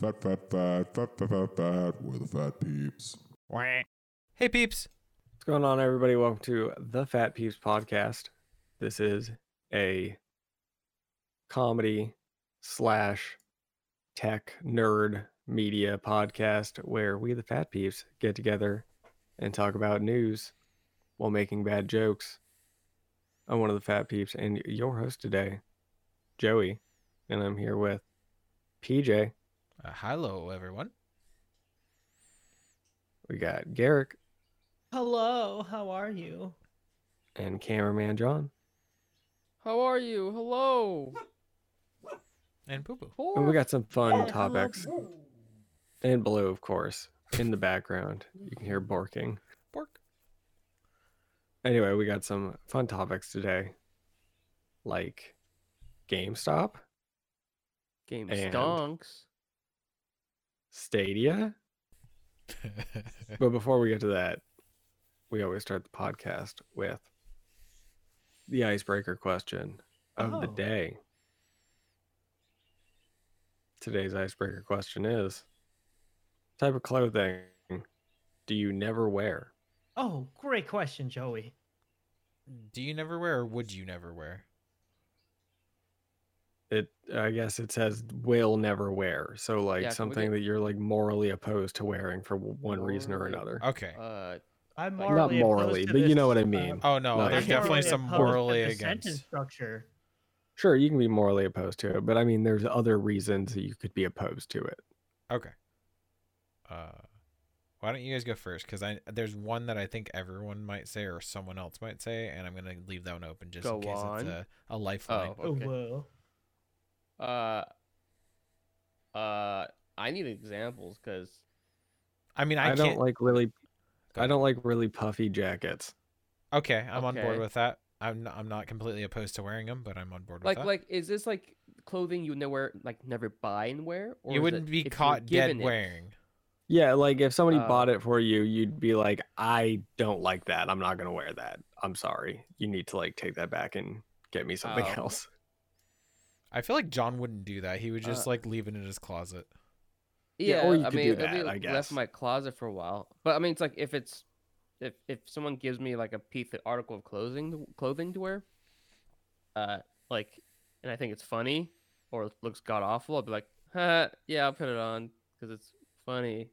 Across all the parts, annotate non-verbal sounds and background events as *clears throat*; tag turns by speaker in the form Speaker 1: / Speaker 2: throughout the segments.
Speaker 1: Fat, fat, fat, fat, fat, fat, fat. We're the Phat Peeps.
Speaker 2: Hey peeps.
Speaker 3: What's going on, everybody? Welcome to the Phat Peeps podcast. This is a comedy slash tech nerd media podcast where we, the Phat Peeps, get together and talk about news while making bad jokes. I'm one of the Phat Peeps and your host today, Joey, and I'm here with PJ.
Speaker 2: Uh, hello everyone.
Speaker 3: We got Garrick
Speaker 4: Hello, how are you?
Speaker 3: and cameraman John.
Speaker 5: How are you? Hello.
Speaker 2: And Poo Poo.
Speaker 3: And we got some fun
Speaker 4: Yeah,
Speaker 3: topics. And Blue, of course, in the background. You can hear barking.
Speaker 2: Bork.
Speaker 3: Anyway, we got some fun topics today, like GameStop,
Speaker 5: Game
Speaker 3: And-
Speaker 5: stonks.
Speaker 3: Stadia. *laughs* But before we get to that, we always start the podcast with the icebreaker question of the
Speaker 4: Oh.
Speaker 3: day. Today's icebreaker question is type of clothing do you never wear?
Speaker 4: Oh, great question, Joey.
Speaker 2: Do you never wear or would you never wear?
Speaker 3: It I guess it says will never wear. So like
Speaker 5: Yeah,
Speaker 3: something
Speaker 5: get-
Speaker 3: that you're like morally opposed to wearing for w- one reason or another.
Speaker 2: Okay.
Speaker 5: Uh,
Speaker 4: I'm
Speaker 5: Not
Speaker 4: morally
Speaker 3: Not morally,
Speaker 4: to
Speaker 3: but you know what I
Speaker 4: uh,
Speaker 3: mean.
Speaker 2: oh no,
Speaker 3: No,
Speaker 2: there's definitely some morally against.
Speaker 4: sentence structure.
Speaker 3: Sure, you can be morally opposed to it, but I mean there's other reasons that you could be opposed to it.
Speaker 2: Okay. Uh, why don't you guys go first? Because I there's one that I think everyone might say or someone else might say, and I'm gonna leave that one open just
Speaker 5: Go
Speaker 2: in case
Speaker 5: on.
Speaker 2: it's a, a lifeline.
Speaker 5: Oh, okay.
Speaker 4: Whoa.
Speaker 5: Uh, uh, I need examples because
Speaker 2: I mean, I,
Speaker 3: I,
Speaker 2: can't.
Speaker 3: don't like really I don't like really puffy jackets.
Speaker 2: okay, I'm on board with that. I'm not, I'm not completely opposed to wearing them, but I'm on board with
Speaker 5: like
Speaker 2: that.
Speaker 5: like is this like clothing you never like never buy and wear? Or
Speaker 2: you wouldn't
Speaker 5: it
Speaker 2: be caught dead
Speaker 5: given it?
Speaker 2: wearing.
Speaker 3: Yeah, like if somebody
Speaker 5: Uh,
Speaker 3: bought it for you, you'd be like, I don't like that. I'm not gonna wear that. I'm sorry. You need to like take that back and get me something
Speaker 5: Oh.
Speaker 3: else.
Speaker 2: I feel like John wouldn't do that. He would just
Speaker 5: Uh,
Speaker 2: like leave it in his closet.
Speaker 3: Yeah,
Speaker 5: Yeah,
Speaker 3: or you
Speaker 5: I
Speaker 3: could
Speaker 5: mean,
Speaker 3: do that, I
Speaker 5: left
Speaker 3: guess.
Speaker 5: in my closet for a while. But I mean, it's like if it's if if someone gives me like a piece of article of clothing clothing to wear, uh, like, and I think it's funny or it looks god awful, I'll be like, huh, *laughs* yeah, I'll put it on because it's funny.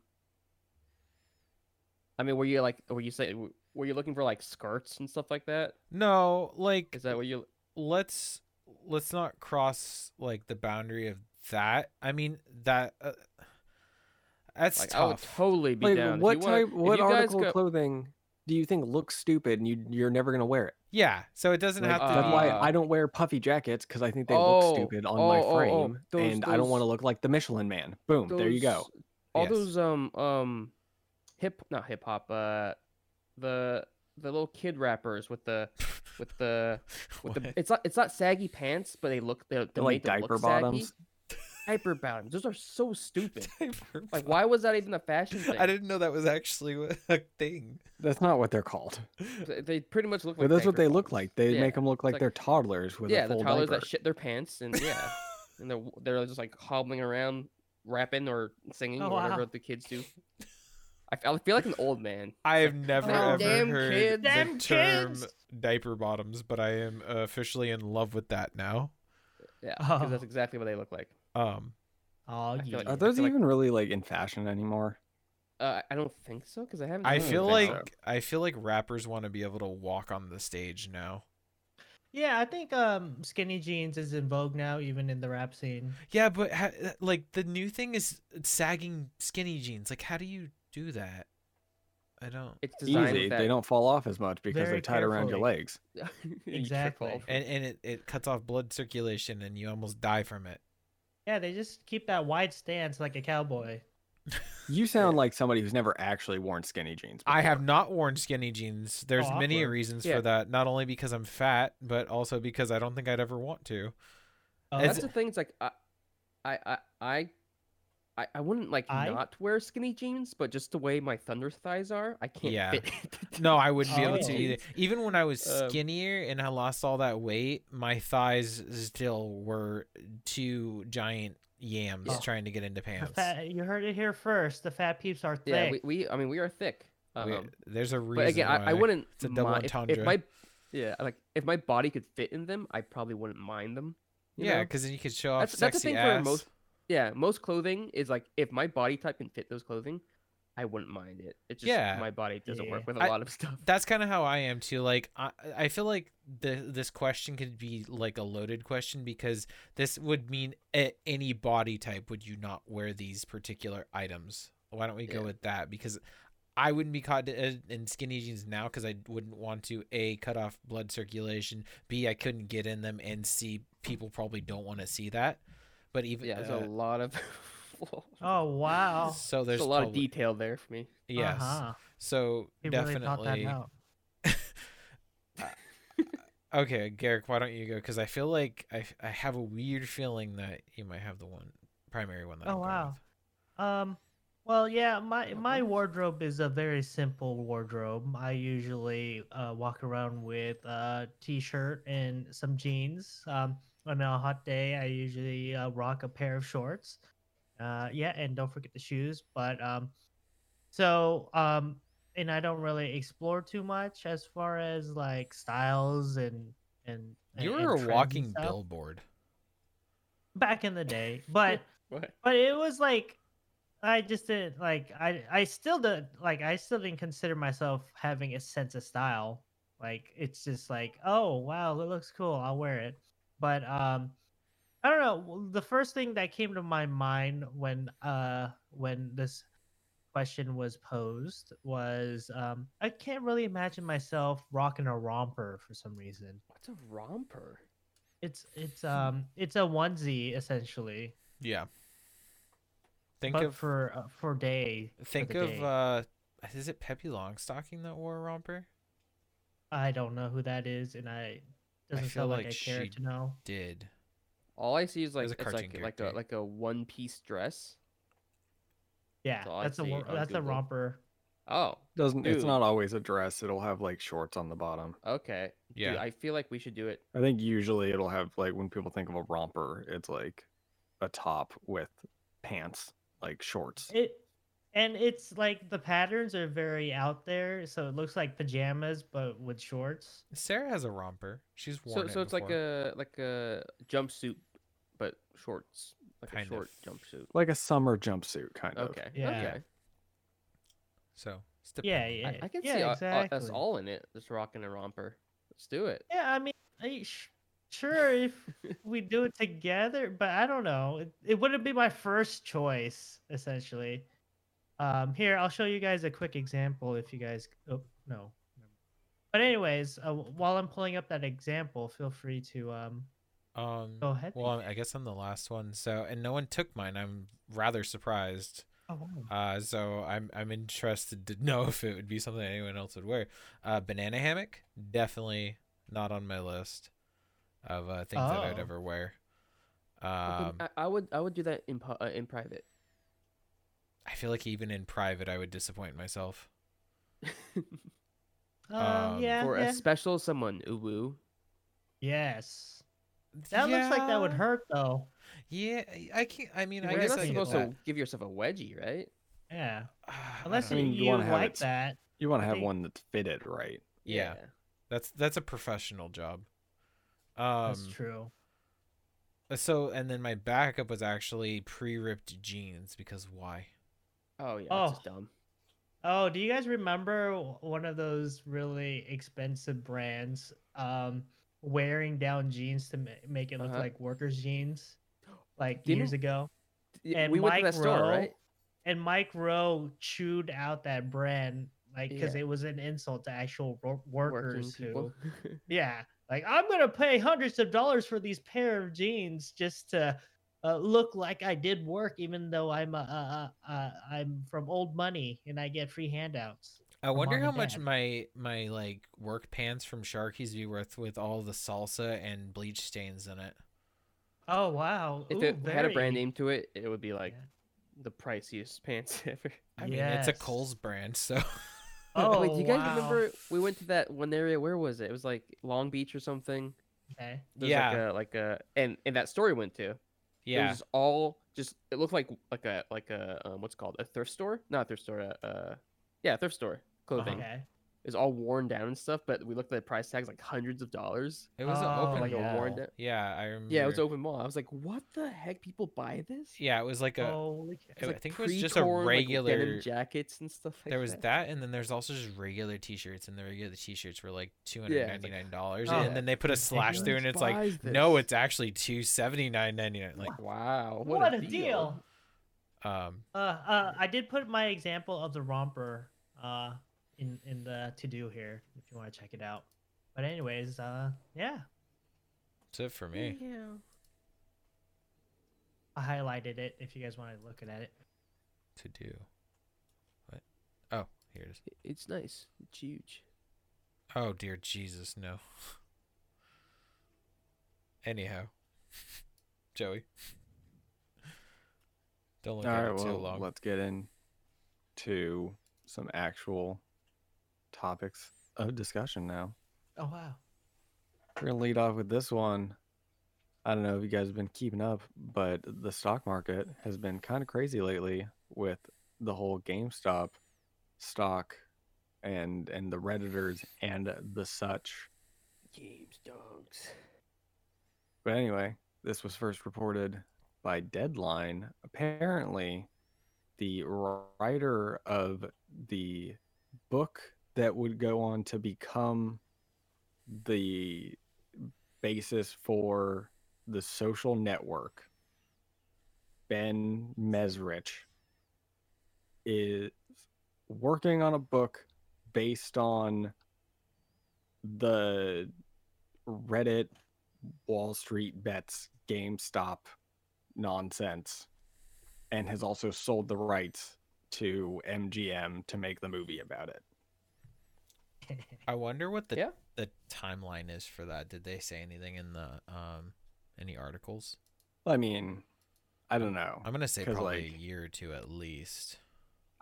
Speaker 5: I mean, were you like, were you say, were you looking for like skirts and stuff like that?
Speaker 2: No, like
Speaker 5: Is that what you?
Speaker 2: let's let's not cross like the boundary of that. I mean that uh, that's
Speaker 5: Like, I would totally be
Speaker 3: Like
Speaker 5: down.
Speaker 3: What
Speaker 5: you wanna-
Speaker 3: type
Speaker 5: if
Speaker 3: what article
Speaker 5: go-
Speaker 3: of clothing do you think looks stupid and you you're never gonna wear it?
Speaker 2: yeah, so it doesn't
Speaker 3: Like,
Speaker 2: have to
Speaker 3: that's
Speaker 2: be.
Speaker 3: why
Speaker 5: Uh,
Speaker 3: I don't wear puffy jackets because I think they
Speaker 5: Oh,
Speaker 3: look stupid on my
Speaker 5: oh, oh, oh,
Speaker 3: frame,
Speaker 5: those-
Speaker 3: and I don't want to look like the Michelin Man. Boom, there you go.
Speaker 5: All
Speaker 2: Yes.
Speaker 5: those um um hip not hip hop uh the the little kid rappers *laughs* with the with the with the it's not it's not saggy pants but they look they're,
Speaker 3: They're
Speaker 5: they're
Speaker 3: like diaper
Speaker 5: look
Speaker 3: bottoms.
Speaker 5: diaper bottoms those are so stupid *laughs*
Speaker 2: Diaper
Speaker 5: like why was that even a fashion thing
Speaker 2: I didn't know that was actually a- *laughs* a thing.
Speaker 3: That's not what they're called.
Speaker 5: They- they pretty much look
Speaker 3: But
Speaker 5: like
Speaker 3: that's what
Speaker 5: diaper
Speaker 3: they look like. They
Speaker 5: Yeah,
Speaker 3: make them look like,
Speaker 5: like-
Speaker 3: they're toddlers with
Speaker 5: yeah
Speaker 3: a
Speaker 5: the toddlers
Speaker 3: diaper.
Speaker 5: that shit their pants and yeah and they're they're just like hobbling around rapping or singing
Speaker 4: Oh,
Speaker 5: or whatever
Speaker 4: wow.
Speaker 5: the kids do I f- I feel like an old man *laughs*
Speaker 2: I have never
Speaker 4: "Them
Speaker 2: ever
Speaker 5: damn
Speaker 2: heard
Speaker 5: kids."
Speaker 2: the
Speaker 4: Them
Speaker 2: term
Speaker 4: kids.
Speaker 2: diaper bottoms, but I am officially in love with that now.
Speaker 5: yeah 'cause that's
Speaker 4: Oh.
Speaker 5: exactly what they look like
Speaker 2: Um,
Speaker 4: Oh, yeah.
Speaker 5: like-
Speaker 3: Are those
Speaker 5: feel like-
Speaker 3: even really like in fashion anymore?
Speaker 5: Uh, I don't think so because I haven't.
Speaker 2: I feel
Speaker 3: think so.
Speaker 2: like I feel like rappers want to be able to walk on the stage now.
Speaker 4: Yeah, I think um skinny jeans is in vogue now, even in the rap scene.
Speaker 2: Yeah, but ha- like the new thing is sagging skinny jeans. Like, how do you do that? I don't.
Speaker 5: it's designed
Speaker 3: Easy.
Speaker 5: with
Speaker 3: They don't fall off as much because
Speaker 4: Very
Speaker 3: they're tied around your legs.
Speaker 5: that- *laughs* *laughs* you
Speaker 4: Exactly.
Speaker 2: And and it, it cuts off blood circulation, and you almost die from it.
Speaker 4: Yeah, they just keep that wide stance like a cowboy. *laughs*
Speaker 3: You sound like somebody who's never actually worn skinny jeans.
Speaker 2: I have not worn skinny jeans. There's
Speaker 4: Oh,
Speaker 2: many
Speaker 4: awkward.
Speaker 2: reasons
Speaker 5: Yeah.
Speaker 2: for that. Not only because I'm fat, but also because I don't think I'd ever want to.
Speaker 4: Oh,
Speaker 5: That's the thing. It's like I, I, I, I, I, I wouldn't like
Speaker 4: I-
Speaker 5: not wear skinny jeans, but just the way my thunder thighs are, I can't
Speaker 2: Yeah.
Speaker 5: fit. *laughs*
Speaker 2: No, I wouldn't be able to
Speaker 4: Oh.
Speaker 2: either. Even when I was
Speaker 5: Um,
Speaker 2: skinnier and I lost all that weight, my thighs still were two giant yams
Speaker 5: Yeah.
Speaker 2: trying to get into pants.
Speaker 4: fat, you heard it here first. The Phat Peeps are thick.
Speaker 5: Yeah, we, we I mean we are thick.
Speaker 2: We-
Speaker 5: Um,
Speaker 2: there's a reason.
Speaker 5: but again, I, I wouldn't.
Speaker 2: It's a double
Speaker 5: mi- if- if, my yeah, like if my body could fit in them, I probably wouldn't mind them.
Speaker 2: Yeah, because then you could show off
Speaker 5: that's that's the
Speaker 2: sexy
Speaker 5: thing
Speaker 2: ass.
Speaker 5: for most. Yeah, most clothing is like if my body type can fit those clothing, I wouldn't mind it. It's just
Speaker 2: Yeah.
Speaker 5: my body doesn't
Speaker 4: Yeah.
Speaker 5: work with a
Speaker 2: I-
Speaker 5: lot of stuff.
Speaker 2: That's kind of how I am too. Like I, I feel like the this question could be like a loaded question because this would mean a, any body type would you not wear these particular items? Why don't we go with that? Because I wouldn't be caught in in skinny jeans now because I wouldn't want to a cut off blood circulation. B I couldn't get in them, and C people probably don't want to see that. But even
Speaker 5: Yeah, there's
Speaker 2: uh,
Speaker 5: a lot of. *laughs*
Speaker 4: Oh wow. *laughs*
Speaker 2: so
Speaker 5: There's
Speaker 2: there's
Speaker 5: a lot of detail there for me.
Speaker 2: Yes.
Speaker 4: Uh-huh.
Speaker 2: So
Speaker 4: He really that
Speaker 2: definitely.
Speaker 4: out. *laughs*
Speaker 2: Okay, Garrick, why don't you go? Because I feel like I, I have a weird feeling that you might have the one primary one that.
Speaker 4: Oh
Speaker 2: I'm
Speaker 4: wow. Um. Well, yeah, my my wardrobe is a very simple wardrobe. I usually uh, walk around with a t-shirt and some jeans. Um, on a hot day, I usually uh, rock a pair of shorts. Uh, yeah, and don't forget the shoes. But um, so um, and I don't really explore too much as far as like styles and and
Speaker 2: You were a walking billboard.
Speaker 4: back in the day, *laughs* but but it was like I just didn't like I I still did like I still didn't consider myself having a sense of style. Like it's just like, oh wow, it looks cool, I'll wear it. But um I don't know, the first thing that came to my mind when uh when this question was posed was um I can't really imagine myself rocking a romper for some reason.
Speaker 5: What's a romper?
Speaker 4: It's it's um it's a onesie essentially.
Speaker 2: Yeah. Think
Speaker 4: but
Speaker 2: of
Speaker 4: for uh, for day.
Speaker 2: think
Speaker 4: the
Speaker 2: of
Speaker 4: day.
Speaker 2: uh, is it Pippi Longstocking that wore a romper?
Speaker 4: I don't know who that is, and I doesn't
Speaker 2: feel
Speaker 4: sound like,
Speaker 2: like
Speaker 4: I care
Speaker 2: she-
Speaker 4: to know.
Speaker 2: Did
Speaker 5: All I see is like
Speaker 2: There's a
Speaker 5: it's like like a like a one piece dress.
Speaker 4: Yeah,
Speaker 5: all I
Speaker 4: that's a
Speaker 5: see
Speaker 4: wo-
Speaker 5: on
Speaker 4: that's a romper.
Speaker 5: Oh,
Speaker 3: Doesn't it's not always a dress. It'll have like shorts on the bottom.
Speaker 5: okay. Dude,
Speaker 2: Yeah.
Speaker 5: I feel like we should do it.
Speaker 3: I think usually it'll have like when people think of a romper, it's like a top with pants, like shorts.
Speaker 4: It and it's like the patterns are very out there, so it looks like pajamas but with shorts.
Speaker 2: Sarah has a romper? She's worn
Speaker 5: So
Speaker 2: it
Speaker 5: so it's like a like a jumpsuit, but shorts, like
Speaker 2: Kind
Speaker 5: a short
Speaker 2: of.
Speaker 5: jumpsuit.
Speaker 3: Like a summer jumpsuit kind of.
Speaker 5: Okay.
Speaker 4: Yeah.
Speaker 5: Okay.
Speaker 2: so.
Speaker 4: Yeah, yeah,
Speaker 5: I, I can
Speaker 4: yeah,
Speaker 5: see uh, uh,
Speaker 4: exactly.
Speaker 5: us all in it, just rocking a romper. Let's do it.
Speaker 4: Yeah, I mean, I, sh- sure if *laughs* we do it together, but I don't know. It, it wouldn't be my first choice, essentially. Um, here I'll show you guys a quick example. If you guys, oh no. But anyways, uh, while I'm pulling up that example, feel free to um
Speaker 2: Um.
Speaker 4: go ahead.
Speaker 2: Well, I guess I'm the last one. So, and no one took mine. I'm rather surprised.
Speaker 4: Oh, wow.
Speaker 2: Uh, so I'm I'm interested to *laughs* know if it would be something anyone else would wear. Uh, banana hammock, definitely not on my list of uh, things that I'd
Speaker 4: Oh.
Speaker 2: ever wear.
Speaker 5: I,
Speaker 2: Um,
Speaker 5: I, I would I would do that in uh, in private.
Speaker 2: I feel like even in private, I would disappoint myself. *laughs*
Speaker 4: Uh,
Speaker 2: um,
Speaker 4: yeah,
Speaker 5: For
Speaker 4: yeah.
Speaker 5: a special someone, uwu.
Speaker 4: Yes. That looks like that would hurt though.
Speaker 2: Yeah, I can't. I mean, I
Speaker 5: You're
Speaker 2: guess
Speaker 5: not
Speaker 2: I
Speaker 5: supposed to give yourself a wedgie, right?
Speaker 4: Yeah.
Speaker 2: Ah, *sighs* I
Speaker 4: Unless
Speaker 2: don't
Speaker 4: you,
Speaker 3: mean, you
Speaker 4: you,
Speaker 3: wanna
Speaker 4: like that.
Speaker 3: You want to have
Speaker 4: think-
Speaker 3: one that's fitted right.
Speaker 2: Yeah. that's that's a professional job. Um,
Speaker 4: That's true.
Speaker 2: So, and then my backup was actually pre-ripped jeans because why?
Speaker 5: Oh yeah,
Speaker 4: Oh.
Speaker 5: dumb.
Speaker 4: Oh, do you guys remember one of those really expensive brands um wearing down jeans to ma- make it look
Speaker 5: Uh-huh.
Speaker 4: like workers' jeans like
Speaker 5: Didn't-
Speaker 4: years ago? And
Speaker 5: we went to
Speaker 4: Mike
Speaker 5: that store,
Speaker 4: Rowe-
Speaker 5: right?
Speaker 4: And Mike Rowe chewed out that brand like because
Speaker 5: Yeah.
Speaker 4: it was an insult to actual ro- workers who. Yeah, like I'm gonna pay hundreds of dollars for these pair of jeans just to uh, look like I did work, even though I'm uh, uh, uh, uh, I'm from old money and I get free handouts.
Speaker 2: I wonder how much
Speaker 4: dad.
Speaker 2: my my like work pants from Sharky's be worth with all the salsa and bleach stains in it.
Speaker 4: Oh wow!
Speaker 5: if
Speaker 4: Ooh,
Speaker 5: it had a brand name to it, it would be like
Speaker 4: Yeah.
Speaker 5: the priciest pants *laughs* ever.
Speaker 2: I mean, it's a
Speaker 4: Yes.
Speaker 2: Cole's brand, so *laughs*
Speaker 4: Oh, *laughs*
Speaker 5: Wait, do you guys
Speaker 4: wow.
Speaker 5: remember we went to that one area? Where was it? It was like Long Beach or something.
Speaker 4: Okay.
Speaker 5: There's
Speaker 2: Yeah.
Speaker 5: Like a, like a and and that store we went to. It
Speaker 2: Yeah.
Speaker 5: was all just. It looked like like a like a um, what's it called a thrift store, not a thrift store. Uh, uh yeah, thrift store clothing.
Speaker 4: Okay.
Speaker 5: It's all worn down and stuff, but we looked at the price tags like hundreds of dollars.
Speaker 2: It was an
Speaker 4: Oh,
Speaker 2: open
Speaker 5: like
Speaker 4: yeah.
Speaker 5: a worn down.
Speaker 2: Yeah, I remember.
Speaker 5: Yeah, it was open mall. I was like, what the heck? People buy this?
Speaker 2: Yeah, it was like a.
Speaker 4: Holy cow.
Speaker 5: It's
Speaker 2: I think it was just a
Speaker 5: pre-torn, like,
Speaker 2: regular-
Speaker 5: denim jackets and stuff like
Speaker 2: there was
Speaker 5: that.
Speaker 2: that, and then there's also just regular T-shirts, and the regular T-shirts were like two hundred
Speaker 5: it's
Speaker 2: ninety
Speaker 5: like-
Speaker 2: nine dollars,
Speaker 4: Oh,
Speaker 2: and then they put a slash through, and it's like,
Speaker 5: Buys
Speaker 2: no, it's actually two seventy nine ninety nine. Like,
Speaker 5: wow,
Speaker 4: What, a deal.
Speaker 2: um,
Speaker 4: Uh, uh, I did put my example of the romper uh in in the to do here if you want to check it out. But anyways, uh, yeah,
Speaker 2: that's it for me.
Speaker 5: Yeah.
Speaker 4: I highlighted it if you guys want to look at it.
Speaker 2: To do. What? Oh, here it is.
Speaker 5: It's nice. It's huge.
Speaker 2: Oh dear Jesus, no. Anyhow, *laughs* Joey, don't look
Speaker 3: All
Speaker 2: at
Speaker 3: right,
Speaker 2: it too
Speaker 3: well,
Speaker 2: long.
Speaker 3: let's get into some actual topics of discussion now.
Speaker 4: Oh wow.
Speaker 3: We're gonna lead off with this one. I don't know if you guys have been keeping up, but the stock market has been kind of crazy lately with the whole GameStop stock and and the redditors and the such.
Speaker 5: Games dogs.
Speaker 3: But anyway, this was first reported by Deadline. Apparently, the writer of the book that would go on to become the basis for the social network, Ben Mezrich, is working on a book based on the Reddit Wall Street bets GameStop nonsense and has also sold the rights to MGM to make the movie about it. *laughs*
Speaker 2: I wonder what the
Speaker 5: Yeah.
Speaker 2: the timeline is for that. Did they say anything in the um any articles?
Speaker 3: I mean, I don't know.
Speaker 2: I'm gonna say probably
Speaker 3: like-
Speaker 2: a year or two at least.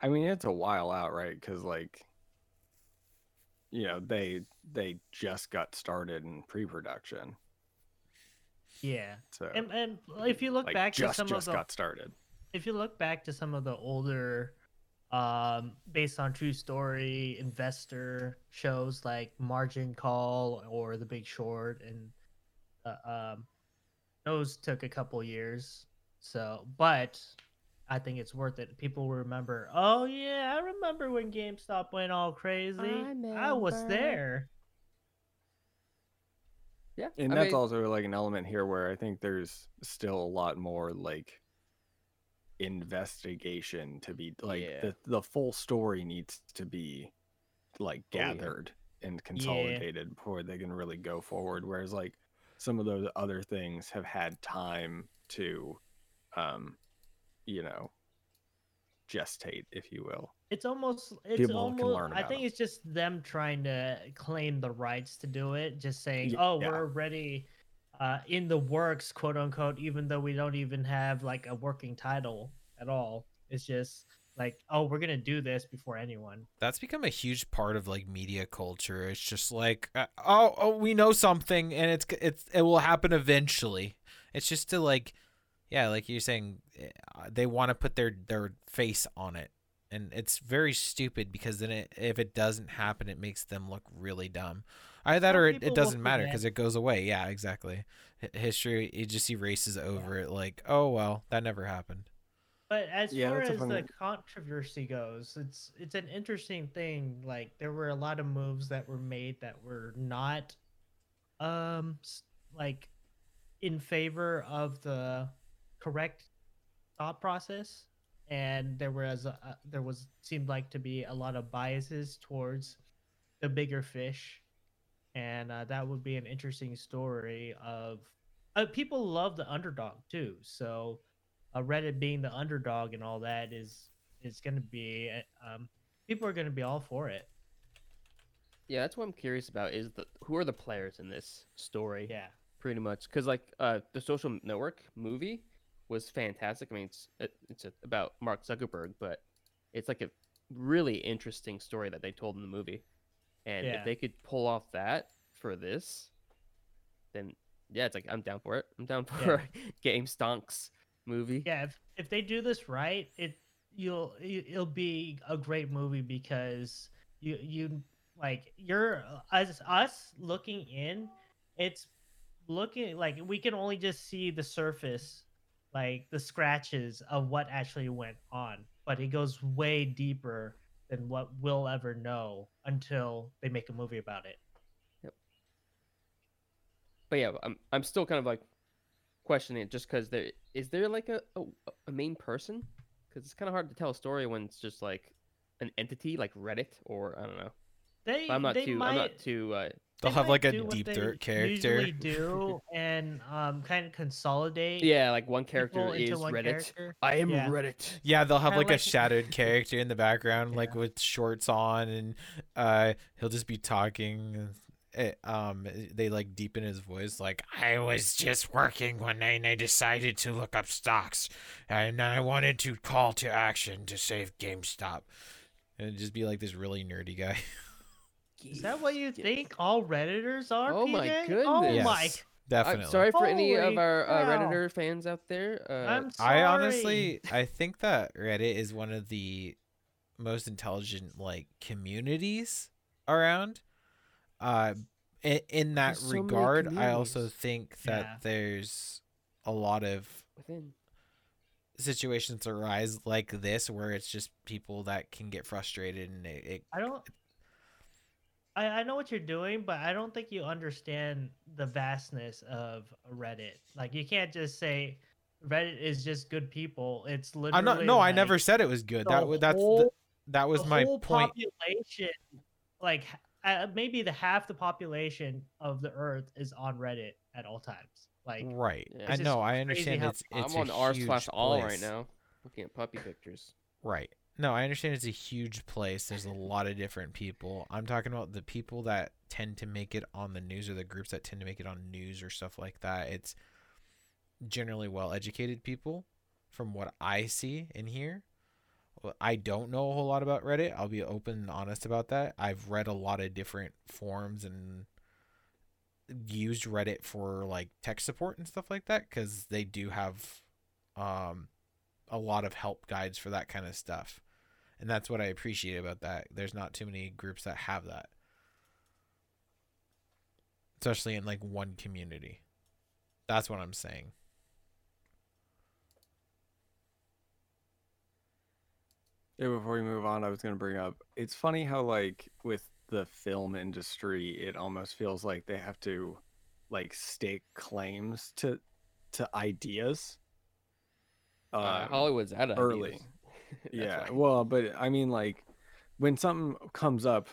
Speaker 3: I mean, it's a while out, right? Cuz like you know, they they just got started in pre-production.
Speaker 4: Yeah.
Speaker 3: So
Speaker 4: And and if you look
Speaker 3: like
Speaker 4: back
Speaker 3: just
Speaker 4: to some
Speaker 3: just
Speaker 4: of the
Speaker 3: got started.
Speaker 4: if you look back to some of the older um based on true story investor shows like margin call or the big short and uh, um those took a couple years. So but i think it's worth it. People will remember oh yeah i remember when gamestop went all crazy. I, was there.
Speaker 5: Yeah.
Speaker 3: And
Speaker 5: I
Speaker 3: that's
Speaker 5: mean,
Speaker 3: also like an element here where I think there's still a lot more like investigation to be like
Speaker 5: Yeah.
Speaker 3: the the full story needs to be like
Speaker 5: Oh, yeah.
Speaker 3: gathered and consolidated before they can really go forward whereas like some of those other things have had time to um you know gestate if you will
Speaker 4: it's almost it's
Speaker 3: People can
Speaker 4: almost i think it's just them trying to claim the rights to do it just saying oh
Speaker 3: yeah.
Speaker 4: we're already uh, in the works quote unquote even though we don't even have like a working title at all it's just like oh we're gonna do this before anyone
Speaker 2: That's become a huge part of like media culture. It's just like, uh, oh, oh, we know something, and it's it's it will happen eventually. It's just to like, yeah, like you're saying, uh, they want to put their their face on it, and it's very stupid because then it, if it doesn't happen, it makes them look really dumb. Either that or it, it doesn't matter because it goes away. Yeah, exactly. H- history, it just erases over it. Like, oh well, that never happened.
Speaker 4: But as
Speaker 3: Yeah,
Speaker 4: far as
Speaker 3: funny-
Speaker 4: the controversy goes, it's it's an interesting thing. Like there were a lot of moves that were made that were not, um, like, in favor of the correct thought process, and there was a, a- there was seemed like to be a lot of biases towards the bigger fish, and uh, that would be an interesting story of. Uh, people love the underdog too, so uh, Reddit being the underdog and all that is is going to be uh, um people are going to be all for it.
Speaker 5: Yeah, that's what I'm curious about. Is the who are the players in this story?
Speaker 4: Yeah.
Speaker 5: pretty much because like uh the social network movie was fantastic i mean it's it, it's about mark zuckerberg but it's like a really interesting story that they told in the movie and
Speaker 4: Yeah.
Speaker 5: if they could pull off that for this then yeah, it's like I'm down for it. I'm down *laughs* for Game Stonks movie.
Speaker 4: Yeah, if if they do this right, it you'll it'll be a great movie because you you like you're as us looking in, it's looking like we can only just see the surface, like the scratches of what actually went on, but it goes way deeper than what we'll ever know until they make a movie about it. Yep.
Speaker 5: But yeah, I'm I'm still kind of like questioning it just because there is there like a, a a main person because it's kind of hard to tell a story when it's just like an entity like Reddit or I don't know.
Speaker 4: They
Speaker 5: But I'm not
Speaker 4: they
Speaker 5: too
Speaker 4: might,
Speaker 5: I'm not too uh,
Speaker 2: They'll have like a
Speaker 4: do what
Speaker 2: deep
Speaker 4: they
Speaker 2: dirt character.
Speaker 4: Usually do *laughs* and um kind of consolidate.
Speaker 5: yeah like one character is
Speaker 4: one
Speaker 5: Reddit.
Speaker 4: character.
Speaker 5: I am
Speaker 4: Yeah.
Speaker 5: Reddit.
Speaker 2: Yeah, they'll have
Speaker 4: Kinda
Speaker 2: like a *laughs* shadowed character in the background, like with shorts on, and uh, he'll just be talking. It, um, they like deepen his voice, like I was just working one night and I decided to look up stocks, and I wanted to call to action to save GameStop. And just be like this really nerdy guy. *laughs*
Speaker 4: Is that what you
Speaker 5: Yeah.
Speaker 4: think all redditors are?
Speaker 5: Oh my
Speaker 4: PJ? Oh
Speaker 5: goodness.
Speaker 4: my!
Speaker 2: Yes, definitely.
Speaker 5: I'm sorry for any of our uh. Redditor fans out there. Uh,
Speaker 4: I'm sorry.
Speaker 2: I honestly, I think that Reddit is one of the most intelligent like communities around. Uh, in, in that
Speaker 5: There's so
Speaker 2: regard, I also think that
Speaker 4: Yeah.
Speaker 2: there's a lot of
Speaker 5: within
Speaker 2: situations arise like this where it's just people that can get frustrated and it, it
Speaker 4: I don't. I, I know what you're doing, but I don't think you understand the vastness of Reddit. Like you can't just say Reddit is just good people. It's literally.
Speaker 2: I'm not. No, I never said it was good. That wa- that's the, that was
Speaker 4: the
Speaker 2: my
Speaker 4: whole
Speaker 2: point.
Speaker 4: Population, like uh, maybe the half the population of the Earth is on Reddit at all times. Like
Speaker 2: Right.
Speaker 5: Yeah.
Speaker 2: I know. I understand.
Speaker 4: how-
Speaker 2: It's it's
Speaker 5: I'm on r slash all right now, looking at puppy pictures.
Speaker 2: Right. No, I understand it's a huge place. There's a lot of different people. I'm talking about the people that tend to make it on the news or the groups that tend to make it on news or stuff like that. It's generally well educated people from what I see hear. Well, I don't know a whole lot about Reddit. I'll be open and honest about that. I've read a lot of different forums and used Reddit for like tech support and stuff like that cuz they do have um a lot of help guides for that kind of stuff. And that's what I appreciate about that. There's not too many groups that have that. Especially in like one community. That's what I'm saying.
Speaker 3: Yeah, before we move on, I was going to bring up it's funny how, like, with the film industry, it almost feels like they have to, like, stake claims to to ideas.
Speaker 5: Uh,
Speaker 3: Um,
Speaker 5: Hollywood's out of
Speaker 3: early.
Speaker 5: ideas. *laughs*
Speaker 3: Yeah,
Speaker 5: why.
Speaker 3: well, but I mean, like, when something comes up,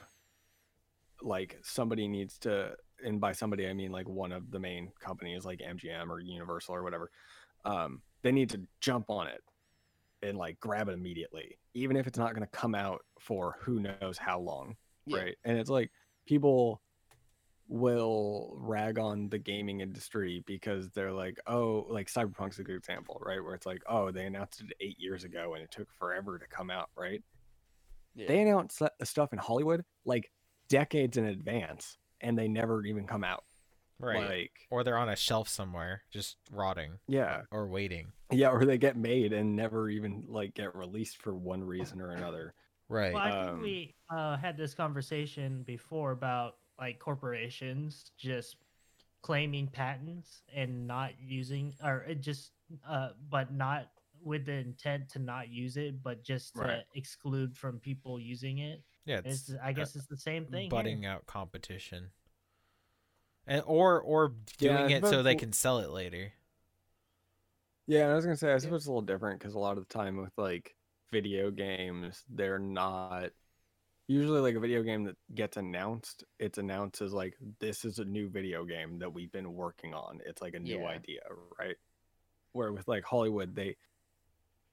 Speaker 3: like, somebody needs to, and by somebody, I mean, like, one of the main companies, like MGM or Universal or whatever, um, they need to jump on it and, like, grab it immediately, even if it's not going to come out for who knows how long
Speaker 5: Yeah.
Speaker 3: right and it's like people will rag on the gaming industry because they're like oh like cyberpunk's a good example right where it's like oh they announced it eight years ago and it took forever to come out right
Speaker 5: Yeah.
Speaker 3: they announce stu- stuff in hollywood like decades in advance and they never even come out
Speaker 2: Right.
Speaker 3: like
Speaker 2: or they're on a shelf somewhere just rotting
Speaker 3: yeah
Speaker 2: or waiting.
Speaker 3: yeah or they get made and never even like get released for one reason or another
Speaker 2: Right.
Speaker 4: Well, I
Speaker 3: Um,
Speaker 4: think we uh, had this conversation before about like corporations just claiming patents and not using, or just, uh, but not with the intent to not use it, but just to
Speaker 3: Right.
Speaker 4: exclude from people using it.
Speaker 2: yeah,
Speaker 4: It's,
Speaker 2: it's
Speaker 4: I guess it's the same thing. here.
Speaker 2: butting out competition. And or or
Speaker 3: Yeah,
Speaker 2: doing it so they can sell it later.
Speaker 3: Yeah, I was gonna say I suppose it's a little different because a lot of the time with like video games, they're not usually like a video game that gets announced. It's announced as like this is a new video game that we've been working on. It's like a new
Speaker 5: Yeah.
Speaker 3: idea, right? Where with like Hollywood, they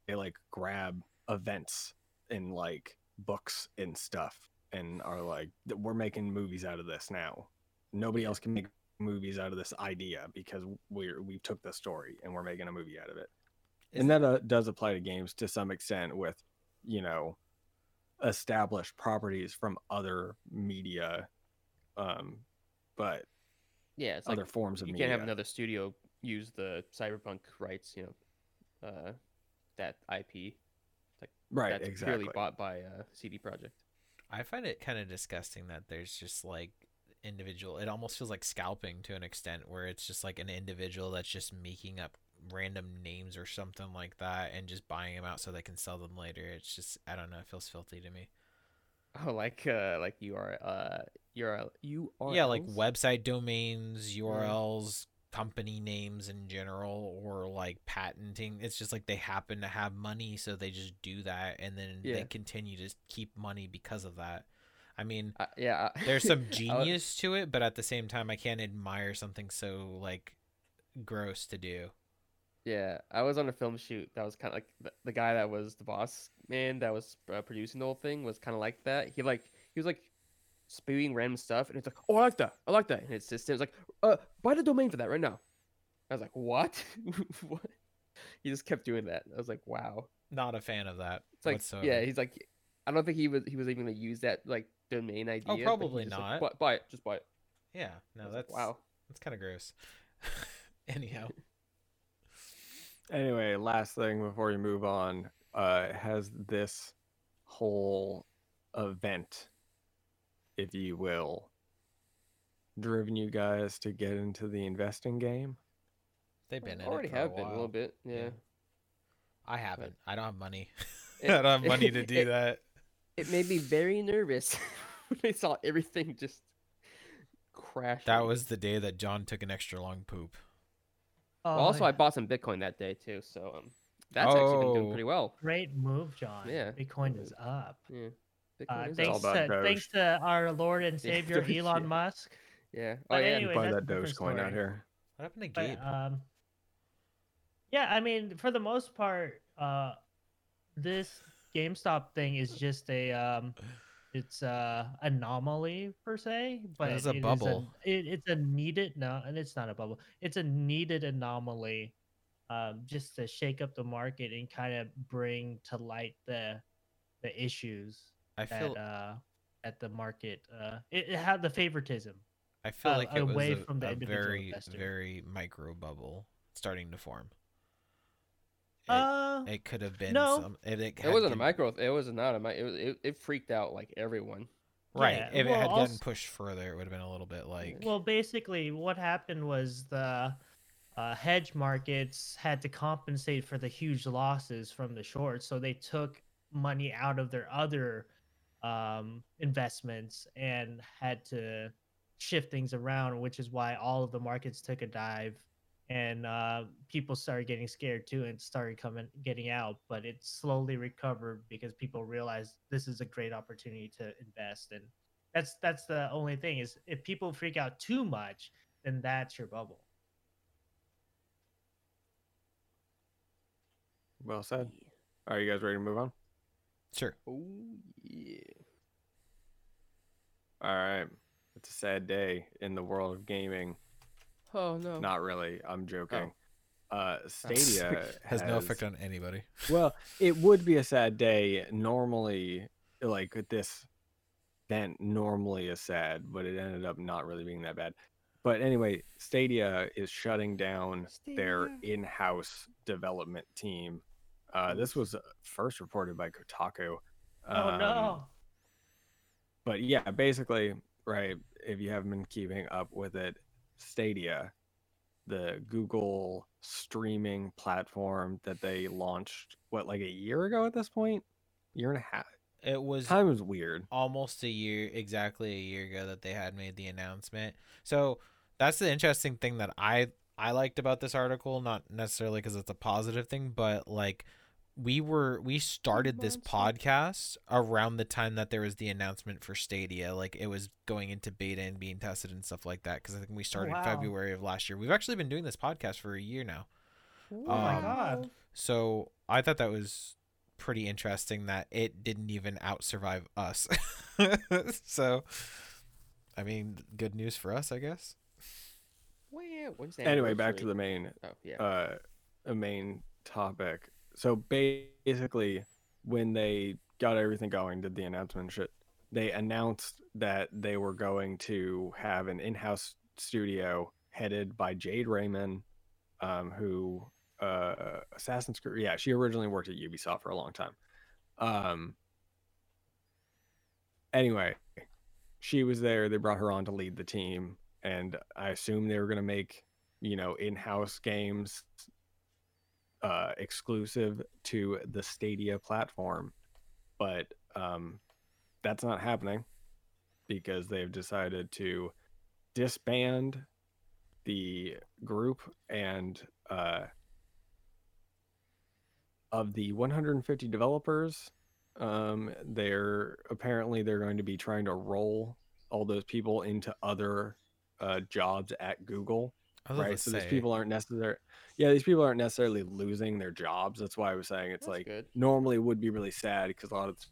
Speaker 3: they like grab events and like books and stuff and are like we're making movies out of this now. Nobody else can make movies out of this idea because we're we took the story and we're making a movie out of it
Speaker 2: Is-
Speaker 3: and that uh, does apply to games to some extent with you know established properties from other media um but
Speaker 5: Yeah, it's
Speaker 3: other
Speaker 5: like
Speaker 3: forms of
Speaker 5: you
Speaker 3: media.
Speaker 5: can't have another studio use the cyberpunk rights. You know, uh, that IP.
Speaker 3: right,
Speaker 5: that's
Speaker 3: exactly.
Speaker 5: purely bought by uh, CD Projekt.
Speaker 2: I find it kind of disgusting that there's just like individual. It almost feels like scalping to an extent, where it's just like an individual that's just making up random names or something like that and just buying them out so they can sell them later. It's just I don't know. It feels filthy to me.
Speaker 5: Oh, like uh, like you are uh, URL, URLs.
Speaker 2: Yeah, like website domains, URLs, company names in general, or like patenting. It's just like they happen to have money, so they just do that, and then they continue to keep money because of that. I mean,
Speaker 5: Uh, yeah, *laughs*
Speaker 2: there's some genius to it, but at the same time, I can't admire something so like gross to do.
Speaker 5: Yeah, I was on a film shoot that was kind of like the, the guy that was the boss man that was uh, producing the whole thing was kind of like that. He like he was like spewing random stuff, and it's like, oh, I like that, I like that, and his was like, uh, buy the domain for that right now. I was like, what? *laughs* what? He just kept doing that. I was like, wow.
Speaker 2: Not a fan of that.
Speaker 5: It's like,
Speaker 2: whatsoever.
Speaker 5: yeah, he's like, I don't think he was he was even gonna use that like domain idea.
Speaker 2: Oh, probably not.
Speaker 5: like, buy, buy it, just buy it.
Speaker 2: yeah. No,
Speaker 5: was like,
Speaker 2: that's
Speaker 5: wow.
Speaker 2: That's kind of gross. *laughs* Anyhow,
Speaker 3: Anyway, last thing before we move on, uh, has this whole event, if you will, driven you guys to get into the investing game?
Speaker 2: they've been in
Speaker 5: already
Speaker 2: it
Speaker 5: have
Speaker 2: a
Speaker 5: been a little bit. Yeah.
Speaker 2: Yeah. I haven't. I don't have money. *laughs*
Speaker 5: It-
Speaker 2: I don't have money to *laughs* do
Speaker 5: it-
Speaker 2: that.
Speaker 5: It made me very nervous *laughs* when I saw everything just crash.
Speaker 2: That was the day that John took an extra long poop.
Speaker 4: Oh,
Speaker 5: Well, also, I bought some Bitcoin that day too, so um, that's actually been doing
Speaker 2: Oh.
Speaker 5: pretty well.
Speaker 4: great move, John.
Speaker 5: Yeah.
Speaker 4: Bitcoin is up.
Speaker 5: Yeah.
Speaker 4: Uh,
Speaker 5: is
Speaker 4: thanks
Speaker 5: up.
Speaker 4: to
Speaker 3: Doge.
Speaker 4: thanks to our Lord and *laughs* Savior
Speaker 5: Doge,
Speaker 4: Elon
Speaker 5: yeah.
Speaker 4: Musk.
Speaker 5: Yeah. Oh
Speaker 4: But
Speaker 5: yeah.
Speaker 4: anyway,
Speaker 3: Buy that Dogecoin out here.
Speaker 2: What happened to
Speaker 4: But, um, yeah, I mean, for the most part, uh, this GameStop thing is just a um, it's a anomaly per se, but
Speaker 2: It's a
Speaker 4: it
Speaker 2: bubble.
Speaker 4: it, it's a needed no, and it's not a bubble. It's a needed anomaly, um, just to shake up the market and kind of bring to light the the issues
Speaker 2: I feel
Speaker 4: that uh at the market uh it, it had the favoritism.
Speaker 2: I feel
Speaker 4: uh,
Speaker 2: like it was
Speaker 4: away
Speaker 2: a,
Speaker 4: from the
Speaker 2: a very
Speaker 4: investor.
Speaker 2: very micro bubble starting to form. It,
Speaker 4: uh,
Speaker 2: it could have been
Speaker 4: no.
Speaker 2: some. It, it,
Speaker 5: It wasn't a micro. It was not a mic. It. It, it freaked out like everyone.
Speaker 2: Right.
Speaker 4: Yeah,
Speaker 2: If it
Speaker 4: well,
Speaker 2: had gotten
Speaker 4: also-
Speaker 2: pushed further, it would have been a little bit like.
Speaker 4: Well, basically, what happened was the uh, hedge markets had to compensate for the huge losses from the shorts, so they took money out of their other um, investments and had to shift things around, which is why all of the markets took a dive, and uh, people started getting scared too and started coming getting out. But it slowly recovered because people realized this is a great opportunity to invest and that's that's the only thing is if people freak out too much, then that's your bubble.
Speaker 3: Well said. Are you guys ready to move on?
Speaker 2: Sure.
Speaker 5: Oh yeah.
Speaker 3: All right. It's a sad day in the world of gaming.
Speaker 5: Oh no.
Speaker 3: Not really. I'm joking. Uh, *laughs* Stadia
Speaker 2: Oh. Has no effect on anybody.
Speaker 3: Well, it would be a sad day normally, like with this event normally is sad, but it ended up not really being that bad. But anyway, Stadia is shutting down their in-house development team. Uh, this was uh, first reported by Kotaku.
Speaker 4: oh
Speaker 3: Um,
Speaker 4: no!
Speaker 3: but yeah, basically, right. If you haven't been keeping up with it, Stadia, the Google streaming platform that they launched, what, like a year ago at this point? Year and a half.
Speaker 2: It was
Speaker 3: Time was weird.
Speaker 2: almost a year, exactly a year ago, that they had made the announcement. So that's the interesting thing that I I liked about this article, not necessarily because it's a positive thing, but like we were we started this podcast around the time that there was the announcement for Stadia, like it was going into beta and being tested and stuff like that. Because I think we started
Speaker 4: wow.
Speaker 2: February of last year. We've actually been doing this podcast for a year now.
Speaker 4: Oh my
Speaker 2: um,
Speaker 4: god!
Speaker 2: So I thought that was pretty interesting that it didn't even out survive us. *laughs* so, I mean, good news for us, I guess.
Speaker 5: Well, when's the
Speaker 3: Anyway, back to the main
Speaker 5: Oh yeah.
Speaker 3: uh a main topic. So basically when they got everything going, did the announcement shit, they announced that they were going to have an in-house studio headed by Jade Raymond, um, who uh, Assassin's Creed. Yeah, she originally worked at Ubisoft for a long time. Um, anyway, she was there. They brought her on to lead the team, and I assume they were going to make you know in-house games uh, exclusive to the Stadia platform, but um, that's not happening because they've decided to disband the group and uh, of the 150 developers um, they're apparently they're going to be trying to roll all those people into other uh, jobs at google right so these people aren't necessarily yeah these people aren't necessarily losing their jobs that's why i was saying it's
Speaker 5: That's
Speaker 3: like
Speaker 5: good.
Speaker 3: normally would be really sad because a lot of the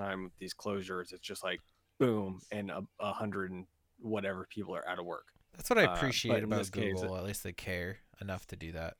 Speaker 3: time with these closures it's just like boom and a, a hundred and whatever people are out of work
Speaker 2: That's what I
Speaker 3: uh,
Speaker 2: appreciate
Speaker 3: in
Speaker 2: about
Speaker 3: this case,
Speaker 2: Google. At least they care enough to do that.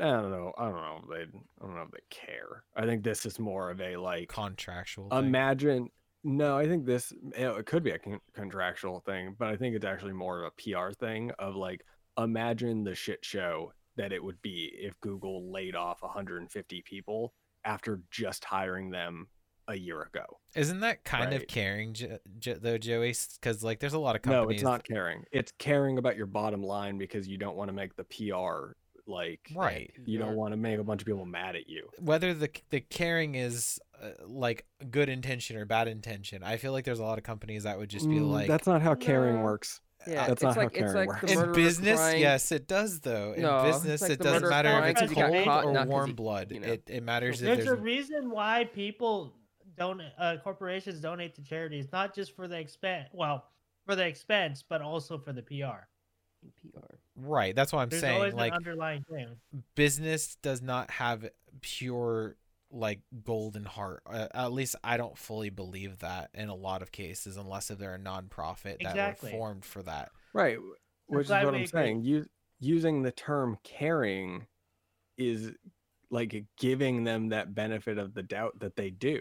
Speaker 3: i don't know i don't know if they i don't know if they care i think this is more of a like
Speaker 2: Contractual. thing.
Speaker 3: imagine no i think this it could be a con- contractual thing but i think it's actually more of a pr thing of like imagine the shit show that it would be if google laid off 150 people after just hiring them a year ago
Speaker 2: Isn't that kind of caring, jo- jo- though, Joey? Because like, there's a lot of companies.
Speaker 3: no it's not caring it's caring about your bottom line because you don't want to make the pr like
Speaker 2: Right.
Speaker 3: you don't want to make a bunch of people mad at you
Speaker 2: Whether the the caring is uh, like good intention or bad intention, I feel like there's a lot of companies that would just be
Speaker 3: Mm,
Speaker 2: like,
Speaker 3: that's not how caring
Speaker 5: No.
Speaker 3: works
Speaker 5: Yeah,
Speaker 3: That's
Speaker 5: it's
Speaker 3: not how
Speaker 5: like it's like
Speaker 3: works.
Speaker 5: the
Speaker 2: in business,
Speaker 5: crying-
Speaker 2: yes, it does though. In
Speaker 5: No,
Speaker 2: business,
Speaker 5: like
Speaker 2: it doesn't matter if it's cold or warm
Speaker 5: he-
Speaker 2: blood.
Speaker 5: you know.
Speaker 2: It it matters if
Speaker 4: There's
Speaker 2: there's
Speaker 4: a reason why people don't uh, corporations donate to charities, not just for the expense, well, for the expense, but also for the PR.
Speaker 5: PR.
Speaker 2: right. That's what I'm
Speaker 4: There's
Speaker 2: saying.
Speaker 4: always
Speaker 2: Like
Speaker 4: an underlying thing.
Speaker 2: business does not have pure like golden heart. Uh, at least I don't fully believe that in a lot of cases, unless if they're a nonprofit that
Speaker 4: Exactly.
Speaker 2: were formed for that.
Speaker 3: Right, which is what I'm
Speaker 4: agree.
Speaker 3: saying. You, using the term caring is like giving them that benefit of the doubt that they do,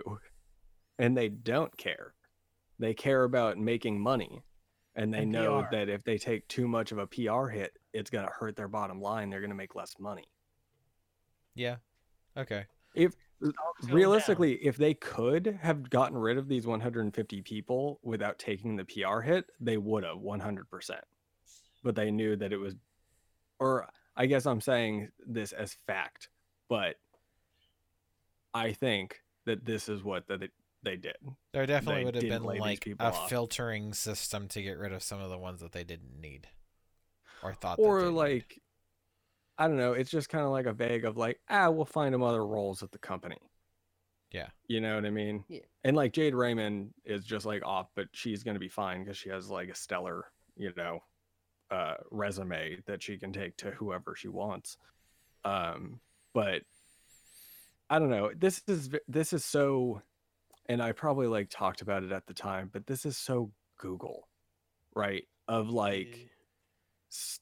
Speaker 3: and they don't care. They care about making money, and they
Speaker 4: And
Speaker 3: know
Speaker 4: PR.
Speaker 3: that if they take too much of a PR hit, it's gonna hurt their bottom line. They're gonna make less money.
Speaker 2: Yeah. Okay.
Speaker 3: If Realistically, if they could have gotten rid of these 150 people without taking the PR hit, they would have 100%. But they knew that it was, or I guess I'm saying this as fact, but I think that this is what that they, did.
Speaker 2: There definitely
Speaker 3: They
Speaker 2: would have been like a
Speaker 3: off.
Speaker 2: filtering system to get rid of some of the ones that they didn't need or thought
Speaker 3: Or like, I don't know. It's just kind of like a vague of like, ah, we'll find them other roles at the company.
Speaker 2: Yeah.
Speaker 3: You know what I mean?
Speaker 5: Yeah.
Speaker 3: And like Jade Raymond is just like off, but she's gonna be fine because she has like a stellar, you know, uh, resume that she can take to whoever she wants. Um, but I don't know. This is this is so, and I probably like talked about it at the time, but this is so Google, right? Of like s-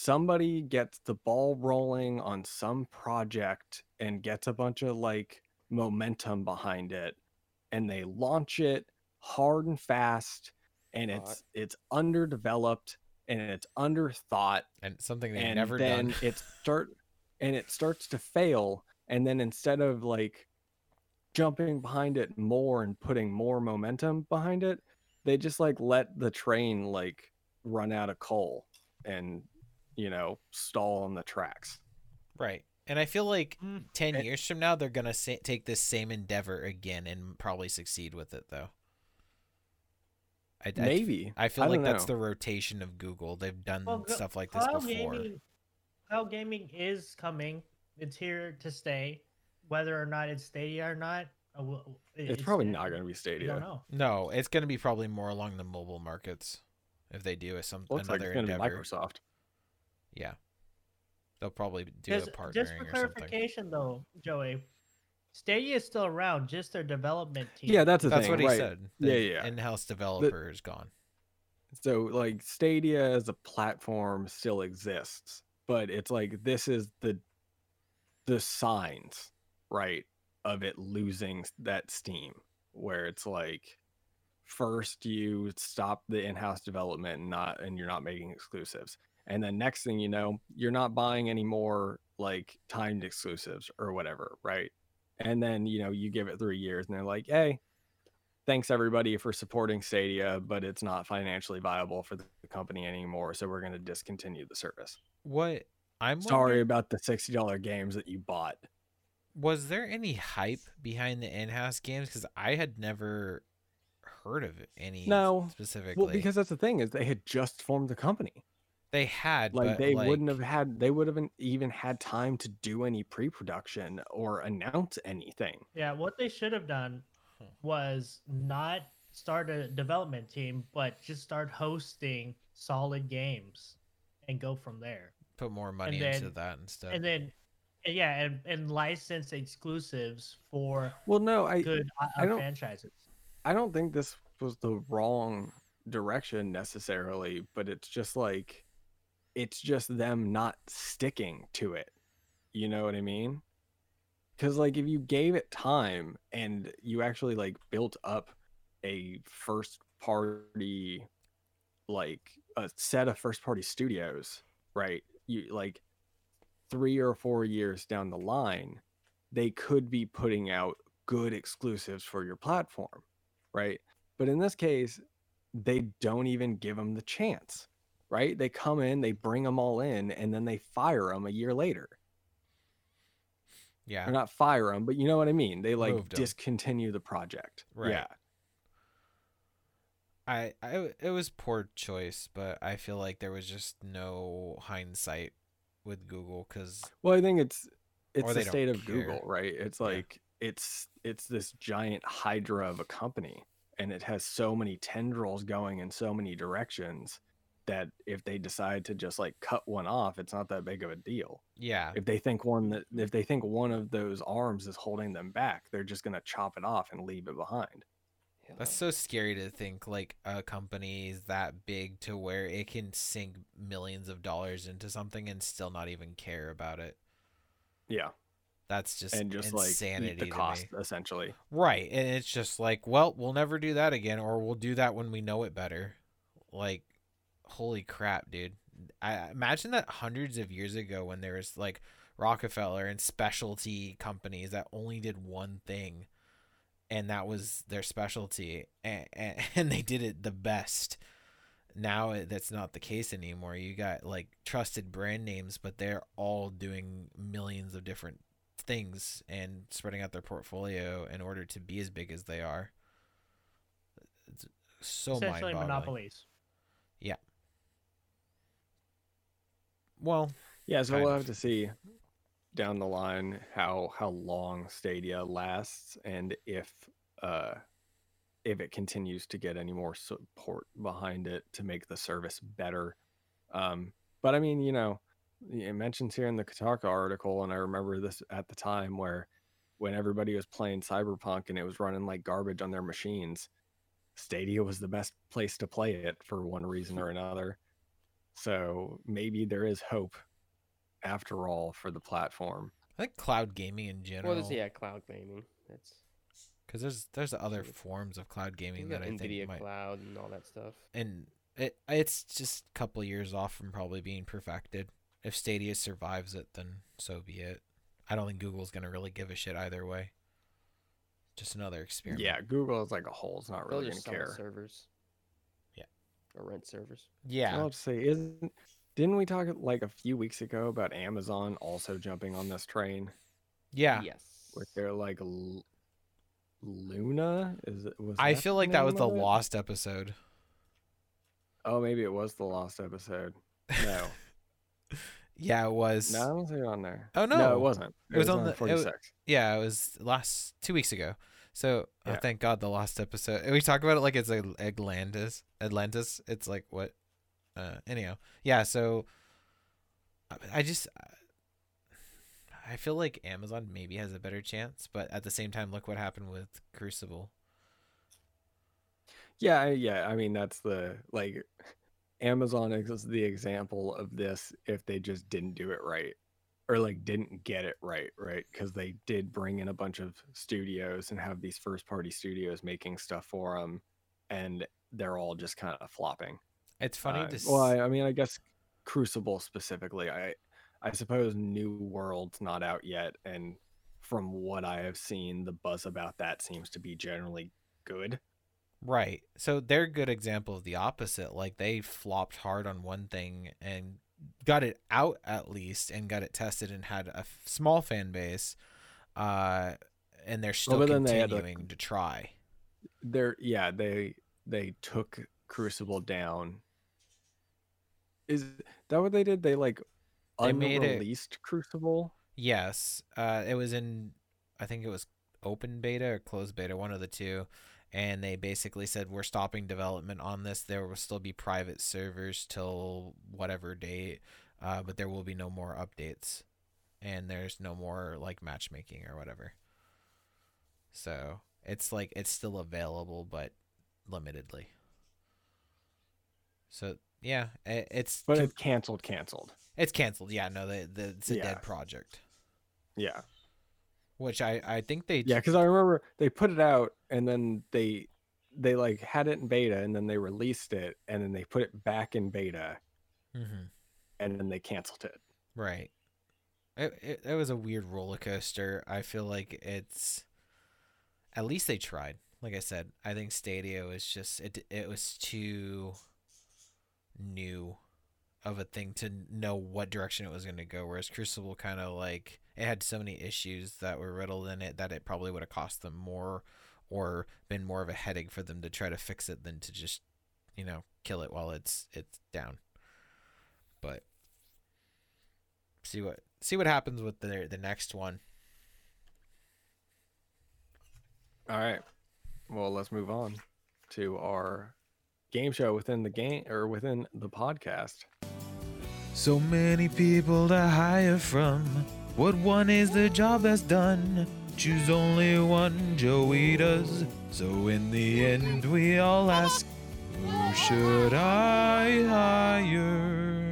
Speaker 3: somebody gets the ball rolling on some project and gets a bunch of like momentum behind it and they launch it hard and fast and
Speaker 5: Thought.
Speaker 3: it's it's underdeveloped and it's underthought
Speaker 2: and something they've
Speaker 3: and
Speaker 2: never
Speaker 3: then
Speaker 2: done.
Speaker 3: it *laughs* start and it starts to fail and then instead of like jumping behind it more and putting more momentum behind it they just like let the train like run out of coal and you know stall on the tracks
Speaker 2: Right. And I feel like
Speaker 4: Mm.
Speaker 2: 10
Speaker 3: And-
Speaker 2: years from now, they're going to sa- take this same endeavor again and probably succeed with it, though. I, I,
Speaker 3: maybe
Speaker 2: I feel
Speaker 3: I
Speaker 2: like that's
Speaker 3: know.
Speaker 2: the rotation of Google. They've done
Speaker 4: Well,
Speaker 2: stuff like this
Speaker 4: cloud
Speaker 2: before.
Speaker 4: gaming, cloud gaming is coming. It's here to stay, whether or not it's Stadia or not. uh, w-
Speaker 3: it's, probably not going to be
Speaker 4: We
Speaker 3: stadia
Speaker 4: don't know.
Speaker 2: No, it's going to be probably more along the mobile markets if they do a some
Speaker 3: looks like
Speaker 2: another
Speaker 3: it's going to be
Speaker 2: endeavor.
Speaker 3: microsoft
Speaker 2: Yeah. They'll probably do
Speaker 4: Just,
Speaker 2: a partnering
Speaker 4: just for
Speaker 2: or something.
Speaker 4: clarification, though, Joey, Stadia is still around. Just their development team.
Speaker 3: yeah that's the
Speaker 2: That's
Speaker 3: thing
Speaker 2: what he said.
Speaker 3: Yeah,
Speaker 2: The
Speaker 3: yeah.
Speaker 2: In-house developer is gone.
Speaker 3: so like stadia as a platform still exists but it's like this is the the signs right of it losing that steam where it's like first you stop the in-house development and not and you're not making exclusives and then next thing you know you're not buying any more like timed exclusives or whatever right and then you know you give it three years and they're like hey thanks everybody for supporting stadia but it's not financially viable for the company anymore so we're going to discontinue the service
Speaker 2: What I'm
Speaker 3: sorry about the $60 games that you bought
Speaker 2: was there any hype behind the in-house games? Because I had never heard of any.
Speaker 3: No.
Speaker 2: specifically.
Speaker 3: well because that's the thing is they had just formed the company
Speaker 2: they had
Speaker 3: like
Speaker 2: but,
Speaker 3: they
Speaker 2: like,
Speaker 3: wouldn't have had they would have even had time to do any pre-production or announce anything
Speaker 4: Yeah, what they should have done was not start a development team, but just start hosting solid games and go from there.
Speaker 2: put more money into
Speaker 4: then-
Speaker 2: that instead.
Speaker 4: And then, yeah, and, and license exclusives for
Speaker 3: well no i
Speaker 4: good uh,
Speaker 3: I don't-
Speaker 4: franchises.
Speaker 3: i don't think this was the wrong direction necessarily but it's just like it's just them not sticking to it. You know what i mean? Because like if you gave it time and you actually like built up a first party like a set of first party studios right? You like three or four years down the line they could be putting out good exclusives for your platform right? But in this case they don't even give them the chance right they come in they bring them all in and then they fire them a year later
Speaker 2: yeah,
Speaker 3: or not fire them, but you know what I mean. They like
Speaker 2: Moved
Speaker 3: discontinue the project.
Speaker 2: Right.
Speaker 3: Yeah.
Speaker 2: I, I, it was poor choice, but I feel like there was just no hindsight with Google because
Speaker 3: Well, I think it's it's the state of
Speaker 2: care.
Speaker 3: Google, right? It's
Speaker 2: Yeah.
Speaker 3: like it's it's this giant hydra of a company, and it has so many tendrils going in so many directions that if they decide to just like cut one off, it's not that big of a deal.
Speaker 2: yeah,
Speaker 3: If they think one that if they think one of those arms is holding them back, they're just gonna chop it off and leave it behind.
Speaker 2: That's so scary to think like a company is that big to where it can sink millions of dollars into something and still not even care about it.
Speaker 3: Yeah,
Speaker 2: That's just
Speaker 3: and just
Speaker 2: insanity
Speaker 3: like eat the
Speaker 2: to
Speaker 3: cost
Speaker 2: me.
Speaker 3: essentially.
Speaker 2: Right, and it's just like, well, we'll never do that again, or we'll do that when we know it better. Like, holy crap, dude! I imagine that hundreds of years ago when there was like Rockefeller and specialty companies that only did one thing, and that was their specialty, and and, *laughs* and they did it the best. Now that's not the case anymore. You got like trusted brand names, but they're all doing millions of different things and spreading out their portfolio in order to be as big as they are. It's so
Speaker 4: Essentially monopolies.
Speaker 2: Well,
Speaker 3: Yeah, so we'll
Speaker 2: of.
Speaker 3: have to see down the line how how long Stadia lasts and if uh if it continues to get any more support behind it to make the service better. Um but I mean, you know, it mentions here in the Kotaku article and I remember this at the time where when everybody was playing Cyberpunk and it was running like garbage on their machines, Stadia was the best place to play it for one reason or another. So maybe there is hope after all for the platform.
Speaker 2: I think cloud gaming in general.
Speaker 5: Well, yeah, cloud gaming. That's
Speaker 2: because there's there's other forms of cloud gaming
Speaker 5: got
Speaker 2: that I
Speaker 5: Nvidia
Speaker 2: think might,
Speaker 5: cloud and all that stuff.
Speaker 2: and it it's just a couple years off from probably being perfected. If Stadia survives it, then so be it. I don't think Google's gonna really give a shit either way. Just another experiment.
Speaker 3: Yeah, Google is like a whole It's not
Speaker 5: They'll
Speaker 3: really gonna care.
Speaker 5: servers.
Speaker 2: Yeah.
Speaker 5: Or rent servers.
Speaker 2: Yeah.
Speaker 3: I'll just say, isn't didn't we talk like a few weeks ago about Amazon also jumping on this train
Speaker 2: yeah.
Speaker 5: Yes.
Speaker 3: with their like L- Luna? Is it was
Speaker 2: I feel like that was the
Speaker 3: of it?
Speaker 2: lost episode.
Speaker 3: Oh, maybe it was the lost episode. No, *laughs*
Speaker 2: Yeah, it was.
Speaker 3: no, I don't see it on there.
Speaker 2: Oh,
Speaker 3: no,
Speaker 2: no.
Speaker 3: it wasn't.
Speaker 2: It was on the- it
Speaker 3: forty
Speaker 2: was-
Speaker 3: six.
Speaker 2: Yeah, it was last two weeks ago. So uh,
Speaker 3: Yeah.
Speaker 2: thank God the last episode. We talk about it like it's like Atlantis. Atlantis. It's like what? Uh, anyhow, yeah. So I just I feel like Amazon maybe has a better chance, but at the same time, look what happened with Crucible.
Speaker 3: Yeah, yeah. I mean, that's the like Amazon is the example of this if they just didn't do it right or like didn't get it right, right? Because they did bring in a bunch of studios and have these first party studios making stuff for them. and they're all just kind of flopping.
Speaker 2: It's funny
Speaker 3: Uh,
Speaker 2: to
Speaker 3: well, I, I mean, I guess Crucible specifically. I I suppose New World's not out yet, and from what I have seen, the buzz about that seems to be generally good.
Speaker 2: Right. So they're a good example of the opposite. Like they flopped hard on one thing and got it out at least and got it tested and had a f- small fan base. Uh and they're still
Speaker 3: but then they a-
Speaker 2: continuing to try.
Speaker 3: They're yeah, they they took Crucible down. Is that what they did? They like
Speaker 2: They made it-
Speaker 3: Crucible.
Speaker 2: Yes. Uh it was in I think it was open beta or closed beta, one of the two. And they basically said we're stopping development on this. There will still be private servers till whatever date, uh, but there will be no more updates, and there's no more like matchmaking or whatever. So it's like it's still available, but limitedly. So yeah, i- it's
Speaker 3: But it canceled, canceled.
Speaker 2: it's canceled. Yeah, no, the, the it's a
Speaker 3: Yeah.
Speaker 2: dead project,
Speaker 3: Yeah.
Speaker 2: Which I I think they
Speaker 3: Yeah, because I remember they put it out and then they they like had it in beta and then they released it and then they put it back in beta
Speaker 2: hmm
Speaker 3: and then they canceled it.
Speaker 2: Right. It, it it was a weird roller coaster. I feel like it's at least they tried. Like I said, I think Stadia was just it it was too new of a thing to know what direction it was going to go whereas Crucible kind of like it had so many issues that were riddled in it that it probably would have cost them more or been more of a headache for them to try to fix it than to just you know kill it while it's it's down. But see what see what happens with the the next one.
Speaker 3: All right. Well, let's move on to our game show within the game or within the podcast.
Speaker 2: So many people to hire from. What one is the job that's done? Choose only one, Joey does. So in the end, we all ask, who should I hire?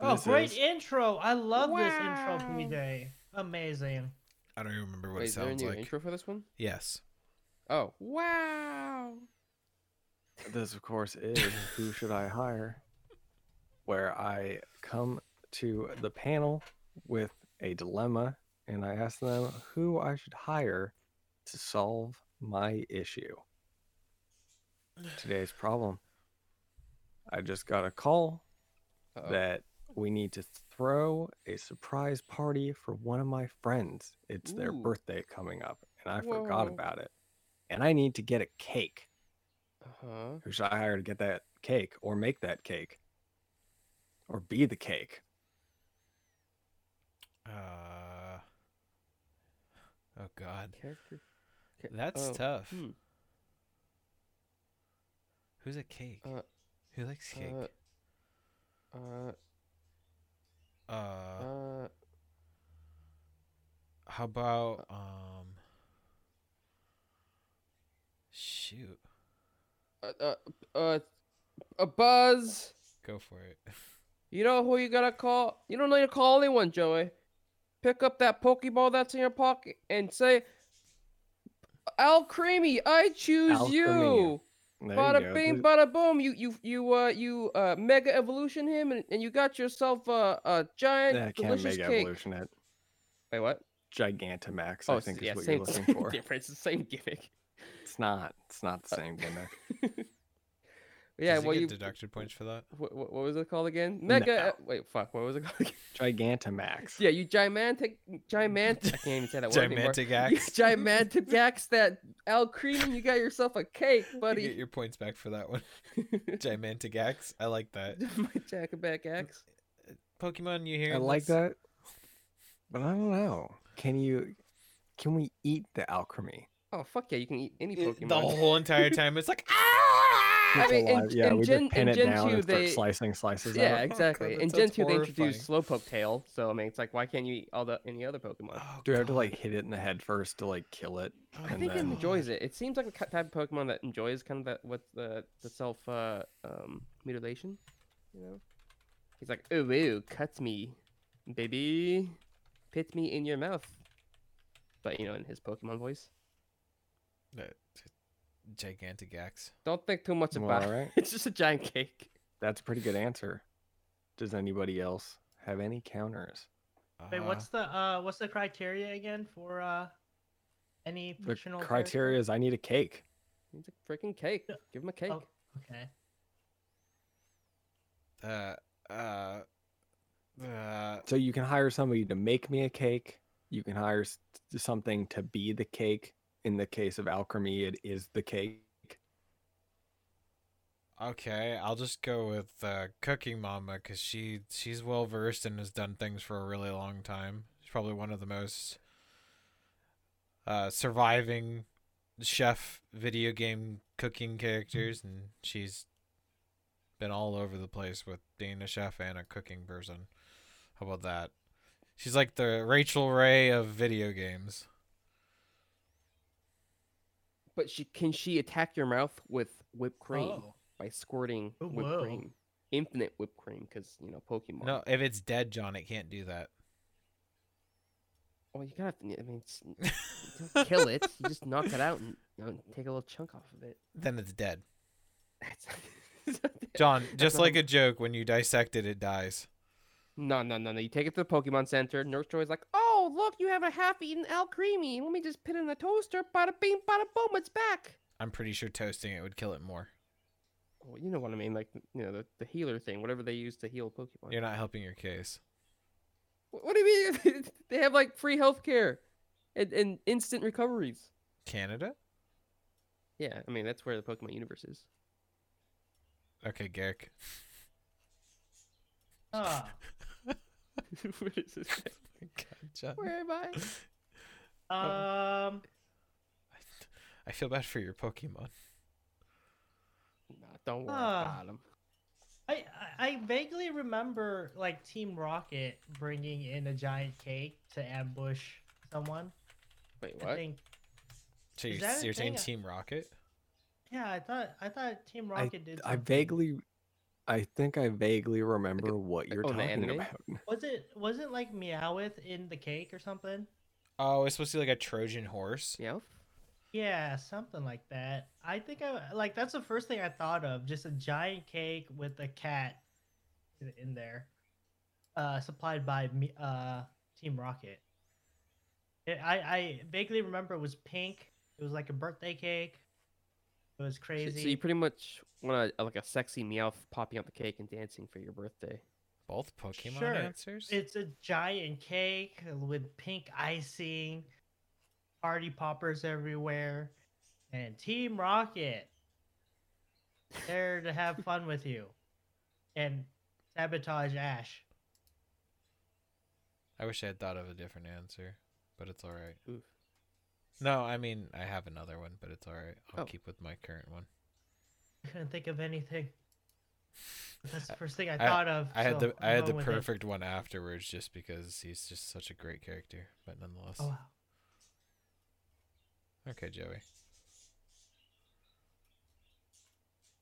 Speaker 4: Oh,
Speaker 3: This
Speaker 4: great
Speaker 3: is-
Speaker 4: intro! I love this intro, PJ. Amazing.
Speaker 2: I don't even remember what
Speaker 5: Wait,
Speaker 2: it
Speaker 5: is there a
Speaker 2: sounds
Speaker 5: new
Speaker 2: like.
Speaker 5: intro for this one?
Speaker 2: Yes.
Speaker 5: Oh, wow.
Speaker 3: This, of course, is Who Should I Hire? Where I come to the panel with a dilemma and I ask them who I should hire to solve my issue. Today's problem. I just got a call
Speaker 5: Uh-oh.
Speaker 3: that we need to throw a surprise party for one of my friends. It's their birthday coming up, and I forgot about it. And I need to get a cake.
Speaker 5: Uh-huh.
Speaker 3: Who should I hire to get that cake or make that cake? Or be the cake?
Speaker 2: Uh. Oh God,
Speaker 5: Character.
Speaker 2: that's
Speaker 5: oh,
Speaker 2: tough.
Speaker 5: Hmm.
Speaker 2: Who's a cake?
Speaker 5: Uh,
Speaker 2: Who likes cake?
Speaker 5: Uh, uh,
Speaker 2: Uh,
Speaker 5: uh,
Speaker 2: how about um? Shoot,
Speaker 5: uh, uh, uh, a buzz.
Speaker 2: go for it. *laughs*
Speaker 5: You know who you gotta call? You don't need to call anyone, Joey. Pick up that Pokeball that's in your pocket and say, "Alcremie, I choose
Speaker 3: Al
Speaker 5: you."
Speaker 3: There you
Speaker 5: Bada
Speaker 3: go.
Speaker 5: bing, bada boom. You you you uh you uh mega evolution him and, and you got yourself a a giant
Speaker 3: That can't
Speaker 5: delicious
Speaker 3: make
Speaker 5: cake.
Speaker 3: evolution it.
Speaker 5: Wait, what?
Speaker 3: Gigantamax,
Speaker 5: Oh,
Speaker 3: I
Speaker 5: s-
Speaker 3: think
Speaker 5: yeah,
Speaker 3: is what
Speaker 5: same,
Speaker 3: you're looking
Speaker 5: same
Speaker 3: for.
Speaker 5: difference, the *laughs* same gimmick.
Speaker 3: It's not. It's not the
Speaker 5: Uh,
Speaker 3: same gimmick. *laughs*
Speaker 5: Yeah,
Speaker 2: Does
Speaker 5: well,
Speaker 2: get
Speaker 5: you.
Speaker 2: deducted points for that?
Speaker 5: What, what was it called again? Mega.
Speaker 3: No.
Speaker 5: uh, Wait, fuck. What was it called again? *laughs*
Speaker 3: Gigantamax.
Speaker 5: Yeah, you gigantic, gigantic. *laughs* I can't even say that word anymore.
Speaker 2: Gigantic
Speaker 5: You
Speaker 2: axe.
Speaker 5: gigantic axe that Al Cream. You got yourself a cake, buddy.
Speaker 2: You get your points back for that one. Gigantic axe. I like that.
Speaker 5: My jackback axe.
Speaker 2: Pokemon, you hear?
Speaker 3: I like that. But I don't know. Can you can we eat the Alcremie?
Speaker 5: Oh fuck yeah! You can eat any
Speaker 2: It-
Speaker 5: Pokemon.
Speaker 2: the whole entire time. It's like ah.
Speaker 5: I mean, in-
Speaker 3: alive. yeah,
Speaker 5: in
Speaker 3: we
Speaker 5: Gen-
Speaker 3: just pin
Speaker 5: in
Speaker 3: it
Speaker 5: Gen
Speaker 3: down
Speaker 5: 2
Speaker 3: and start
Speaker 5: they-
Speaker 3: slicing slices
Speaker 5: Yeah,
Speaker 3: out.
Speaker 5: exactly.
Speaker 2: God,
Speaker 5: In Gen 2, they introduced
Speaker 2: horrifying.
Speaker 5: Slowpoke Tail, so I mean, it's like, why can't you eat all the any other Pokemon?
Speaker 2: Oh,
Speaker 3: Do I have to like hit it in the head first to like kill it?
Speaker 2: Oh,
Speaker 5: I
Speaker 3: and
Speaker 5: think it
Speaker 3: then-
Speaker 5: enjoys it. It seems like a type of Pokemon that enjoys kind of that what the the self uh, um, mutilation. You know, he's like, ooh, ew, cut me, baby, pit me in your mouth. But you know, in his Pokemon voice.
Speaker 2: That- Gigantagax.
Speaker 5: Don't think too much
Speaker 3: Well,
Speaker 5: about
Speaker 3: all
Speaker 5: it.
Speaker 3: right. *laughs*
Speaker 5: It's just a giant cake.
Speaker 3: That's a pretty good answer. Does anybody else have any counters?
Speaker 4: Wait, what's the uh what's the criteria again for uh any
Speaker 3: The criteria
Speaker 4: character?
Speaker 3: is I need a cake.
Speaker 5: It's a freaking cake. Give him a cake.
Speaker 4: Oh. Okay.
Speaker 2: uh, uh, uh,
Speaker 3: So you can hire somebody to make me a cake. You can hire something to be the cake. In the case of Alcremie, it is the cake.
Speaker 2: okay, I'll just go with uh, Cooking Mama because she she's well versed and has done things for a really long time. She's probably one of the most uh, surviving chef video game cooking characters, and she's been all over the place with being a chef and a cooking person. How about that? She's like the Rachael Ray of video games.
Speaker 5: But she can she attack your mouth with whipped cream
Speaker 4: Oh.
Speaker 5: by squirting
Speaker 4: Oh,
Speaker 5: whipped
Speaker 4: whoa.
Speaker 5: cream, infinite whipped cream, because you know Pokemon.
Speaker 2: No, if it's dead, John, it can't do that.
Speaker 5: Well, you gotta. I mean, it's, don't kill it. You just knock it out and you know, take a little chunk off of it.
Speaker 2: Then it's dead.
Speaker 5: That's *laughs*
Speaker 2: John,
Speaker 5: That's
Speaker 2: just
Speaker 5: not-
Speaker 2: like a joke, when you dissect it, it dies.
Speaker 5: No, no, no, no. You take it to the Pokemon Center. Nurse Joy's like, "Oh, look, you have a half-eaten Alcremie. Let me just put it in the toaster. Bada bing, bada boom, it's back."
Speaker 2: I'm pretty sure toasting it would kill it more.
Speaker 5: Well, you know what I mean, like you know the, the healer thing, whatever they use to heal Pokemon.
Speaker 2: You're not helping your case.
Speaker 5: Wh- What do you mean? *laughs* they have like free healthcare and, and instant recoveries.
Speaker 2: Canada?
Speaker 5: Yeah, I mean that's where the Pokemon universe is.
Speaker 2: Okay, Garrick.
Speaker 4: Ah, *laughs*
Speaker 5: Where is this? *laughs*
Speaker 2: God, John.
Speaker 5: Where am I? *laughs*
Speaker 4: um,
Speaker 2: I feel bad for your Pokemon.
Speaker 5: Nah, don't worry
Speaker 4: Ah.
Speaker 5: about him.
Speaker 4: I, I I vaguely remember like Team Rocket bringing in a giant cake to ambush someone.
Speaker 5: Wait,
Speaker 4: I
Speaker 5: what?
Speaker 4: think.
Speaker 2: So
Speaker 4: Is
Speaker 2: you're,
Speaker 4: that a
Speaker 2: you're saying
Speaker 4: thing?
Speaker 2: Team Rocket?
Speaker 4: Yeah, I thought I thought Team
Speaker 3: I,
Speaker 4: Rocket did.
Speaker 3: I
Speaker 4: something.
Speaker 3: vaguely, I think I vaguely remember what you're
Speaker 5: oh,
Speaker 3: talking about. *laughs*
Speaker 4: was it was it like Meowth in the cake or something?
Speaker 2: Oh, it's supposed to be like a Trojan horse.
Speaker 5: Meowth?
Speaker 4: Yeah, something like that. I think I like that's the first thing I thought of. Just a giant cake with a cat in- in there, uh, supplied by me, uh, Team Rocket. It, I I vaguely remember it was pink. It was like a birthday cake. It was
Speaker 5: So-
Speaker 4: crazy.
Speaker 5: So you pretty much want a, like a sexy Meowth popping out the cake and dancing for your birthday.
Speaker 2: Both Pokemon
Speaker 4: Sure.
Speaker 2: answers?
Speaker 4: It's a giant cake with pink icing, party poppers everywhere, and Team Rocket there to have *laughs* fun with you and sabotage Ash.
Speaker 2: I wish I had thought of a different answer, but it's alright.
Speaker 5: Oof.
Speaker 2: No, I mean, I have another one, but it's alright. I'll
Speaker 5: Oh.
Speaker 2: keep with my current one.
Speaker 4: I couldn't think of anything. That's the first thing I,
Speaker 2: I-
Speaker 4: thought of.
Speaker 2: I had the I
Speaker 4: I'm
Speaker 2: had the
Speaker 4: going with it.
Speaker 2: perfect one afterwards just because he's just such a great character, but nonetheless.
Speaker 4: Oh wow.
Speaker 2: Okay, Joey.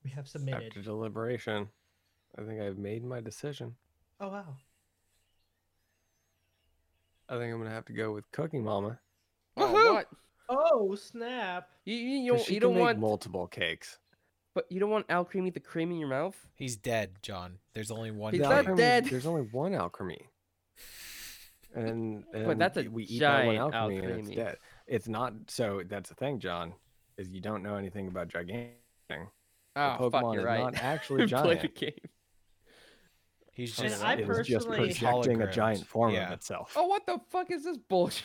Speaker 4: We have submitted.
Speaker 3: After deliberation, I think I've made my decision.
Speaker 4: Oh wow.
Speaker 3: I think I'm gonna have to go with Cooking Mama.
Speaker 5: Oh, what?
Speaker 4: Oh snap!
Speaker 5: You, you, you
Speaker 3: 'cause
Speaker 5: don't,
Speaker 3: she
Speaker 5: you
Speaker 3: can
Speaker 5: don't
Speaker 3: make
Speaker 5: want,
Speaker 3: multiple cakes.
Speaker 5: but you don't want Alcremie the cream in your mouth.
Speaker 2: He's dead, John. There's only one.
Speaker 5: He's
Speaker 3: The
Speaker 5: not
Speaker 3: Alcremie-
Speaker 5: dead.
Speaker 3: There's only one Alcremie. *laughs* And, and
Speaker 5: that's a
Speaker 3: we eat that one
Speaker 5: giant
Speaker 3: Alcremie and it's dead. It's not so that's the thing, John, is you don't know anything about gigantic. The
Speaker 5: Oh, fuck, you're
Speaker 3: is
Speaker 5: right.
Speaker 3: not *laughs* actually
Speaker 5: Play the game.
Speaker 2: He's
Speaker 4: And
Speaker 2: just.
Speaker 4: I
Speaker 3: it is just
Speaker 4: personally-
Speaker 3: projecting a giant form
Speaker 2: yeah.
Speaker 3: of itself.
Speaker 5: Oh, what the fuck is this bullshit?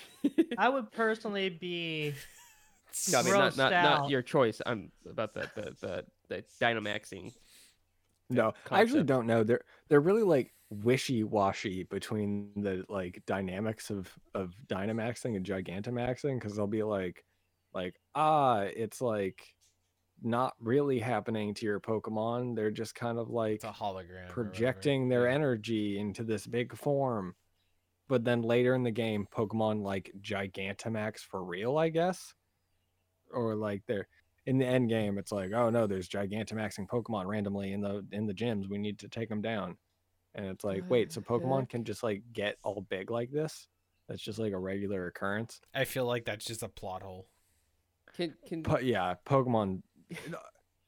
Speaker 4: I would personally be *laughs*
Speaker 5: no, I mean, not,
Speaker 4: Grossed
Speaker 5: not, not your choice. I'm about the the the, the Dynamaxing.
Speaker 3: No, I actually don't know. They're they're really like wishy washy between the like dynamics of of Dynamaxing and Gigantamaxing because they'll be like like ah it's like not really happening to your Pokemon. They're just kind of like
Speaker 2: It's a hologram.
Speaker 3: projecting their
Speaker 2: Yeah.
Speaker 3: energy into this big form. But then later in the game, Pokemon like Gigantamax for real, I guess. Or like they're in the end game, it's like, oh no, there's Gigantamaxing Pokemon randomly in the in the gyms. We need to take them down. And it's like, wait, so Pokemon
Speaker 5: heck?
Speaker 3: can just like get all big like this? That's just like a regular occurrence.
Speaker 2: I feel like that's just a plot hole.
Speaker 5: Can can
Speaker 3: But yeah, Pokemon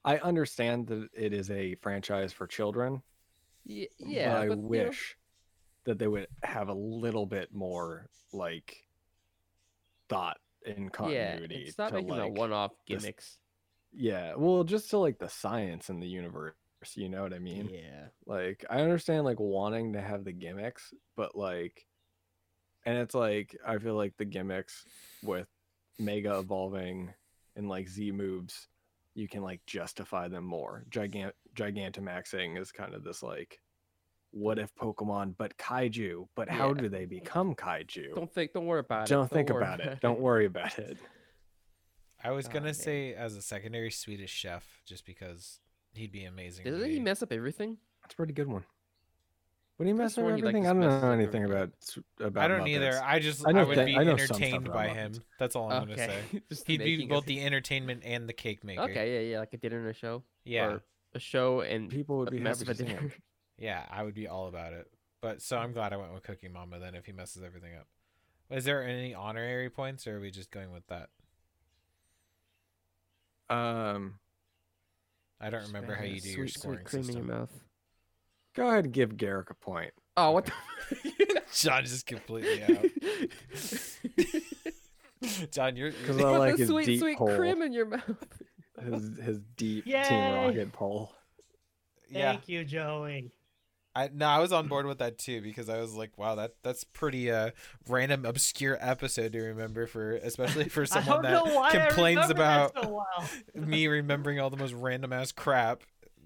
Speaker 3: I understand that it is a franchise for children.
Speaker 5: yeah,
Speaker 3: but
Speaker 5: yeah.
Speaker 3: I
Speaker 5: but, you know,
Speaker 3: wish that they would have a little bit more like thought in
Speaker 5: yeah,
Speaker 3: continuity.
Speaker 5: and stop
Speaker 3: to,
Speaker 5: making
Speaker 3: like,
Speaker 5: one-off
Speaker 3: this-
Speaker 5: gimmicks.
Speaker 3: Yeah, well, just to like the science in the universe. You know what I mean?
Speaker 5: Yeah.
Speaker 3: Like I understand like wanting to have the gimmicks, but like and it's like I feel like the gimmicks with Mega evolving and like Z moves, you can like justify them more. Gigant Gigantamaxing is kind of this like what if Pokemon but kaiju, but how
Speaker 5: Yeah.
Speaker 3: do they become kaiju?
Speaker 5: Don't think. Don't worry about it.
Speaker 3: Don't think
Speaker 5: worry
Speaker 3: about it. Don't worry about it.
Speaker 2: I was
Speaker 5: Oh,
Speaker 2: gonna
Speaker 5: man.
Speaker 2: say as a secondary Swedish chef, just because he'd be amazing. to
Speaker 5: Doesn't he mess up everything?
Speaker 3: That's a pretty good one. When he messes up
Speaker 5: sworn he, like,
Speaker 3: I don't know anything about about
Speaker 2: I don't either. I just
Speaker 3: I
Speaker 2: I,
Speaker 3: know
Speaker 2: would
Speaker 3: thi-
Speaker 2: be
Speaker 3: I know some stuff
Speaker 2: entertained
Speaker 3: about
Speaker 2: by
Speaker 3: Muppets.
Speaker 2: him. That's all I'm gonna say. *laughs*
Speaker 5: Just
Speaker 2: He'd be both the entertainment and the cake maker.
Speaker 5: Okay, yeah, yeah, like a dinner and a show.
Speaker 2: Yeah.
Speaker 5: Or a show and
Speaker 3: People would be
Speaker 5: mess
Speaker 3: happy
Speaker 5: of a
Speaker 3: see him.
Speaker 5: dinner. *laughs*
Speaker 2: Yeah, I would be all about it. But so I'm glad I went with Cookie Mama then if he messes everything up. Is there any honorary points or are we just going with that?
Speaker 3: Um,
Speaker 2: I don't remember how you do
Speaker 5: sweet,
Speaker 2: your
Speaker 5: sweet
Speaker 2: scoring
Speaker 5: cream
Speaker 2: system.
Speaker 5: in your mouth.
Speaker 3: Go ahead and give Garrick a point.
Speaker 5: Oh, what the? *laughs* *laughs*
Speaker 2: John just completely out. *laughs* John, you're
Speaker 3: 'Cause I
Speaker 5: Put
Speaker 3: like
Speaker 5: the
Speaker 3: his
Speaker 5: sweet,
Speaker 3: deep
Speaker 5: sweet
Speaker 3: hole.
Speaker 5: cream in your mouth.
Speaker 3: His his deep Team
Speaker 4: Yay!
Speaker 3: Rocket poll.
Speaker 2: yeah.
Speaker 4: Thank you, Joey.
Speaker 2: I no, I was on board with that too because I was like, wow, that that's pretty uh random obscure episode to remember for especially for someone that complains about
Speaker 4: so well.
Speaker 2: me remembering all the most random ass crap.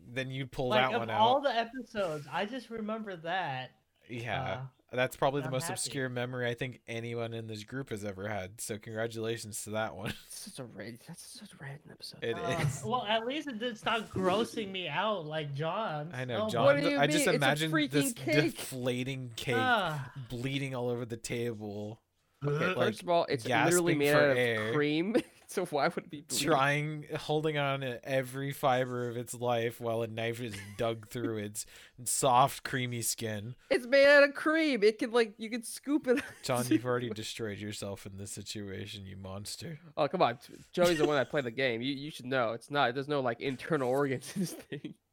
Speaker 2: Then you pull
Speaker 4: like
Speaker 2: that
Speaker 4: of
Speaker 2: one
Speaker 4: all
Speaker 2: out.
Speaker 4: Of all the episodes, I just remember that.
Speaker 2: yeah.
Speaker 4: Uh,
Speaker 2: That's probably the
Speaker 4: I'm
Speaker 2: most
Speaker 4: happy.
Speaker 2: obscure memory I think anyone in this group has ever had. So congratulations to that one.
Speaker 5: Such a red. That's such a random episode.
Speaker 2: It
Speaker 4: uh,
Speaker 2: is.
Speaker 4: well, at least it didn't stop grossing me out like John.
Speaker 2: I know,
Speaker 4: Oh,
Speaker 2: John.
Speaker 5: What do you
Speaker 2: I just
Speaker 5: mean? It's a
Speaker 2: imagine
Speaker 5: freaking
Speaker 2: this
Speaker 5: cake.
Speaker 2: deflating cake
Speaker 4: Ah.
Speaker 2: bleeding all over the table,
Speaker 5: Okay,
Speaker 2: like,
Speaker 5: first of all, it's literally made out of
Speaker 2: air.
Speaker 5: cream. *laughs* *laughs* so why would it be bleeding?
Speaker 2: trying, holding on to every fiber of its life while a knife is dug through its soft, creamy skin.
Speaker 5: It's made out of cream. It can like you can scoop it.
Speaker 2: John, *laughs* you've already destroyed yourself in this situation, you monster.
Speaker 5: Oh come on, Joey's the one that played the game. You you should know. It's not. There's no like internal organs in this thing. *laughs*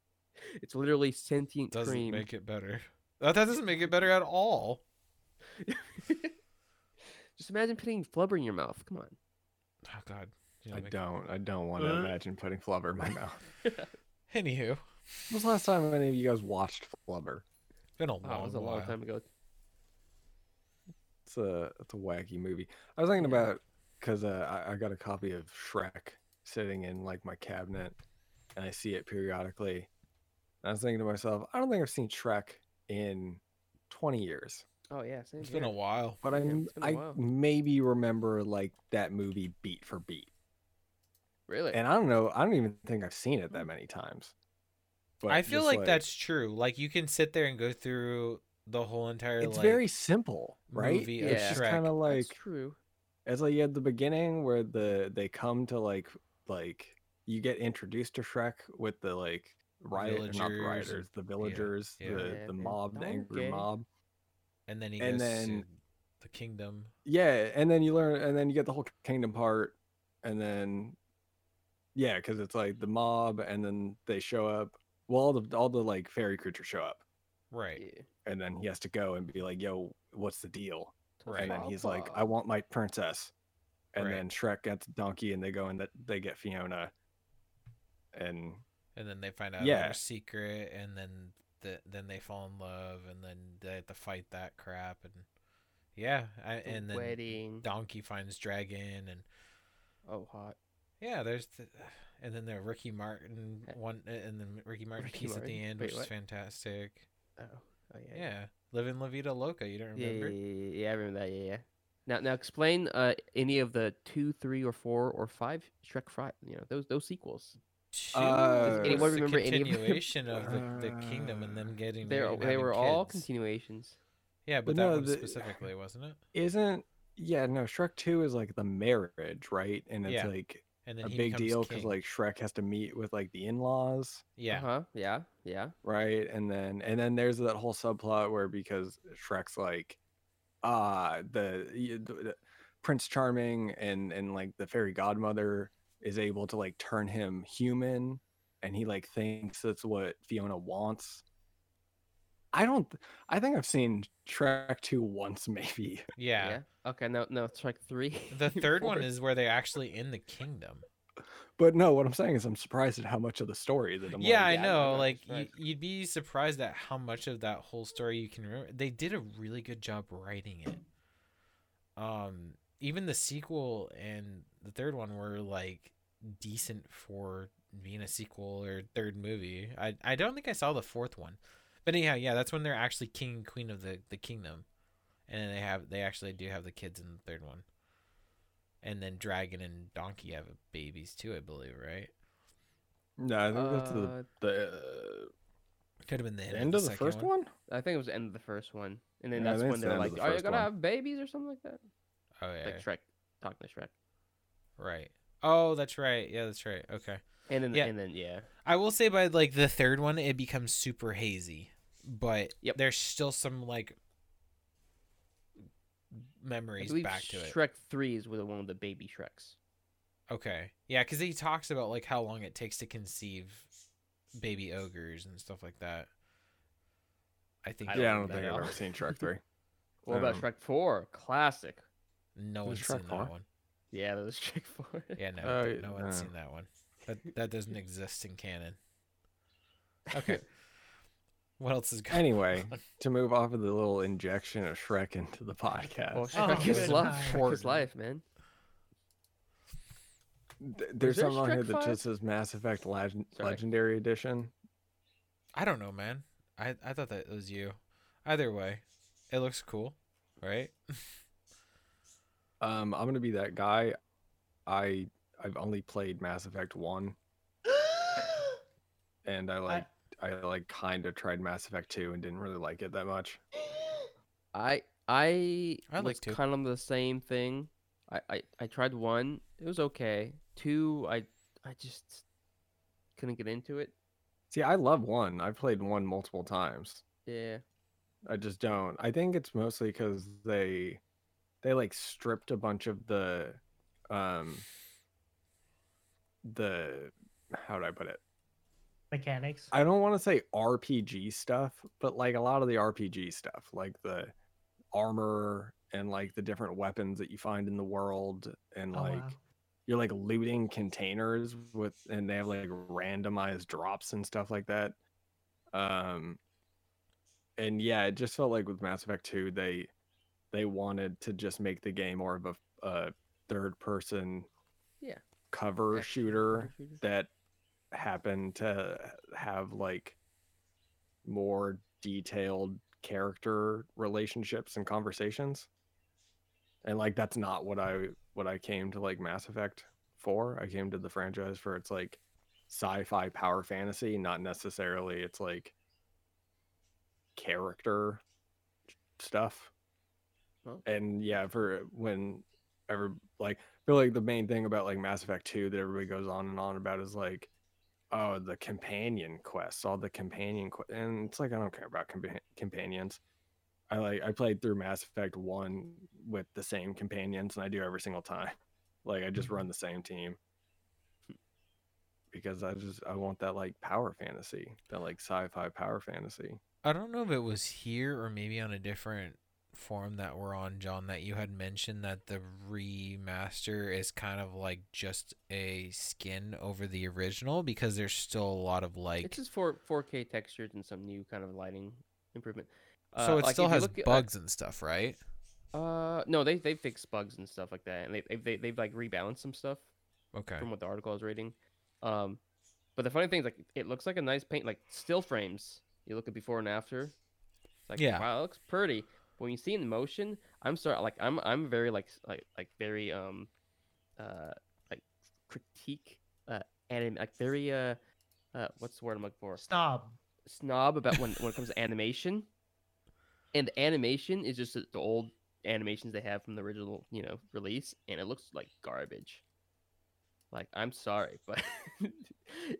Speaker 5: It's literally sentient
Speaker 2: Doesn't
Speaker 5: cream.
Speaker 2: make it better. That, that doesn't make it better at all.
Speaker 5: Just imagine putting flubber in your mouth. Come on.
Speaker 2: Oh God. You know,
Speaker 3: I
Speaker 2: make-
Speaker 3: don't. I don't want to
Speaker 4: Uh.
Speaker 3: imagine putting flubber in my mouth. *laughs*
Speaker 2: Anywho,
Speaker 3: When was the last time any of you guys watched Flubber?
Speaker 2: been a
Speaker 5: Oh,
Speaker 2: long
Speaker 5: it was a
Speaker 2: while.
Speaker 5: long time ago.
Speaker 3: It's a it's a wacky movie. I was thinking about because uh, I, I got a copy of Shrek sitting in like my cabinet, and I see it periodically. And I was thinking to myself, I don't think I've seen Shrek in twenty years,
Speaker 5: Oh yeah, same
Speaker 2: It's been a while.
Speaker 3: but I
Speaker 5: Yeah, it's been a
Speaker 3: I
Speaker 5: while.
Speaker 3: maybe remember like that movie beat for beat,
Speaker 5: Really?
Speaker 3: and I don't know. I don't even think I've seen it that many times. But
Speaker 2: I feel
Speaker 3: just,
Speaker 2: like, that's true. Like you can sit there and go through the whole entire
Speaker 3: it's
Speaker 2: like
Speaker 3: very simple, right?
Speaker 2: movie
Speaker 5: of
Speaker 3: It's just kind of like
Speaker 5: That's true.
Speaker 3: it's like at the beginning where the they come to like like you get introduced to Shrek with the like riot not the
Speaker 2: Villagers
Speaker 3: rioters, the villagers,
Speaker 2: yeah.
Speaker 3: the
Speaker 5: Yeah,
Speaker 3: the
Speaker 5: and
Speaker 3: mob, the angry mob.
Speaker 2: And then he
Speaker 3: and
Speaker 2: goes
Speaker 3: then-
Speaker 2: to the kingdom.
Speaker 3: Yeah, and then you learn and then you get the whole kingdom part and then yeah, cuz it's like the mob and then they show up. Well, all the all the like fairy creatures show up
Speaker 2: Right.
Speaker 3: And then he has to go and be like, "Yo, what's the deal?"
Speaker 2: Right.
Speaker 3: And then he's like, "I want my princess." And
Speaker 2: Right.
Speaker 3: then Shrek gets Donkey, and they go and that they get Fiona. And
Speaker 2: And then they find out
Speaker 3: Yeah.
Speaker 2: their secret, and then the, then they fall in love, and then they have to fight that crap, and yeah, I,
Speaker 5: The
Speaker 2: and then
Speaker 5: wedding.
Speaker 2: Donkey finds Dragon, and
Speaker 5: Oh, hot.
Speaker 2: yeah, there's the, and then the Ricky Martin
Speaker 5: Uh,
Speaker 2: one, and then Ricky Martin
Speaker 5: Ricky
Speaker 2: piece at the end,
Speaker 5: Wait,
Speaker 2: which is fantastic.
Speaker 5: Oh. Oh yeah.
Speaker 2: Yeah, living La Vida Loca. You don't
Speaker 5: Yeah, yeah,
Speaker 2: remember?
Speaker 5: yeah, yeah, yeah, I remember that. Yeah, yeah. Now, now explain uh any of the two, three, or four, or five Shrek Fry. You know those those sequels.
Speaker 2: Two
Speaker 3: Uh,
Speaker 2: was
Speaker 5: anyone remember any of them?
Speaker 2: continuation of the, the kingdom and them getting
Speaker 5: They
Speaker 2: married and
Speaker 5: they
Speaker 2: having
Speaker 5: were all
Speaker 2: kids.
Speaker 5: continuations.
Speaker 2: Yeah, but,
Speaker 3: But
Speaker 2: that
Speaker 3: no,
Speaker 2: one
Speaker 3: the-
Speaker 2: specifically, wasn't it?
Speaker 3: isn't yeah no Shrek Two is like the marriage, right? And it's
Speaker 2: Yeah.
Speaker 3: like
Speaker 2: And then
Speaker 3: a
Speaker 2: he
Speaker 3: big
Speaker 2: becomes
Speaker 3: deal because
Speaker 2: king.
Speaker 3: like Shrek has to meet with like the in-laws,
Speaker 2: yeah,
Speaker 5: Uh huh. Yeah. Yeah.
Speaker 3: right? And then and then there's that whole subplot where because Shrek's like, ah, the, y- the, the Prince Charming and and like the fairy godmother is able to like turn him human and he like thinks that's what Fiona wants. I don't I think I've seen Shrek 2 once *laughs* maybe.
Speaker 2: Yeah.
Speaker 5: Okay, no, no, it's like three.
Speaker 2: The third one *laughs* is where they're actually in the kingdom.
Speaker 3: But no, what I'm saying is I'm surprised at how much of the story that I'm
Speaker 2: yeah, I
Speaker 3: like,
Speaker 5: yeah,
Speaker 2: know.
Speaker 5: no,
Speaker 2: Like
Speaker 5: right.
Speaker 2: you, you'd be surprised at how much of that whole story you can remember. They did a really good job writing it. Um, even the sequel and the third one were like decent for being a sequel or third movie. I I don't think I saw the fourth one, but anyhow, yeah, that's when they're actually king and queen of the the kingdom, and then they have they actually do have the kids in the third one. And then Dragon and Donkey have babies too, I believe, right?
Speaker 3: No, I think that's the
Speaker 5: Uh,
Speaker 3: the
Speaker 2: Could have been the end,
Speaker 3: end
Speaker 2: of
Speaker 3: of
Speaker 2: the,
Speaker 3: the first one.
Speaker 5: I think it was the end of the first one, and then
Speaker 3: Yeah,
Speaker 5: that's when
Speaker 3: the
Speaker 5: they're
Speaker 3: end
Speaker 5: like,
Speaker 3: the
Speaker 5: "Are you gonna
Speaker 3: one.
Speaker 5: have babies or something like that?"
Speaker 2: Oh yeah,
Speaker 5: Like Shrek, talking to Shrek,
Speaker 2: right. Oh, that's right. Yeah, that's right. Okay.
Speaker 5: and then
Speaker 2: Yeah.
Speaker 5: and then yeah,
Speaker 2: I will say by like the third one, it becomes super hazy, but
Speaker 5: Yep.
Speaker 2: there's still some like memories
Speaker 5: believe
Speaker 2: back to it.
Speaker 5: Shrek three is with one of the baby Shreks.
Speaker 2: Okay. Yeah, because he talks about like how long it takes to conceive baby ogres and stuff like that. I think.
Speaker 5: I
Speaker 3: yeah, I
Speaker 5: don't
Speaker 3: don't think I've ever seen Shrek 3. *laughs*
Speaker 5: What about
Speaker 3: Um,
Speaker 5: Shrek four? Classic.
Speaker 2: No
Speaker 3: Was
Speaker 2: one's
Speaker 3: Shrek
Speaker 2: seen
Speaker 3: four?
Speaker 2: that one.
Speaker 5: Yeah, that was Shrek *laughs* four.
Speaker 2: Yeah, no,
Speaker 3: Uh,
Speaker 2: no one's
Speaker 3: uh.
Speaker 2: seen that one. That that doesn't exist in canon. Okay. *laughs* what else is going?
Speaker 3: Anyway,
Speaker 2: on?
Speaker 3: to move off of the little injection of Shrek into the podcast,
Speaker 5: Well,
Speaker 4: Oh,
Speaker 5: Shrek is
Speaker 4: good
Speaker 5: life.
Speaker 4: time.
Speaker 5: Shrek is life, man.
Speaker 3: th- there's
Speaker 5: there
Speaker 3: something on here that
Speaker 5: 5?
Speaker 3: just says Mass Effect Leg- Legendary Edition.
Speaker 2: I don't know, man. I I thought that was you. Either way, it looks cool, right? *laughs*
Speaker 3: Um, I'm gonna be that guy. I I've only played Mass Effect One, *gasps* and I like I, like kind of tried Mass Effect Two and didn't really like it that much.
Speaker 5: I I,
Speaker 2: I like
Speaker 5: was
Speaker 2: two.
Speaker 5: kind of the same thing. I, I I tried one. It was okay. Two, I I just couldn't get into it.
Speaker 3: See, I love one. I've played one multiple times.
Speaker 5: Yeah.
Speaker 3: I just don't. I think it's mostly because they they like stripped a bunch of the um the how would I put it?
Speaker 4: Mechanics.
Speaker 3: I don't want to say RPG stuff, but like a lot of the RPG stuff, like the armor and like the different weapons that you find in the world and
Speaker 4: Oh,
Speaker 3: like
Speaker 4: wow.
Speaker 3: you're like looting containers with and they have like randomized drops and stuff like that. Um and yeah, it just felt like with Mass Effect 2 they they wanted to just make the game more of a, a third person
Speaker 5: Yeah.
Speaker 3: cover
Speaker 5: Action
Speaker 3: shooter that happened to have like more detailed character relationships and conversations. And like that's not what i what i came to like mass effect for. I came to the franchise for its like sci-fi power fantasy not necessarily it's like character stuff
Speaker 5: Well.
Speaker 3: and yeah for when ever like I feel like the main thing about like Mass Effect 2 that everybody goes on and on about is like oh the companion quests all the companion que-. and it's like I don't care about compa- companions I like I played through Mass Effect 1 with the same companions and I do every single time *laughs* like I just mm-hmm. run the same team because I just I want that like power fantasy that like sci-fi power fantasy
Speaker 2: I don't know if it was here or maybe on a different forum that we're on, John, that you had mentioned that the remaster is kind of like just a skin over the original because there's still a lot of like.
Speaker 5: It's just four four K textures and some new kind of lighting improvement.
Speaker 2: so
Speaker 5: Uh,
Speaker 2: it
Speaker 5: like,
Speaker 2: still has
Speaker 5: look
Speaker 2: bugs and stuff, right?
Speaker 5: Uh, no, they they fixed bugs and stuff like that, and they they they they've like rebalanced some stuff
Speaker 2: Okay.
Speaker 5: from what the article I was reading. Um, but the funny thing is like it looks like a nice paint, like still frames. You look at before and after. It's like
Speaker 2: Yeah.
Speaker 5: wow, it looks pretty. When you see in motion, I'm sorry, like I'm I'm very like like like very um, uh, like critique uh, anime like very uh, uh, what's the word I'm looking for?
Speaker 4: Snob.
Speaker 5: snob about when when it comes to *laughs* animation, and the animation is just the the old animations they have from the original, you know, release, and it looks like garbage. Like I'm sorry, *laughs* but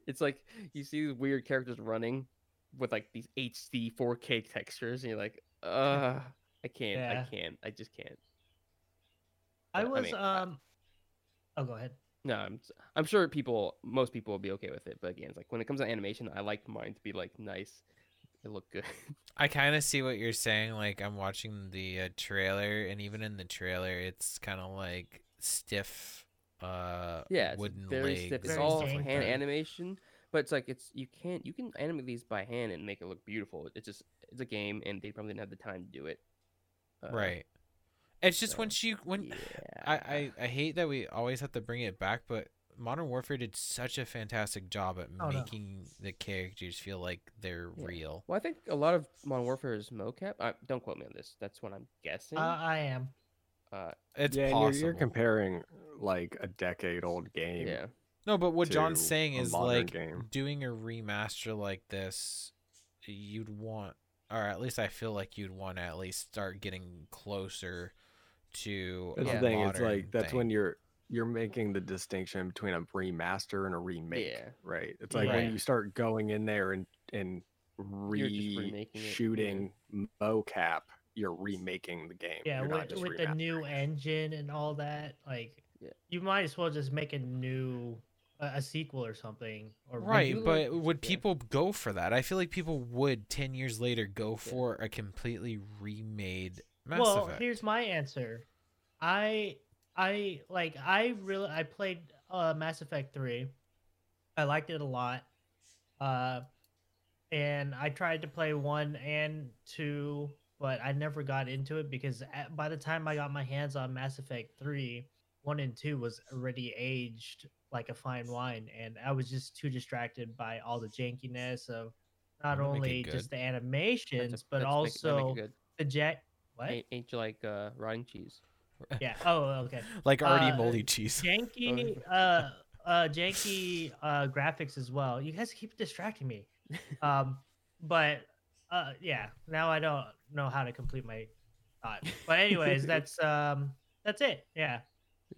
Speaker 5: it's like you see these weird characters running with like these HD 4K textures, and you're like, uh, I can't,
Speaker 4: Yeah.
Speaker 5: I can't, I just can't.
Speaker 4: I
Speaker 5: But, I
Speaker 4: was
Speaker 5: mean, I-
Speaker 4: um. Oh, go ahead.
Speaker 5: No, I'm s- I'm sure people, most people will be okay with it. But again, it's like when it comes to animation, I like mine to be like nice. It look good. *laughs*
Speaker 2: I kind of see what you're saying. Like I'm watching the uh, trailer, and even in the trailer, it's kind of like stiff, uh,
Speaker 5: yeah, it's
Speaker 2: wooden
Speaker 5: very
Speaker 2: legs.
Speaker 5: stiff. It's
Speaker 4: Very
Speaker 5: all
Speaker 4: janky.
Speaker 5: hand animation, but it's like it's you can't you can animate these by hand and make it look beautiful. It's just it's a game, and they probably didn't have the time to do it. Uh,
Speaker 2: right. It's just
Speaker 5: so,
Speaker 2: once you when
Speaker 5: Yeah.
Speaker 2: I, I I hate that we always have to bring it back, but Modern Warfare did such a fantastic job at
Speaker 4: Oh, no.
Speaker 2: making the characters feel like they're
Speaker 5: Yeah.
Speaker 2: real.
Speaker 5: Well, I think a lot of Modern Warfare is mocap. I, don't quote me on this. That's what I'm guessing.
Speaker 4: Uh, I am.
Speaker 5: Uh,
Speaker 2: It's
Speaker 3: yeah,
Speaker 2: possible.
Speaker 3: you're, you're comparing like a decade old game.
Speaker 5: yeah.
Speaker 2: no, but what John's saying is like
Speaker 3: game.
Speaker 2: doing a remaster like this, you'd want, or at least I feel like you'd want to at least start getting closer to.
Speaker 3: That's
Speaker 2: a
Speaker 3: the thing. It's like that's
Speaker 2: thing.
Speaker 3: when you're you're making the distinction between a remaster and a remake.
Speaker 5: Yeah.
Speaker 3: Right. It's like
Speaker 2: Right.
Speaker 3: when you start going in there and and
Speaker 5: You're just remaking it, yeah.
Speaker 3: mocap, you're remaking the game.
Speaker 4: Yeah,
Speaker 3: You're not
Speaker 4: with,
Speaker 3: just
Speaker 4: with the new engine and all that, like,
Speaker 5: Yeah.
Speaker 4: you might as well just make a new a, sequel or something. Or
Speaker 2: Right, but would
Speaker 5: yeah.
Speaker 2: people go for that? I feel like people would ten years later go for a completely remade Mass
Speaker 4: well,
Speaker 2: Effect.
Speaker 4: here's my answer. I I like I really I played uh Mass Effect 3. I liked it a lot. Uh and I tried to play 1 and 2, but I never got into it because at, by the time I got my hands on Mass Effect 3, 1 and 2 was already aged like a fine wine and I was just too distracted by all the jankiness of not
Speaker 2: That'll make it
Speaker 4: only just the
Speaker 5: That's a-
Speaker 4: animations but
Speaker 5: that's make- that make it
Speaker 4: also the jet what?
Speaker 5: Ain't, ain't you like uh, rotting cheese? *laughs*
Speaker 4: Yeah. Oh, okay.
Speaker 2: like already
Speaker 4: uh,
Speaker 2: moldy cheese.
Speaker 4: Janky, *laughs* uh, uh, janky uh, graphics as well. You guys keep distracting me. Um, but uh, yeah. Now I don't know how to complete my thought. But anyways, *laughs* that's um, that's it. Yeah.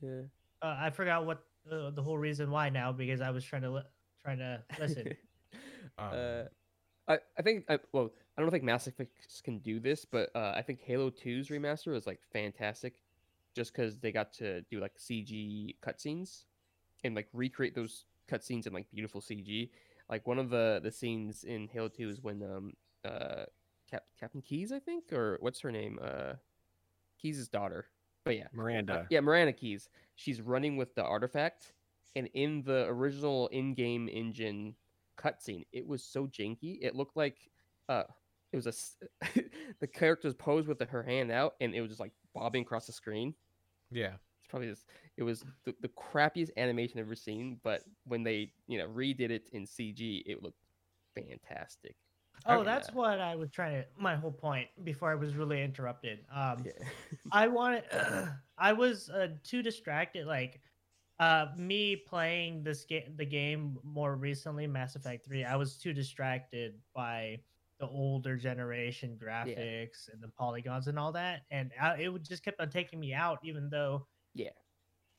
Speaker 5: Yeah.
Speaker 4: Uh, I forgot what uh, the whole reason why now because I was trying to li- trying to *laughs* listen. *laughs*
Speaker 2: Um,
Speaker 5: uh, I, I think I, well I don't think Mass Effect can do this, but uh, I think Halo 2's remaster was like fantastic, just because they got to do like CG cutscenes and like recreate those cutscenes in like beautiful CG. Like one of the the scenes in Halo 2 is when um uh Cap- Captain Keyes I think or what's her name uh Keyes' daughter. But yeah, Uh,
Speaker 3: Miranda.
Speaker 5: yeah, Miranda Keyes. She's running with the artifact, and in the original in-game engine cutscene, it was so janky. It looked like uh, it was a *laughs* the character's posed with her hand out, and it was just like bobbing across the screen.
Speaker 2: yeah.
Speaker 5: It's probably just it was the, the crappiest animation I've ever seen. But when they you know redid it in CG, it looked fantastic.
Speaker 4: Oh,
Speaker 5: Yeah.
Speaker 4: that's what I was trying to. My whole point before I was really interrupted. Um,
Speaker 5: Yeah. *laughs*
Speaker 4: I wanted. *clears throat* I was uh, too distracted. Like, uh, me playing this game, the game more recently, Mass Effect Three. I was too distracted by the older generation graphics and the polygons and all that, and I, it would just kept on taking me out. Even though,
Speaker 5: Yeah.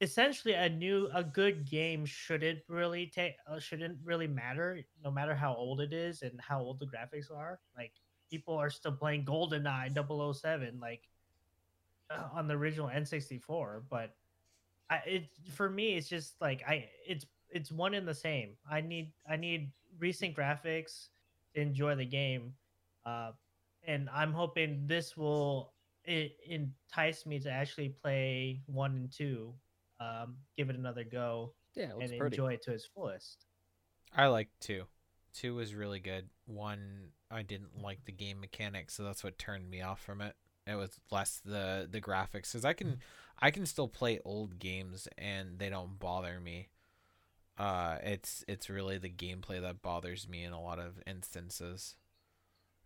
Speaker 4: Essentially, a new, a good game shouldn't really take, uh, shouldn't really matter, no matter how old it is and how old the graphics are. Like, people are still playing GoldenEye 007, like uh, on the original N64, but I it for me it's just like I it's it's one and the same. I need I need recent graphics to enjoy the game. Uh and I'm hoping this will it entice me to actually play 1 and 2. Um give it another go
Speaker 5: Yeah,
Speaker 4: and
Speaker 5: pretty.
Speaker 4: enjoy it to its fullest.
Speaker 2: I like two. Two was really good. One, I didn't like the game mechanics, so that's what turned me off from it. It was less the the graphics, because I can I can still play old games and they don't bother me. Uh, it's it's really the gameplay that bothers me in a lot of instances.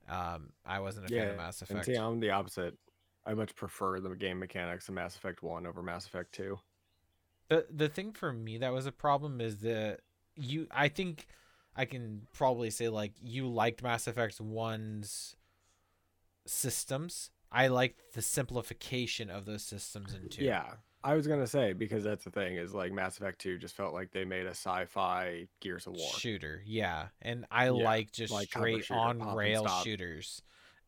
Speaker 2: Um, I wasn't a fan of Mass
Speaker 3: and
Speaker 2: Effect.
Speaker 3: see, I'm the opposite. I much prefer the game mechanics of Mass Effect One over Mass Effect Two.
Speaker 2: The the thing for me that was a problem is that you I think I can probably say like you liked Mass Effect 1's systems. I liked the simplification of those systems in 2.
Speaker 3: Yeah, I was gonna say because that's the thing is like Mass Effect Two just felt like they made a sci-fi Gears of War.
Speaker 2: shooter. Yeah. And I
Speaker 3: Yeah,
Speaker 2: like just
Speaker 3: like
Speaker 2: straight
Speaker 3: shooter,
Speaker 2: on rail shooters.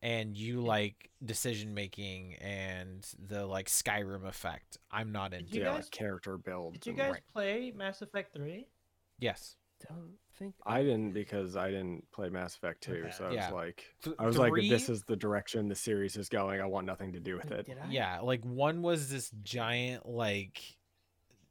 Speaker 2: And you like decision making and the like Skyrim effect. I'm not
Speaker 4: Did
Speaker 2: into
Speaker 4: you
Speaker 3: yeah,
Speaker 4: guys-
Speaker 3: like character build.
Speaker 4: Did you guys
Speaker 2: Right.
Speaker 4: play Mass Effect 3?
Speaker 2: Yes.
Speaker 5: Don't think
Speaker 3: I didn't because I didn't play Mass Effect 2,
Speaker 4: Okay.
Speaker 3: so I
Speaker 2: Yeah.
Speaker 3: was like I was like this is the direction the series is going, I want nothing to do with it.
Speaker 5: Did I?
Speaker 2: Yeah, like one was this giant, like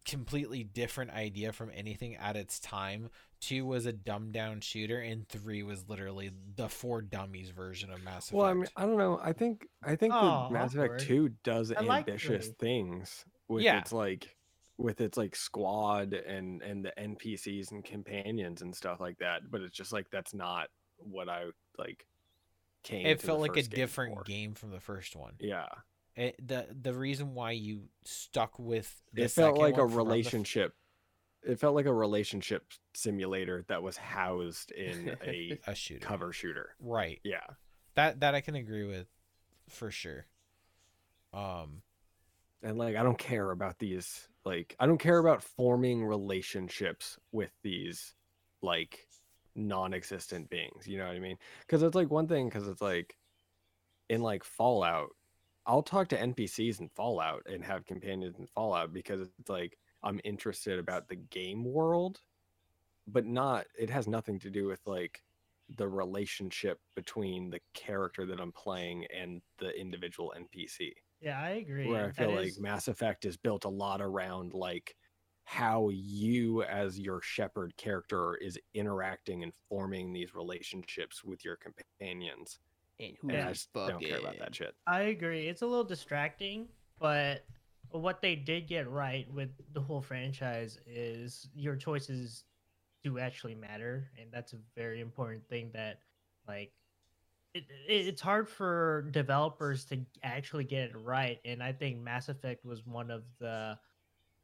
Speaker 2: completely different idea from anything at its time. Two was a dumbed down shooter, and three was literally the four dummies version of Mass Effect.
Speaker 3: Well, I mean, I don't know. I think I think
Speaker 4: Oh,
Speaker 3: the Mass
Speaker 4: awkward.
Speaker 3: Effect 2 does
Speaker 4: I
Speaker 3: ambitious
Speaker 4: three.
Speaker 3: things with
Speaker 2: Yeah.
Speaker 3: its like with its like squad and and the NPCs and companions and stuff like that, but it's just like that's not what I like came
Speaker 2: it felt like a
Speaker 3: game
Speaker 2: different
Speaker 3: for.
Speaker 2: game from the first one.
Speaker 3: Yeah.
Speaker 2: It, the the reason why you stuck with the
Speaker 3: it felt like a
Speaker 2: one the f-
Speaker 3: relationship it felt like a relationship simulator that was housed in a *laughs*
Speaker 2: a shooter,
Speaker 3: cover shooter.
Speaker 2: right?
Speaker 3: Yeah.
Speaker 2: That that I can agree with, for sure. Um,
Speaker 3: and like i don't care about these like i don't care about forming relationships with these like non-existent beings you know what i mean because it's like one thing because it's like in like fallout i'll talk to npcs in fallout and have companions in fallout because it's like i'm interested about the game world but not it has nothing to do with like the relationship between the character that i'm playing and the individual npc
Speaker 4: Yeah, I agree.
Speaker 3: where I
Speaker 4: That
Speaker 3: feel like
Speaker 4: is-
Speaker 3: Mass Effect is built a lot around like how you as your Shepard character is interacting and forming these relationships with your companions.
Speaker 5: And who
Speaker 3: And
Speaker 4: Yeah.
Speaker 3: I just don't care about that shit.
Speaker 4: I agree. It's a little distracting, but what they did get right with the whole franchise is your choices do actually matter, and that's a very important thing that like it, it, it's hard for developers to actually get it right, and I think Mass Effect was one of the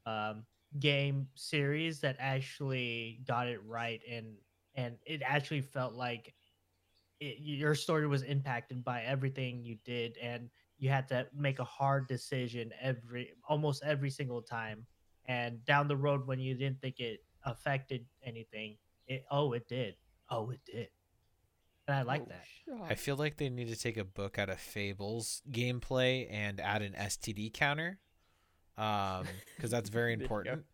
Speaker 4: um, game series that actually got it right, and and it actually felt like it, your story was impacted by everything you did and you had to make a hard decision every almost every single time and down the road when you didn't think it affected anything it oh it did oh it did and i like
Speaker 5: Oh,
Speaker 4: that
Speaker 2: I feel like they need to take a book out of Fables gameplay and add an STD counter, um, because that's very
Speaker 5: There you go.
Speaker 2: important.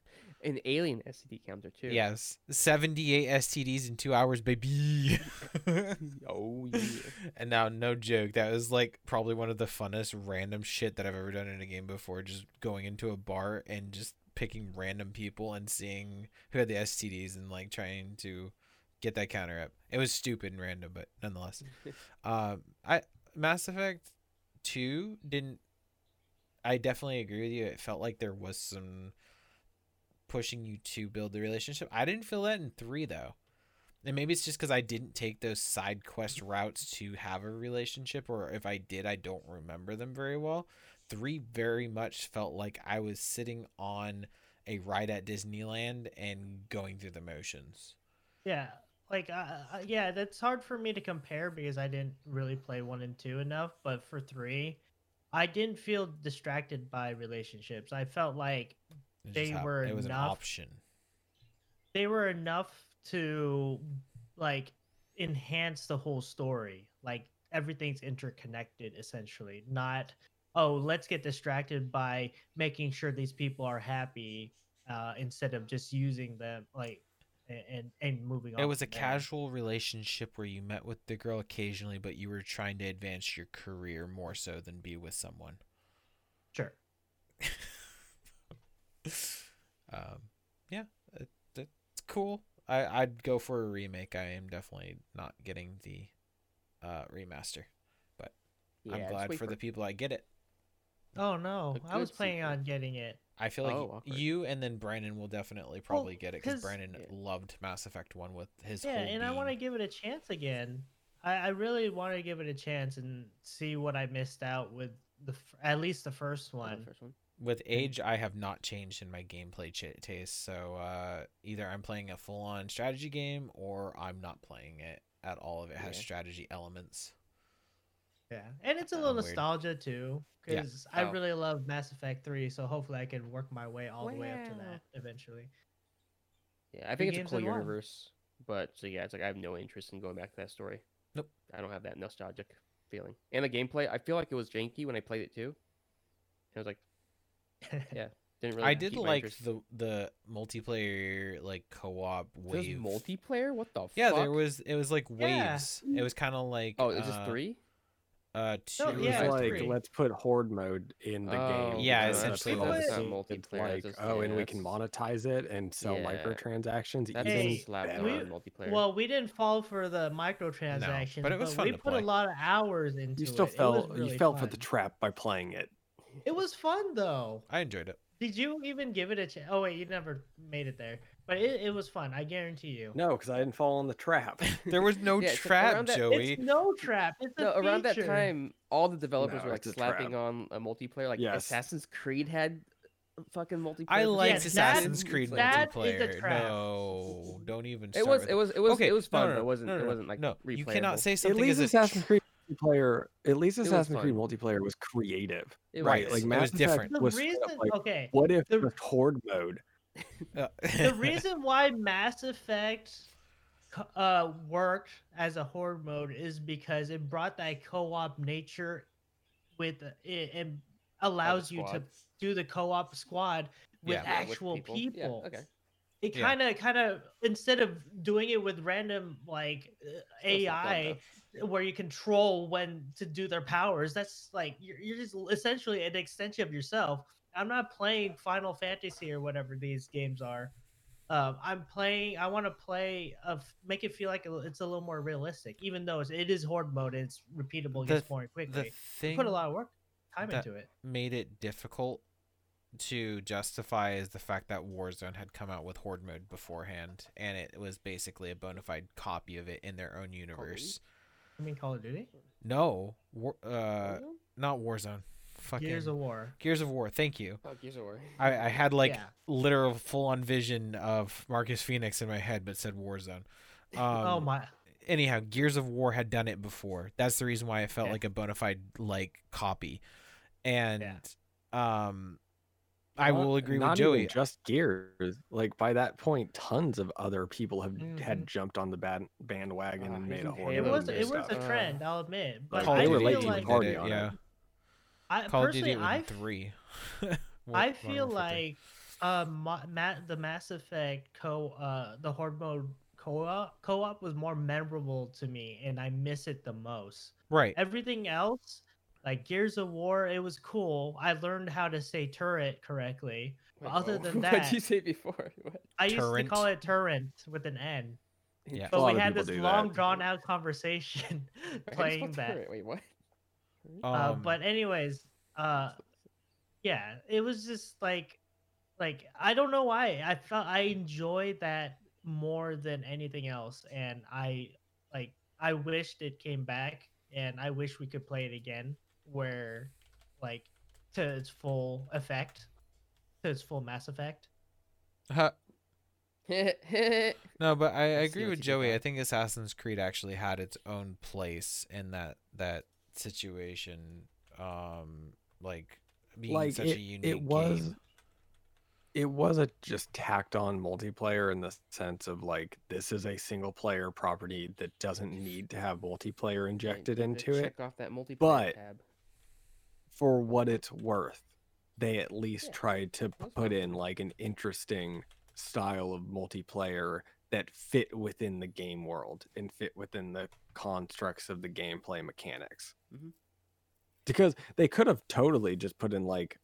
Speaker 5: An alien STD counter too.
Speaker 2: Yes, seventy-eight STDs in two hours, baby. *laughs* *laughs*
Speaker 5: Oh yeah.
Speaker 2: and now, no joke, that was like probably one of the funnest random shit that I've ever done in a game before. Just going into a bar and just picking random people and seeing who had the STDs and like trying to get that counter up. It was stupid and random, but nonetheless. *laughs* um, I Mass Effect Two didn't. I definitely agree with you. It felt like there was some pushing you to build the relationship. I didn't feel that in three though. And maybe it's just because I didn't take those side quest routes to have a relationship, or if I did, I don't remember them very well. Three very much felt like I was sitting on a ride at Disneyland and going through the motions.
Speaker 4: yeah like uh, uh, yeah that's hard for me to compare because i didn't really play one and two enough but for three i didn't feel distracted by relationships i felt like They
Speaker 2: hap-
Speaker 4: were
Speaker 2: it was
Speaker 4: enough
Speaker 2: an option.
Speaker 4: they were enough to like enhance the whole story like everything's interconnected essentially not oh let's get distracted by making sure these people are happy uh instead of just using them like and and moving on
Speaker 2: It was a
Speaker 4: there.
Speaker 2: casual relationship where you met with the girl occasionally, but you were trying to advance your career more so than be with someone.
Speaker 4: sure *laughs*
Speaker 2: um, yeah, it, it's cool. I, I'd go for a remake. I am definitely not getting the uh, remaster.
Speaker 5: Yeah,
Speaker 2: I'm glad
Speaker 5: wait
Speaker 2: for the people I get it.
Speaker 4: oh no I was planning
Speaker 5: sequel.
Speaker 4: on getting it
Speaker 2: I feel like
Speaker 5: Oh,
Speaker 2: you and then Brandon will definitely probably get it because Brandon
Speaker 5: Yeah.
Speaker 2: loved Mass Effect One with his
Speaker 4: yeah
Speaker 2: whole
Speaker 4: and i want to give it a chance again I, I really want to give it a chance and see what i missed out with the at least the first
Speaker 5: Oh, the
Speaker 4: one
Speaker 5: first one.
Speaker 2: With age, I have not changed in my gameplay ch- taste. So uh, either I'm playing a full-on strategy game or I'm not playing it at all. If it has
Speaker 5: Yeah.
Speaker 2: strategy elements.
Speaker 4: Yeah, and it's a little
Speaker 2: weird.
Speaker 4: nostalgia too,
Speaker 2: Yeah.
Speaker 4: because I
Speaker 5: Oh.
Speaker 4: really love Mass Effect Three. So hopefully, I can work my way all the way up to that eventually.
Speaker 5: Yeah, I think it's a cool
Speaker 4: in one.
Speaker 5: universe, but so yeah, it's like I have no interest in going back to that story.
Speaker 2: Nope.
Speaker 5: I don't have that nostalgic feeling. And the gameplay, I feel like it was janky when I played it too. It was like, yeah, *laughs* didn't really.
Speaker 2: I did like
Speaker 5: interest.
Speaker 2: the the multiplayer like co-op
Speaker 5: There's
Speaker 2: wave.
Speaker 5: multiplayer. What the? Fuck?
Speaker 2: Yeah,
Speaker 5: fuck?
Speaker 2: there was. It was like
Speaker 4: Yeah.
Speaker 2: waves. It was kind of like.
Speaker 5: Oh, is this
Speaker 2: uh,
Speaker 5: three?
Speaker 2: Uh, two.
Speaker 4: No,
Speaker 3: It was
Speaker 4: yeah,
Speaker 3: like
Speaker 4: free.
Speaker 3: let's put horde mode in the
Speaker 5: Oh,
Speaker 3: game.
Speaker 2: Yeah,
Speaker 3: because
Speaker 2: essentially
Speaker 3: all
Speaker 4: that's not
Speaker 3: thing. It's
Speaker 5: multiplayer,
Speaker 3: like,
Speaker 5: just-
Speaker 3: oh,
Speaker 5: yeah,
Speaker 3: and we can monetize it and sell
Speaker 5: Yeah.
Speaker 3: microtransactions.
Speaker 5: That's
Speaker 3: even
Speaker 4: Hey,
Speaker 5: slapped
Speaker 4: we-
Speaker 5: on multiplayer.
Speaker 4: Well, we didn't fall for the microtransactions,
Speaker 2: but it was fun
Speaker 4: we
Speaker 2: to
Speaker 4: put
Speaker 2: play.
Speaker 4: a lot of hours into
Speaker 3: you still
Speaker 4: it. It
Speaker 3: fell. you
Speaker 4: really
Speaker 3: fell for the trap by playing it.
Speaker 4: It was fun though.
Speaker 2: I enjoyed it.
Speaker 4: Did you even give it a chance? Oh wait, you never made it there, but it, it was fun. I guarantee you.
Speaker 3: No, because I didn't fall in the trap. *laughs*
Speaker 2: There was no *laughs*
Speaker 5: Yeah, it's
Speaker 2: trap,
Speaker 5: around that-
Speaker 2: Joey.
Speaker 4: It's no trap. It's a
Speaker 5: no, around that
Speaker 4: feature.
Speaker 5: time, all the developers
Speaker 3: No,
Speaker 5: were like
Speaker 3: it's a trap.
Speaker 5: slapping on a multiplayer. Like
Speaker 3: Yes.
Speaker 5: Assassin's Creed had fucking multiplayer.
Speaker 2: I
Speaker 5: for
Speaker 2: liked
Speaker 5: some
Speaker 4: that-
Speaker 2: Assassin's
Speaker 5: reason.
Speaker 2: Creed
Speaker 4: that is a
Speaker 2: multiplayer.
Speaker 4: trap.
Speaker 2: No, don't even.
Speaker 5: It was.
Speaker 2: with
Speaker 5: It was. It was.
Speaker 2: okay,
Speaker 5: it was
Speaker 2: no,
Speaker 5: fun.
Speaker 2: no,
Speaker 5: but
Speaker 2: no,
Speaker 5: it wasn't.
Speaker 2: no,
Speaker 5: It
Speaker 2: no,
Speaker 5: wasn't like
Speaker 2: no. You cannot say
Speaker 3: At
Speaker 2: something
Speaker 3: least
Speaker 2: is a
Speaker 3: Assassin's Creed multiplayer. At least
Speaker 5: was
Speaker 3: Assassin's Creed multiplayer was creative.
Speaker 5: It
Speaker 3: right,
Speaker 5: was.
Speaker 3: like
Speaker 2: It
Speaker 3: Mass
Speaker 2: was
Speaker 3: Effect
Speaker 2: different.
Speaker 3: Was straight
Speaker 4: reason,
Speaker 3: like,
Speaker 4: okay,
Speaker 3: what if
Speaker 4: the-
Speaker 3: the horde mode?
Speaker 2: Uh,
Speaker 4: the *laughs* reason why Mass Effect uh worked as a horde mode is because it brought that co-op nature with it, and allows you to do the co-op squad with
Speaker 2: Yeah.
Speaker 5: Yeah, with
Speaker 4: actual
Speaker 5: people.
Speaker 4: people.
Speaker 5: Yeah, okay.
Speaker 4: It kind of kind of instead of doing it with random like uh,
Speaker 5: Still some fun,
Speaker 4: AI where you control when to do their powers, that's like you're, you're just essentially an extension of yourself. I'm not playing Final Fantasy or whatever these games are. Um, I'm playing. I want to play of make it feel like it's a little more realistic, even though it's, it is horde mode. And it's repeatable,
Speaker 2: The
Speaker 4: gets
Speaker 2: th-
Speaker 4: more
Speaker 2: the
Speaker 4: quickly. We
Speaker 2: thing
Speaker 4: put a lot of work, time
Speaker 2: that-
Speaker 4: into it.
Speaker 2: made it difficult to justify is the fact that Warzone had come out with Horde mode beforehand, and it was basically a bona fide copy of it in their own universe.
Speaker 4: I mean, Call of Duty,
Speaker 2: No, War, uh,
Speaker 5: Warzone?
Speaker 2: not Warzone. Fucking
Speaker 4: Gears of War.
Speaker 2: Gears of War. Thank you.
Speaker 5: Oh, Gears of War.
Speaker 2: I, I had like
Speaker 4: Yeah.
Speaker 2: literal full on vision of Marcus Phoenix in my head, but said Warzone. *laughs* Um,
Speaker 4: oh my!
Speaker 2: anyhow, Gears of War had done it before. That's the reason why it felt
Speaker 4: Yeah.
Speaker 2: like a bona fide like copy. And
Speaker 4: Yeah.
Speaker 2: um I
Speaker 3: Not-
Speaker 2: will agree with
Speaker 3: not
Speaker 2: Joey.
Speaker 3: even just Gears. Like by that point, tons of other people have
Speaker 4: Mhm.
Speaker 3: had jumped on the band, bandwagon
Speaker 5: Ah,
Speaker 3: and made a
Speaker 5: even
Speaker 3: horde.
Speaker 4: It was
Speaker 3: and
Speaker 4: it was a trend, I'll admit. But
Speaker 2: Call
Speaker 3: they
Speaker 4: I
Speaker 3: were late
Speaker 4: feel
Speaker 3: to the
Speaker 4: like
Speaker 3: party
Speaker 2: it,
Speaker 3: on
Speaker 2: yeah.
Speaker 4: I
Speaker 2: Call of
Speaker 4: personally
Speaker 2: Duty
Speaker 4: I
Speaker 2: three. *laughs*
Speaker 4: I feel like uh, Ma- Ma- the Mass Effect co uh the horde mode co-op co-op was more memorable to me, and I miss it the most.
Speaker 2: right.
Speaker 4: Everything else, like Gears of War, it was cool. I learned how to say turret correctly. But
Speaker 5: Wait,
Speaker 4: other
Speaker 5: oh,
Speaker 4: than *laughs*
Speaker 5: what
Speaker 4: did
Speaker 5: you say before? *laughs* What?
Speaker 4: I used to call it turret with an N.
Speaker 2: Yeah.
Speaker 4: But we had this long,
Speaker 3: that.
Speaker 4: drawn out *laughs* conversation
Speaker 5: Wait, how do you
Speaker 4: playing that.
Speaker 5: turret? Wait, what?
Speaker 4: uh,
Speaker 2: Um,
Speaker 4: but anyways, uh, yeah, it was just like, like I don't know why I felt I enjoyed that more than anything else, and I like I wished it came back, and I wish we could play it again, where like to its full effect, to its full Mass Effect.
Speaker 2: huh, *laughs* no, but I, I
Speaker 5: I
Speaker 2: agree with Joey. I think Assassin's Creed actually had its own place in that that situation. Um, like being
Speaker 3: like
Speaker 2: such
Speaker 3: it,
Speaker 2: a unique
Speaker 3: it was
Speaker 2: game.
Speaker 3: it was a just tacked on multiplayer in the sense of like this is a single player property that doesn't need to have multiplayer injected into
Speaker 5: to
Speaker 3: it
Speaker 5: Check off that multiplayer
Speaker 3: but-
Speaker 5: tab.
Speaker 3: For what it's worth they at least
Speaker 5: Yeah,
Speaker 3: tried to put in like an interesting style of multiplayer that fit within the game world and fit within the constructs of the gameplay mechanics
Speaker 5: Mhm.
Speaker 3: because they could have totally just put in like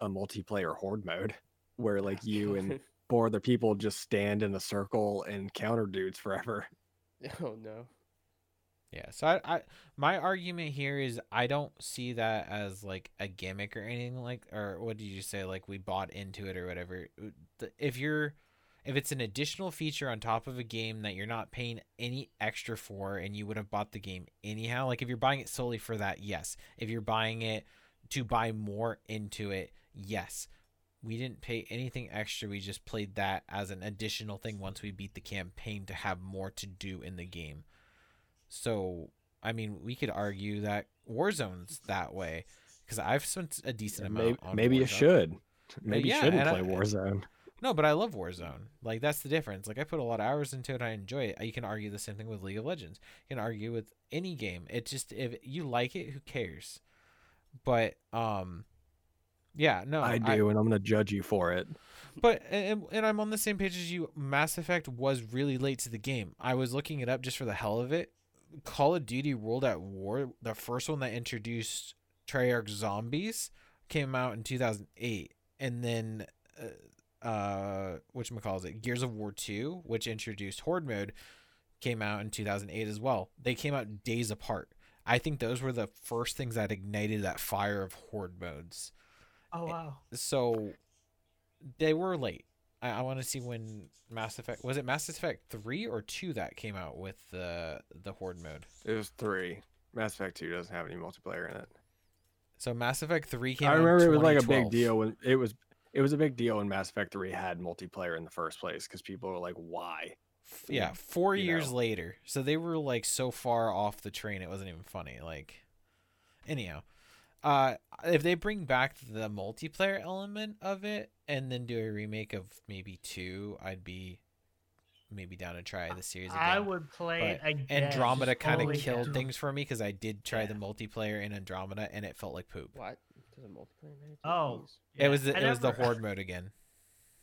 Speaker 3: a multiplayer horde mode where like you and *laughs* four other people just stand in a circle and counter dudes forever.
Speaker 5: oh no.
Speaker 2: Yeah, so I, I my argument here is I don't see that as like a gimmick or anything like or what did you say like we bought into it or whatever. If you're if it's an additional feature on top of a game that you're not paying any extra for and you would have bought the game anyhow, like if you're buying it solely for that, yes. If you're buying it to buy more into it, yes. We didn't pay anything extra. We just played that as an additional thing once we beat the campaign to have more to do in the game. So, I mean, we could argue that Warzone's that way because I've spent a decent amount
Speaker 3: Maybe,
Speaker 2: on
Speaker 3: maybe you should. Maybe
Speaker 2: yeah,
Speaker 3: you shouldn't play
Speaker 2: I-
Speaker 3: Warzone.
Speaker 2: No, but I love Warzone. Like that's the difference. Like I put a lot of hours into it. I enjoy it. You can argue the same thing with League of Legends. You can argue with any game. It just if you like it, who cares? But um, yeah, no,
Speaker 3: I do, and I'm gonna judge you for it.
Speaker 2: But and, and I'm on the same page as you. Mass Effect was really late to the game. I was looking it up just for the hell of it. Call of Duty World at War, the first one that introduced Treyarch zombies, came out in 2008, and then uh, uh which calls it Gears of War 2, which introduced Horde mode, came out in 2008 as well. They came out days apart. I think those were the first things that ignited that fire of Horde modes.
Speaker 4: Oh wow.
Speaker 2: So they were late. I, I want to see when Mass Effect was it Mass Effect three or two that came out with the the Horde mode.
Speaker 3: It was three. Mass Effect Two doesn't have any multiplayer in it.
Speaker 2: So Mass Effect three came.
Speaker 3: I
Speaker 2: out in
Speaker 3: remember it was like a big deal when it was. It was a big deal when Mass Effect Three had multiplayer in the first place because people were like, "Why?"
Speaker 2: Yeah, four
Speaker 3: you
Speaker 2: years
Speaker 3: know.
Speaker 2: later. So they were like so far off the train, it wasn't even funny. Like, anyhow, uh, if they bring back the multiplayer element of it and then do a remake of maybe two, I'd be maybe down to try the series again.
Speaker 4: I would play
Speaker 2: but
Speaker 4: again.
Speaker 2: Andromeda kind of killed
Speaker 4: to-
Speaker 2: things for me because I did try the multiplayer in Andromeda and it felt like poop.
Speaker 5: What? To the multiplayer manager?
Speaker 4: Oh,
Speaker 5: Jeez.
Speaker 2: It was the,
Speaker 4: I
Speaker 2: it was the horde mode again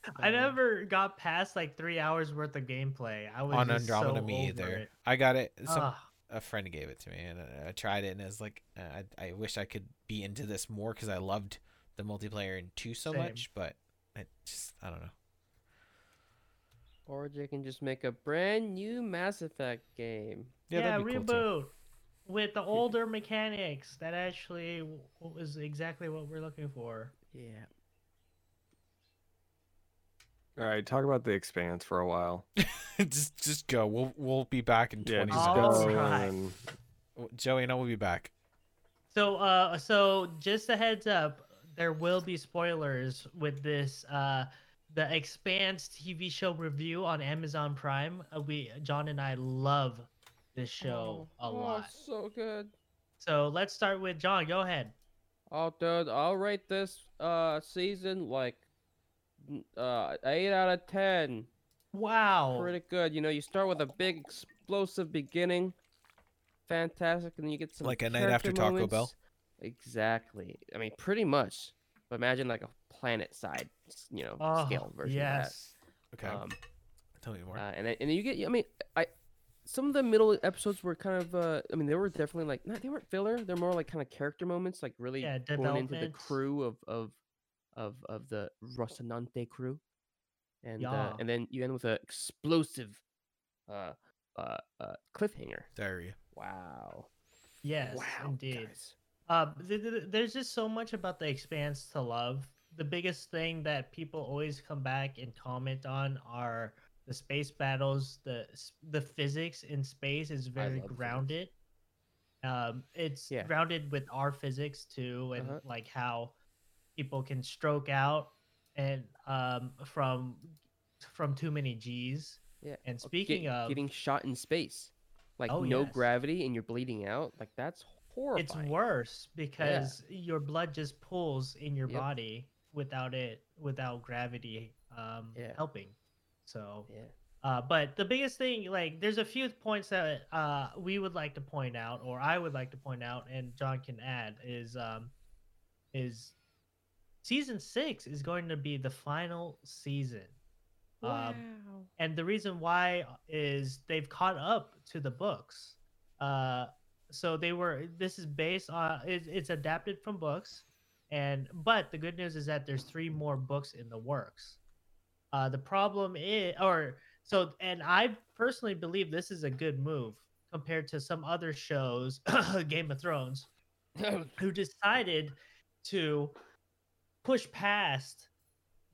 Speaker 2: *laughs*
Speaker 4: I never got past like three hours worth of gameplay. I was
Speaker 2: on
Speaker 4: just
Speaker 2: Andromeda.
Speaker 4: so
Speaker 2: me either.
Speaker 4: it.
Speaker 2: I got it. Some
Speaker 4: Ugh.
Speaker 2: A friend gave it to me and I- I tried it and it was like uh, I I wish I could be into this more because I loved the multiplayer in two so
Speaker 4: Same.
Speaker 2: much, but it just I don't know.
Speaker 5: Or they can just make a brand new Mass Effect game.
Speaker 2: Yeah,
Speaker 4: Yeah, reboot
Speaker 2: cool
Speaker 4: with the *laughs* older mechanics. That actually was exactly what we're looking for.
Speaker 5: Yeah.
Speaker 3: All right, talk about the Expanse for a while. *laughs*
Speaker 2: just just go. We'll we'll be back in
Speaker 3: Yeah,
Speaker 2: twenty
Speaker 3: just
Speaker 4: All
Speaker 2: seconds.
Speaker 3: go
Speaker 4: right.
Speaker 3: and
Speaker 2: Joey and I will be back.
Speaker 4: So, uh, so just a heads up, there will be spoilers with this. Uh, the Expanse TV show review on Amazon Prime. Uh, we, John and I, love this show a
Speaker 5: oh,
Speaker 4: lot.
Speaker 5: So good.
Speaker 4: So let's start with John. Go ahead.
Speaker 5: Oh, dude, I'll rate this uh season like n- uh eight out of ten.
Speaker 4: Wow.
Speaker 5: Pretty good. You know, you start with a big explosive beginning, fantastic, and then you get some
Speaker 2: Like a night after
Speaker 5: character
Speaker 2: Taco Bell?
Speaker 5: Exactly. I mean, pretty much. But imagine like a planet side, you know,
Speaker 4: Oh,
Speaker 5: scale version
Speaker 4: yes.
Speaker 5: of
Speaker 2: Okay,
Speaker 5: that. Um,
Speaker 2: tell me more.
Speaker 5: uh, and then, and you get. I mean, I some of the middle episodes were kind of. Uh, I mean, they were definitely like not. They weren't filler. They're more like kind of character moments, like really
Speaker 4: Yeah,
Speaker 5: going into the crew of of of of the Rocinante crew, and uh, and then you end with an explosive, uh, uh, uh, cliffhanger.
Speaker 2: Diarrhea.
Speaker 5: Wow.
Speaker 4: Yes,
Speaker 5: wow.
Speaker 4: indeed.
Speaker 5: guys.
Speaker 4: Uh, th- th- there's just so much about the Expanse to love. The biggest thing that people always come back and comment on are the space battles. The the physics in space is very
Speaker 5: love physics.
Speaker 4: grounded. Um, it's
Speaker 5: Yeah.
Speaker 4: grounded with our physics too, and
Speaker 5: Uh-huh.
Speaker 4: like how people can stroke out and um from from too many G's.
Speaker 5: Yeah.
Speaker 4: And
Speaker 5: Oh, get-
Speaker 4: speaking of,
Speaker 5: getting shot in space, like
Speaker 4: Oh,
Speaker 5: no
Speaker 4: yes.
Speaker 5: gravity and you're bleeding out, like that's horrifying.
Speaker 4: it's worse because your blood just pulls in your
Speaker 5: Yep.
Speaker 4: body without it without gravity um
Speaker 5: Yeah.
Speaker 4: helping so
Speaker 5: Yeah.
Speaker 4: uh but the biggest thing like there's a few points that uh we would like to point out or i would like to point out and john can add is um is season six is going to be the final season. Um, and the reason why is they've caught up to the books. Uh so they were this is based on it, it's adapted from books. And but the good news is that there's three more books in the works. Uh the problem is or so and i personally believe this is a good move compared to some other shows *coughs* game of thrones *coughs* who decided to push past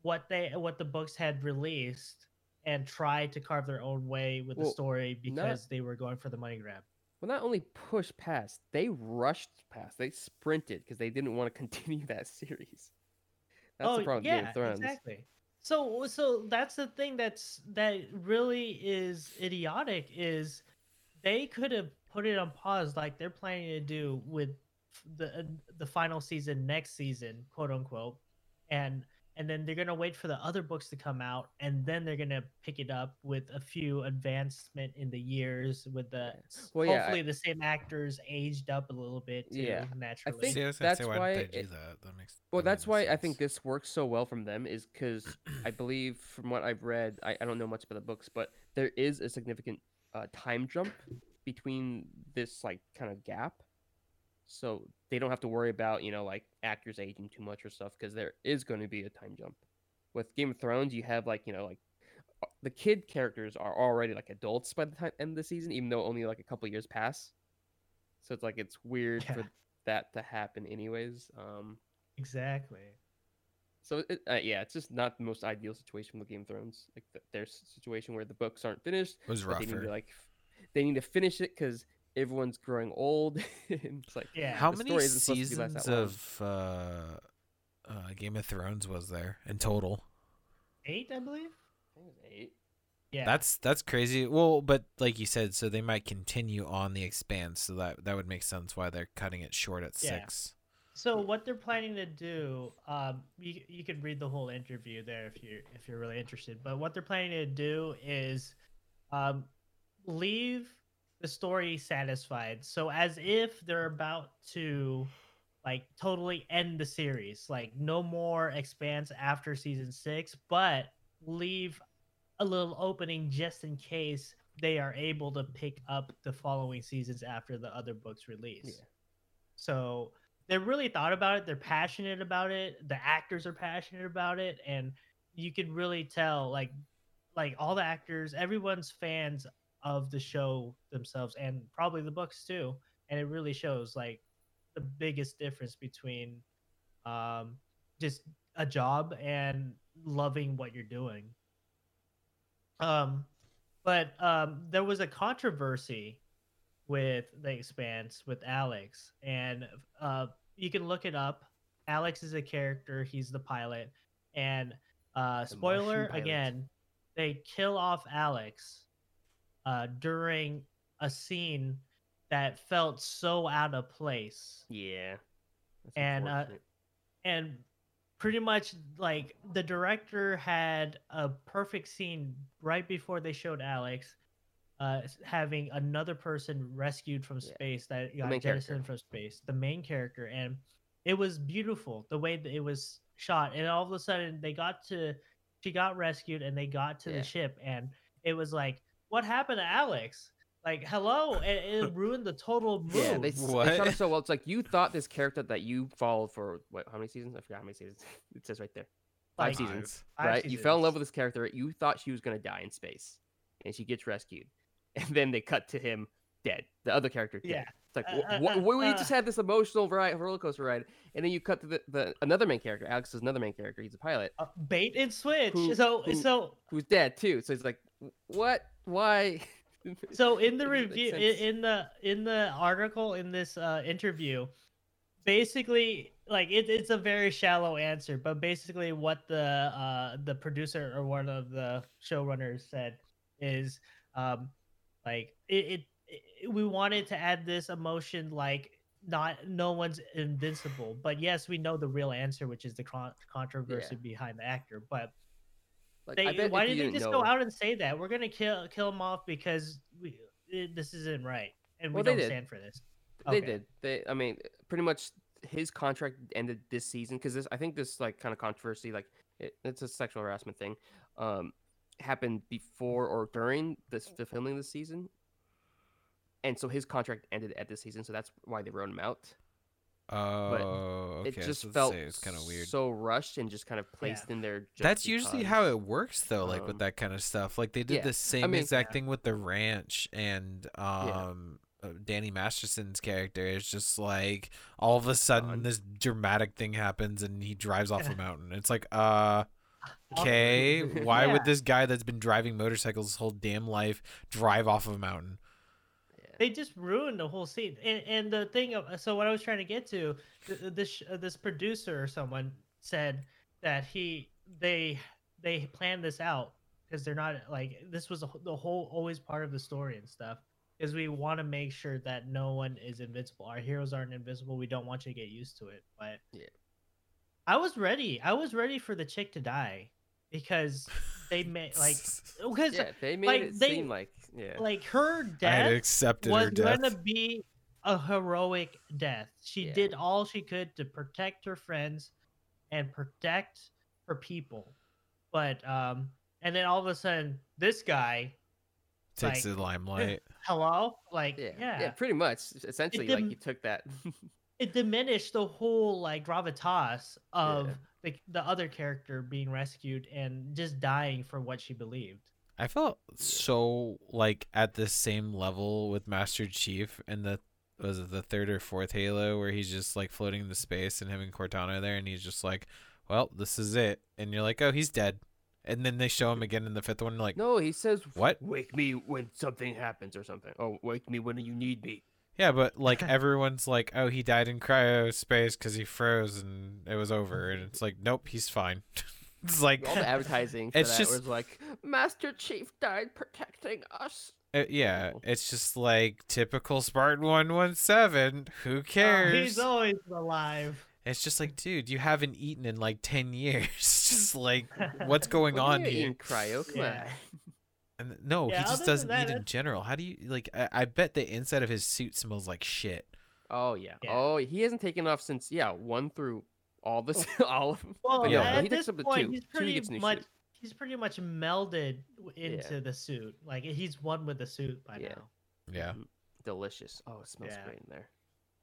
Speaker 4: what they what the books had released and try to carve their own way with the
Speaker 5: Well,
Speaker 4: story
Speaker 5: not-
Speaker 4: because they were going for the money grab.
Speaker 5: Well, not only push past, they rushed past. They sprinted because they didn't want to *laughs* continue that series. That's oh, the problem with Game of Thrones.
Speaker 4: Oh, exactly. So so that's the thing that's that really is idiotic is they could have put it on pause like they're planning to do with the uh, the final season next season, quote unquote, and and then they're gonna wait for the other books to come out, and then they're gonna pick it up with a few advancement in the years with the
Speaker 5: Well, yeah, I-
Speaker 4: hopefully the same actors aged up a little bit too,
Speaker 5: Yeah. I
Speaker 4: naturally.
Speaker 5: think
Speaker 2: See, I was
Speaker 5: that's
Speaker 2: why
Speaker 5: why it-
Speaker 2: that? That makes
Speaker 5: Well,
Speaker 2: that
Speaker 5: that's
Speaker 2: makes
Speaker 5: why I think this works so well from them is because *clears throat* I believe from what I've read, I, I don't know much about the books, but there is a significant uh, time jump between this like kind of gap. So they don't have to worry about, you know, like actors aging too much or stuff because there is going to be a time jump. With Game of Thrones, you have like, you know, like uh, the kid characters are already like adults by the time end of the season, even though only like a couple years pass. So it's like it's weird
Speaker 4: Yeah.
Speaker 5: for that to happen anyways. Um
Speaker 4: exactly.
Speaker 5: so it, uh, yeah, it's just not the most ideal situation with Game of Thrones. Like th- there's a situation where the books aren't finished,
Speaker 2: it was
Speaker 5: but they need
Speaker 2: rougher.
Speaker 5: to like they need to finish it because everyone's growing old. *laughs* and it's like
Speaker 4: Yeah.
Speaker 2: How
Speaker 5: the
Speaker 2: many
Speaker 5: story isn't supposed to
Speaker 2: seasons of uh, uh, Game of Thrones was there in total?
Speaker 4: Eight, I believe.
Speaker 5: I think it was eight.
Speaker 4: Yeah.
Speaker 2: That's that's crazy. Well, but like you said, so they might continue on the expanse, so that that would make sense why they're cutting it short at
Speaker 4: Yeah.
Speaker 2: six.
Speaker 4: So what they're planning to do, um, you you can read the whole interview there if you if you're really interested. But what they're planning to do is, um, leave the story satisfied. So as if they're about to, like, totally end the series, like no more expanse after season six, but leave a little opening just in case they are able to pick up the following seasons after the other books release.
Speaker 5: Yeah.
Speaker 4: So they really thought about it. They're passionate about it. The actors are passionate about it, and you can really tell, like, like all the actors, everyone's fans of the show themselves, and probably the books too. And it really shows, like, the biggest difference between, um, just a job and loving what you're doing. Um, but um, there was a controversy with the expanse with Alex, and uh, you can look it up. Alex is a character; he's the pilot, and uh,
Speaker 5: The
Speaker 4: spoiler again, they kill off Alex uh, during a scene that felt so out of place
Speaker 5: Yeah.
Speaker 4: And, uh, and pretty much like the director had a perfect scene right before they showed Alex uh having another person rescued from
Speaker 5: Yeah.
Speaker 4: space that got jettisoned from space the main character and it was beautiful the way that it was shot and all of a sudden they got to she got rescued and they got to
Speaker 5: Yeah.
Speaker 4: the ship and it was like what happened to Alex like hello and it *laughs* ruined the total mood
Speaker 5: Yeah, they, s- they shot
Speaker 2: What?
Speaker 5: it so well. It's like you thought this character that you followed for what? How many seasons? I forgot how many seasons. *laughs* It says right there. Five
Speaker 4: Like,
Speaker 5: seasons,
Speaker 4: five
Speaker 5: right? You fell in love with this character. You thought she was gonna die in space, and she gets rescued, *laughs* and then they cut to him dead. The other character dead.
Speaker 4: Yeah.
Speaker 5: It's like
Speaker 4: Uh,
Speaker 5: wh-
Speaker 4: uh,
Speaker 5: wh- we
Speaker 4: uh,
Speaker 5: just had this emotional ride, roller coaster ride, and then you cut to the, the another main character. Alex is another main character. He's a pilot
Speaker 4: Uh, bait and switch
Speaker 5: Who-
Speaker 4: so
Speaker 5: who-
Speaker 4: so
Speaker 5: who's dead too. So he's like, what? Why? *laughs*
Speaker 4: so in the
Speaker 5: It doesn't make
Speaker 4: review in, the in the article in this uh interview basically like it, it's a very shallow answer but basically what the uh the producer or one of the showrunners said is um like it, it, it we wanted to add this emotion like not no one's invincible but yes we know the real answer which is the con- controversy behind the actor but
Speaker 5: Like,
Speaker 4: they, why did they just
Speaker 5: know-
Speaker 4: go out and say that we're gonna kill kill him off because we this isn't right and we
Speaker 5: Well, they
Speaker 4: don't
Speaker 5: did.
Speaker 4: stand for this.
Speaker 5: They
Speaker 4: Okay.
Speaker 5: did. They, I mean, pretty much his contract ended this season because this. I think this like kind of controversy, like it, it's a sexual harassment thing, um, happened before or during this the filming this season, and so his contract ended at this season. So that's why they wrote him out.
Speaker 2: Oh, okay.
Speaker 5: it just
Speaker 2: so let's
Speaker 5: felt
Speaker 2: say it's kind of weird.
Speaker 5: so rushed and just kind of placed in there. Just
Speaker 2: That's usually how it works, though. Like with
Speaker 5: um,
Speaker 2: that kind of stuff. Like they did
Speaker 5: yeah,
Speaker 2: the same
Speaker 5: mean-
Speaker 2: exact
Speaker 4: Yeah.
Speaker 2: thing with the ranch and um. uh, Danny Masterson's character is just like all of a sudden
Speaker 5: Gone.
Speaker 2: this dramatic thing happens and he drives off a *laughs* mountain. It's like, uh, okay, why
Speaker 4: Yeah.
Speaker 2: would this guy that's been driving motorcycles his whole damn life drive off of a mountain?
Speaker 4: They just ruined the whole scene. And, and the thing, of, so what I was trying to get to, th- th- this uh, this producer or someone said that he they they planned this out because they're not like this was the whole always part of the story and stuff. Because we want to make sure that no one is invincible. Our heroes aren't invincible. We don't want you to get used to it. But
Speaker 5: Yeah.
Speaker 4: I was ready. I was ready for the chick to die because they made like *laughs* because
Speaker 5: Yeah, they made
Speaker 4: like,
Speaker 5: it
Speaker 4: they-
Speaker 5: seem like yeah.
Speaker 4: like her
Speaker 2: I had
Speaker 4: death
Speaker 2: accepted
Speaker 4: was
Speaker 2: her death.
Speaker 4: going to be a heroic death. She
Speaker 5: Yeah.
Speaker 4: did all she could to protect her friends and protect her people. But um and then all of a sudden this guy
Speaker 2: Takes
Speaker 4: like,
Speaker 2: the limelight. *laughs*
Speaker 4: hello like
Speaker 5: yeah,
Speaker 4: yeah,
Speaker 5: yeah, pretty much. Essentially, like he took that. *laughs*
Speaker 4: it diminished the whole like gravitas of
Speaker 5: Yeah.
Speaker 4: the, the other character being rescued and just dying for what she believed.
Speaker 2: I felt so like at the same level with Master Chief and the was it the third or fourth Halo where he's just like floating into space and having Cortana there and he's just like, Well, this is it and you're like, Oh, he's dead. And then they show him again in the fifth one like
Speaker 5: no, he says,
Speaker 2: What?
Speaker 5: Wake me when something happens or something. Oh, wake me when you need me."
Speaker 2: Yeah, but like *laughs* everyone's like, Oh, he died in cryo space because he froze and it was over and it's like, Nope, he's fine. *laughs* it's like
Speaker 5: All the *laughs* advertising for
Speaker 2: It's
Speaker 5: that
Speaker 2: just-
Speaker 5: was like, "Master Chief died protecting us."
Speaker 2: Uh, yeah,
Speaker 5: Oh.
Speaker 2: it's just like typical Spartan 117. Who
Speaker 4: Oh,
Speaker 2: cares?
Speaker 4: he's always alive.
Speaker 2: It's just like, dude, you haven't eaten in like 10 years. *laughs* just like, what's *laughs* going
Speaker 5: What do
Speaker 2: on
Speaker 5: you mean
Speaker 2: here?
Speaker 5: cryo? Come
Speaker 4: Yeah.
Speaker 2: And no,
Speaker 4: Yeah,
Speaker 2: he just doesn't
Speaker 4: that,
Speaker 2: eat in general. How do you, like, I, I bet the inside of his suit smells like shit.
Speaker 5: Oh yeah.
Speaker 4: Yeah.
Speaker 5: Oh, he hasn't taken off since yeah one through all this *laughs* all of.
Speaker 4: Well,
Speaker 2: yeah,
Speaker 4: at
Speaker 5: he takes
Speaker 4: this
Speaker 5: up to
Speaker 4: point,
Speaker 5: two.
Speaker 4: he's
Speaker 5: Two, he
Speaker 4: pretty
Speaker 5: gets new
Speaker 4: much
Speaker 5: suit.
Speaker 4: he's pretty much melded w-
Speaker 5: Yeah.
Speaker 4: into the suit. Like he's one with the suit by
Speaker 5: Yeah.
Speaker 4: now.
Speaker 2: Yeah.
Speaker 5: Mhm. Delicious. Oh, it smells
Speaker 4: Yeah.
Speaker 5: great in there.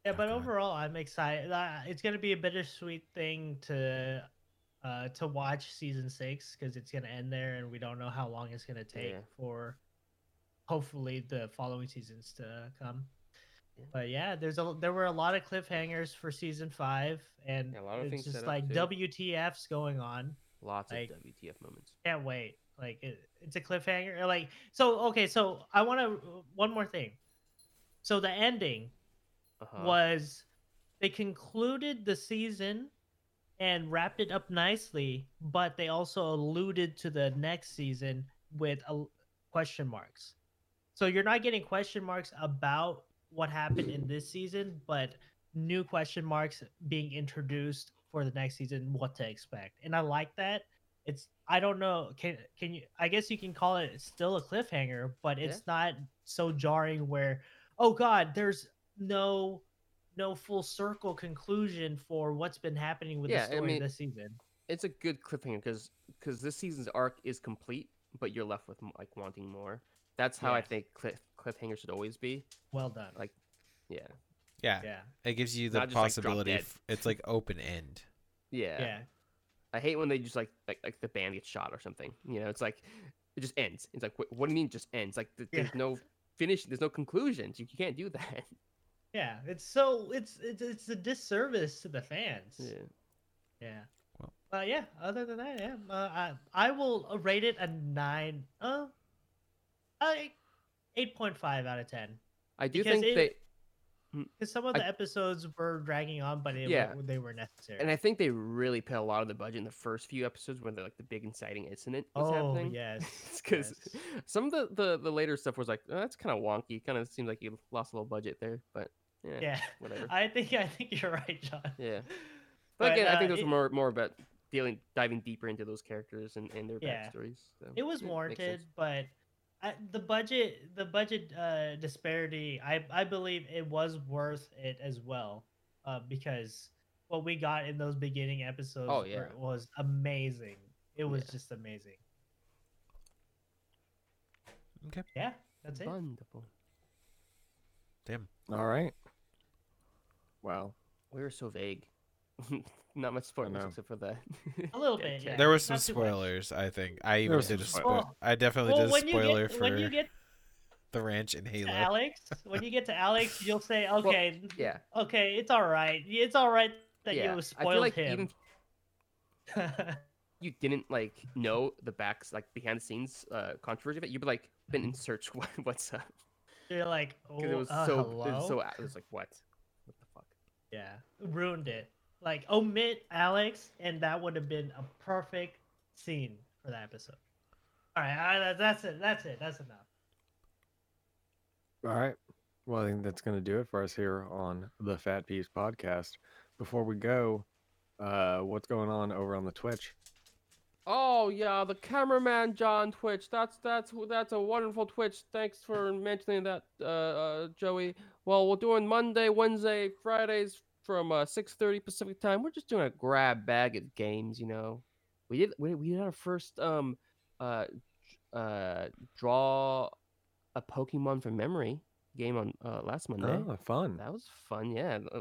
Speaker 4: Yeah, but
Speaker 2: Okay.
Speaker 4: overall, I'm excited. Uh, It's gonna be a bittersweet thing to uh to watch season six because it's gonna end there, and we don't know how long it's gonna take
Speaker 5: Yeah.
Speaker 4: for hopefully the following seasons to come. But yeah, there's a there were a lot of cliffhangers for season five, and
Speaker 5: Yeah, a lot of
Speaker 4: it's
Speaker 5: things
Speaker 4: just like. WTFs going on.
Speaker 5: Lots
Speaker 4: Like-
Speaker 5: of WTF moments.
Speaker 4: Can't wait. Like it, it's a cliffhanger. Like so. Okay, so I want to one more thing. So the ending
Speaker 5: Uh-huh.
Speaker 4: was they concluded the season and wrapped it up nicely, but they also alluded to the next season with a question marks. So you're not getting question marks about what happened in this season, but new question marks being introduced for the next season, what to expect. And I like that. It's I don't know, can can you I guess you can call it still a cliffhanger, but it's not so jarring where oh god, there's no no full circle conclusion for what's been happening with
Speaker 5: Yeah,
Speaker 4: the story
Speaker 5: mean,
Speaker 4: this season.
Speaker 5: It's a good cliffhanger because because this season's arc is complete, but you're left with like wanting more. That's how I think cliff cliffhanger should always be.
Speaker 4: Well done.
Speaker 5: Like, yeah,
Speaker 2: Yeah.
Speaker 4: yeah.
Speaker 2: It gives you the
Speaker 5: Not just, like, drop
Speaker 2: possibility.
Speaker 5: dead.
Speaker 2: f- it's like open end.
Speaker 5: yeah,
Speaker 4: Yeah.
Speaker 5: I hate when they just like like like the band gets shot or something. You know, it's like it just ends. It's like what, what do you mean just ends? Like th-
Speaker 4: Yeah.
Speaker 5: there's no finish. There's no conclusions. You, you can't do that. *laughs*
Speaker 4: Yeah. It's so it's it's it's a disservice to the fans.
Speaker 5: yeah.
Speaker 4: Yeah.
Speaker 2: Well-
Speaker 4: uh, yeah. Other than that, yeah, uh, I I will uh, rate it a nine. Uh, I eight point five out of ten.
Speaker 5: I do
Speaker 4: Because
Speaker 5: think
Speaker 4: it-
Speaker 5: they
Speaker 4: Because some of
Speaker 5: I-
Speaker 4: the episodes were dragging on, but it,
Speaker 5: Yeah.
Speaker 4: they were necessary.
Speaker 5: and I think they really put a lot of the budget in the first few episodes when the like the big inciting incident was
Speaker 4: oh
Speaker 5: happening.
Speaker 4: yes, *laughs*
Speaker 5: because
Speaker 4: yes.
Speaker 5: some of the, the the later stuff was like oh, that's kind of wonky. Kind of seems like you lost a little budget there, but yeah,
Speaker 4: yeah.
Speaker 5: whatever. *laughs*
Speaker 4: I think I think you're right, John.
Speaker 5: Yeah. *laughs* But,
Speaker 4: But,
Speaker 5: again, I
Speaker 4: uh,
Speaker 5: think those
Speaker 4: it-
Speaker 5: were more more about dealing diving deeper into those characters and, and their
Speaker 4: Yeah.
Speaker 5: backstories. So,
Speaker 4: It was
Speaker 5: yeah,
Speaker 4: warranted, but I, the budget the budget uh, disparity, I I believe it was worth it as well, uh, because what we got in those beginning episodes
Speaker 5: Oh, yeah.
Speaker 4: was amazing. It was
Speaker 5: Yeah.
Speaker 4: just amazing.
Speaker 2: Okay.
Speaker 4: Yeah, that's it.
Speaker 5: Wonderful.
Speaker 2: Damn.
Speaker 3: All right. Wow.
Speaker 5: We were so vague. *laughs* Not much spoilers except for that.
Speaker 4: A little *laughs* bit, yeah.
Speaker 2: There were some
Speaker 4: not much.
Speaker 2: spoilers, I think. I even did a spoiler.
Speaker 4: Well-
Speaker 2: I definitely
Speaker 4: Well,
Speaker 2: did a spoiler
Speaker 4: get
Speaker 2: for
Speaker 4: when you get
Speaker 2: the ranch in Halo.
Speaker 4: Alex, when you get to Alex, you'll say, *laughs* "Okay,
Speaker 5: yeah.
Speaker 4: okay, it's all right. It's all right that
Speaker 5: yeah.
Speaker 4: you spoiled
Speaker 5: like
Speaker 4: him."
Speaker 5: even *laughs* you didn't like know the backs like behind the scenes uh controversy of it, you'd be like been in search what what's up
Speaker 4: You're like, "Oh,
Speaker 5: it was
Speaker 4: uh,
Speaker 5: so
Speaker 4: hello?
Speaker 5: it was so it was like what what the fuck
Speaker 4: Yeah, ruined it. Like omit Alex, and that would have been a perfect scene for that episode. All right, all right, that's it. That's it. That's enough.
Speaker 3: All right. Well, I think that's going to do it for us here on the Phat Peeps podcast. Before we go, uh, what's going on over on the Twitch?
Speaker 5: Oh yeah, the cameraman John Twitch. That's that's that's a wonderful Twitch. Thanks for mentioning that, uh, uh, Joey. Well, we're doing Monday, Wednesday, Fridays from uh, 6:30 Pacific time. We're just doing a grab bag of games. You know, we did we, we did our first um uh uh draw a Pokemon from memory game on uh, last Monday.
Speaker 3: Oh, fun.
Speaker 5: That was fun. Yeah. Uh,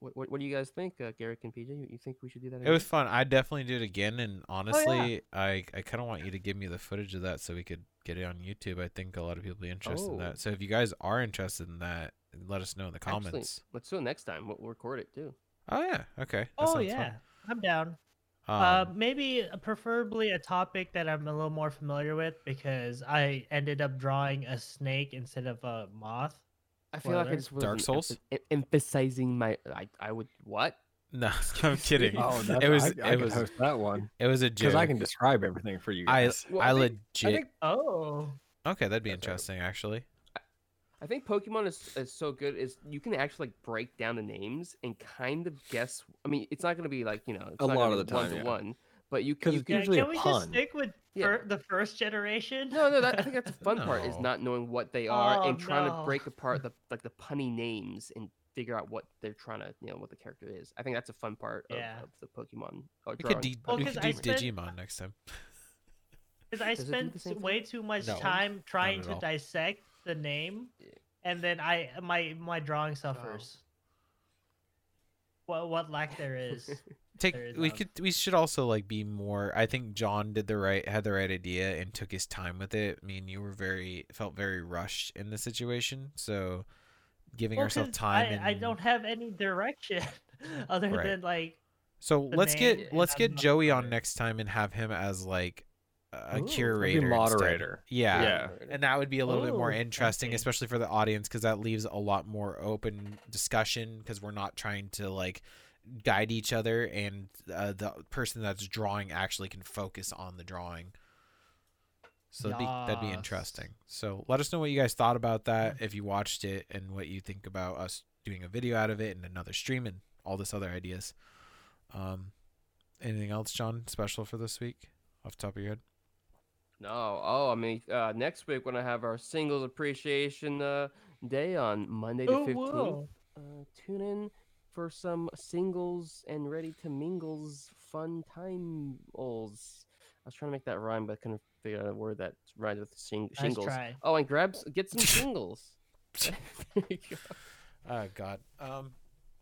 Speaker 5: what, what, what do you guys think, uh, Garrick and PJ? You, you think we should do that? Again?
Speaker 2: It was fun. I'd definitely do it again. And honestly, I I kind of want you to give me the footage of that so we could get it on YouTube. I think a lot of people be interested in
Speaker 5: Oh.
Speaker 2: that. So if you guys are interested in that, let us know in the
Speaker 5: Actually,
Speaker 2: comments.
Speaker 5: let's do it next time. We'll, we'll record it too.
Speaker 2: Oh yeah, okay. that
Speaker 4: Oh
Speaker 2: sounds fun.
Speaker 4: yeah, I'm down.
Speaker 2: Um,
Speaker 4: uh, maybe uh, preferably a topic that I'm a little more familiar with because I ended up drawing a snake instead of a moth.
Speaker 5: I feel like I
Speaker 4: Spoiler.
Speaker 5: just was
Speaker 2: Dark Souls?
Speaker 5: emphasizing my. I, I would what?
Speaker 2: no, *laughs* I'm *laughs* kidding.
Speaker 3: Oh, that's,
Speaker 2: it was
Speaker 3: I, I
Speaker 2: it was
Speaker 3: host that one
Speaker 2: it was a joke because.
Speaker 3: I can describe everything for you
Speaker 2: I
Speaker 3: guys.
Speaker 5: Well,
Speaker 2: I
Speaker 5: I think-
Speaker 2: legit.
Speaker 5: I think
Speaker 4: Oh,
Speaker 2: okay, that'd be
Speaker 5: That's all right.
Speaker 2: interesting actually.
Speaker 5: I think Pokemon is, is so good is you can actually like break down the names and kind of guess. I mean, it's not going to be like you know it's
Speaker 3: A
Speaker 5: not
Speaker 3: lot of
Speaker 5: be
Speaker 3: the time,
Speaker 5: one to
Speaker 3: yeah.
Speaker 5: one, but you
Speaker 3: 'Cause
Speaker 5: you can.
Speaker 4: yeah,
Speaker 3: usually
Speaker 4: can we
Speaker 3: pun.
Speaker 4: just stick with
Speaker 5: Yeah.
Speaker 4: fir- the first generation?
Speaker 5: No, no, that, I think that's the fun part is not knowing what they oh, are
Speaker 4: Oh,
Speaker 5: and trying
Speaker 4: no.
Speaker 5: to break apart the like the punny names and figure out what they're trying to you know what the character is. I think that's a fun part of,
Speaker 4: Yeah.
Speaker 5: of the Pokemon. Or
Speaker 2: We could, de-
Speaker 4: Well,
Speaker 2: we
Speaker 4: 'cause
Speaker 2: could do
Speaker 4: spent-
Speaker 2: Digimon next time. *laughs*
Speaker 4: Because I
Speaker 5: Does it do the
Speaker 4: spent way too much
Speaker 2: No,
Speaker 4: time trying to
Speaker 2: all.
Speaker 4: dissect the name, and then I my my drawing suffers. What what lack there is. *laughs*
Speaker 2: Take
Speaker 4: There is
Speaker 2: we
Speaker 4: none.
Speaker 2: could we should also like be more. I think John did the right had the right idea and took his time with it. I mean, you were very felt very rushed in the situation, so giving
Speaker 4: Well,
Speaker 2: ourselves
Speaker 4: 'cause
Speaker 2: time.
Speaker 4: I,
Speaker 2: and...
Speaker 4: I don't have any direction *laughs* other
Speaker 2: Right.
Speaker 4: than like
Speaker 2: So let's get let's get Joey on next time and have him as like a
Speaker 4: Ooh. Be
Speaker 2: curator, instead.
Speaker 3: moderator.
Speaker 2: Yeah.
Speaker 3: Yeah.
Speaker 2: and that would be a little bit more interesting,
Speaker 4: okay.
Speaker 2: especially for the audience, because that leaves a lot more open discussion. Because we're not trying to like guide each other, and uh, the person that's drawing actually can focus on the drawing. So that'd be, that'd be interesting. So let us know what you guys thought about that if you watched it, and what you think about us doing a video out of it and another stream and all this other ideas. Um, anything else, John? Special for this week, off the top of your head?
Speaker 5: No, oh, I mean, uh, next week we're gonna have our singles appreciation uh, day on Monday the
Speaker 4: oh
Speaker 5: fifteenth.
Speaker 4: whoa.
Speaker 5: Uh, tune in for some singles and ready to mingles fun time times. I was trying to make that rhyme, but I couldn't figure out a word that rhymes with sing-
Speaker 4: Nice
Speaker 5: shingles.
Speaker 4: try.
Speaker 5: Oh, and grab get some singles. *laughs* *laughs* There you go.
Speaker 2: Oh God. Um,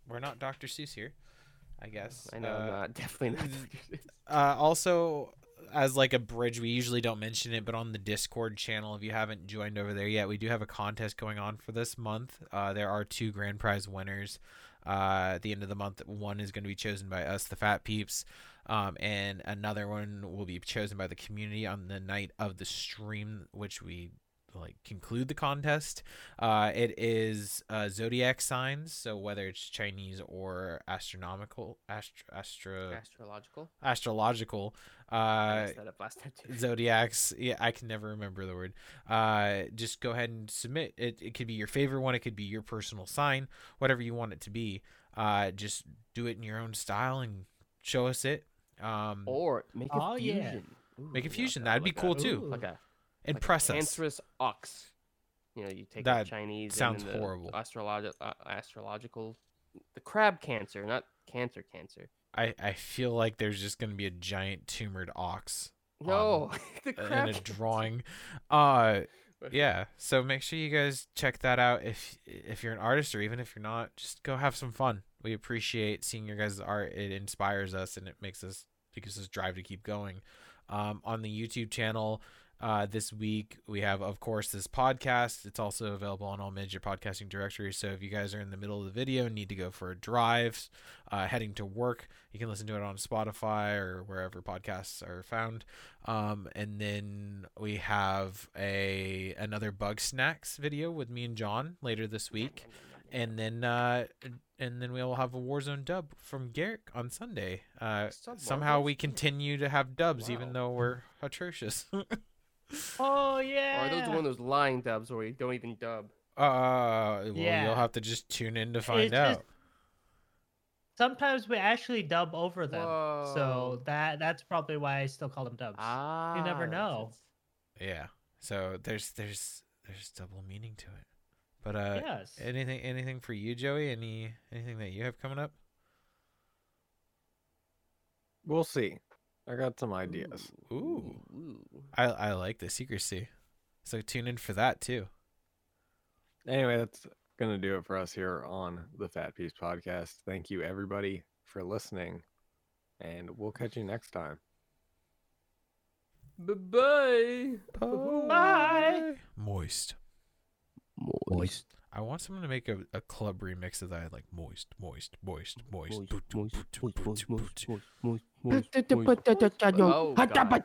Speaker 2: we're not Dr. Seuss here, I guess.
Speaker 5: I know,
Speaker 2: Uh,
Speaker 5: I'm not definitely not.
Speaker 2: n- uh, also, as like a bridge, we usually don't mention it, but on the Discord channel, if you haven't joined over there yet, we do have a contest going on for this month. Uh, there are two grand prize winners. Uh, at the end of the month, one is going to be chosen by us, the Phat Peeps, um, and another one will be chosen by the community on the night of the stream, which we like conclude the contest. Uh, it is uh, zodiac signs, so whether it's Chinese or astronomical, astro, astro,
Speaker 5: Astrological.
Speaker 2: astrological,
Speaker 5: I
Speaker 2: uh,
Speaker 5: that up last time too.
Speaker 2: zodiacs. Yeah, I can never remember the word. Uh, just go ahead and submit. It. It could be your favorite one. It could be your personal sign, whatever you want it to be. Uh, just do it in your own style and show us it. Um,
Speaker 5: Or make a
Speaker 4: Oh, yeah.
Speaker 5: fusion. Ooh,
Speaker 2: make a
Speaker 5: I like
Speaker 2: fusion.
Speaker 5: that,
Speaker 2: That'd be
Speaker 5: like
Speaker 2: cool
Speaker 5: that.
Speaker 2: too.
Speaker 4: Ooh.
Speaker 5: Like a
Speaker 2: Impress
Speaker 5: like
Speaker 2: us.
Speaker 5: cancerous ox. You know, you take
Speaker 2: That
Speaker 5: the Chinese
Speaker 2: sounds
Speaker 5: and the
Speaker 2: horrible.
Speaker 5: Astrologi- uh, astrological, the crab cancer, not cancer cancer.
Speaker 2: I, I feel like there's just gonna be a giant tumored ox
Speaker 5: No, *laughs* the
Speaker 2: uh,
Speaker 5: crab
Speaker 2: in a drawing. Uh, yeah. So make sure you guys check that out. If if you're an artist or even if you're not, just go have some fun. We appreciate seeing your guys' art. It inspires us and it makes us it gives us drive to keep going. Um, on the YouTube channel, uh, this week we have, of course, this podcast. It's also available on all major podcasting directories. So if you guys are in the middle of the video and need to go for a drive, uh, heading to work, you can listen to it on Spotify or wherever podcasts are found. Um, and then we have a another bug snacks video with me and John later this week, and then uh, and then we'll have a Warzone dub from Garrick on Sunday. Uh, somehow we continue to have dubs even though we're atrocious. *laughs*
Speaker 4: Oh
Speaker 5: Or
Speaker 4: yeah.
Speaker 5: are those one of those lying dubs where you don't even dub?
Speaker 2: uh, well,
Speaker 4: Yeah.
Speaker 2: you'll have to just tune in to find
Speaker 4: It's
Speaker 2: out.
Speaker 4: just- sometimes we actually dub over them.
Speaker 5: Whoa.
Speaker 4: So that that's probably why I still call them dubs.
Speaker 5: Ah,
Speaker 4: you never know.
Speaker 5: sense.
Speaker 2: Yeah. So there's there's there's double meaning to it. But uh
Speaker 4: yes.
Speaker 2: anything anything for you, Joey? Any anything that you have coming up?
Speaker 3: We'll see. I got some ideas.
Speaker 2: Ooh.
Speaker 5: Ooh.
Speaker 2: I I like the secrecy. So tune in for that too.
Speaker 3: Anyway, that's gonna do it for us here on the Phat Peeps Podcast. Thank you everybody for listening, and we'll catch you next time.
Speaker 5: Bye-bye.
Speaker 4: Bye.
Speaker 2: Moist.
Speaker 5: Moist.
Speaker 2: I want someone to make a, a club remix of that, like moist, moist, moist, moist.
Speaker 5: Moist,
Speaker 2: boot,
Speaker 5: moist,
Speaker 2: boot, boot,
Speaker 5: moist,
Speaker 2: boot,
Speaker 5: moist,
Speaker 2: boot,
Speaker 5: moist,
Speaker 2: boot.
Speaker 5: moist, moist, moist, moist. Oh, God.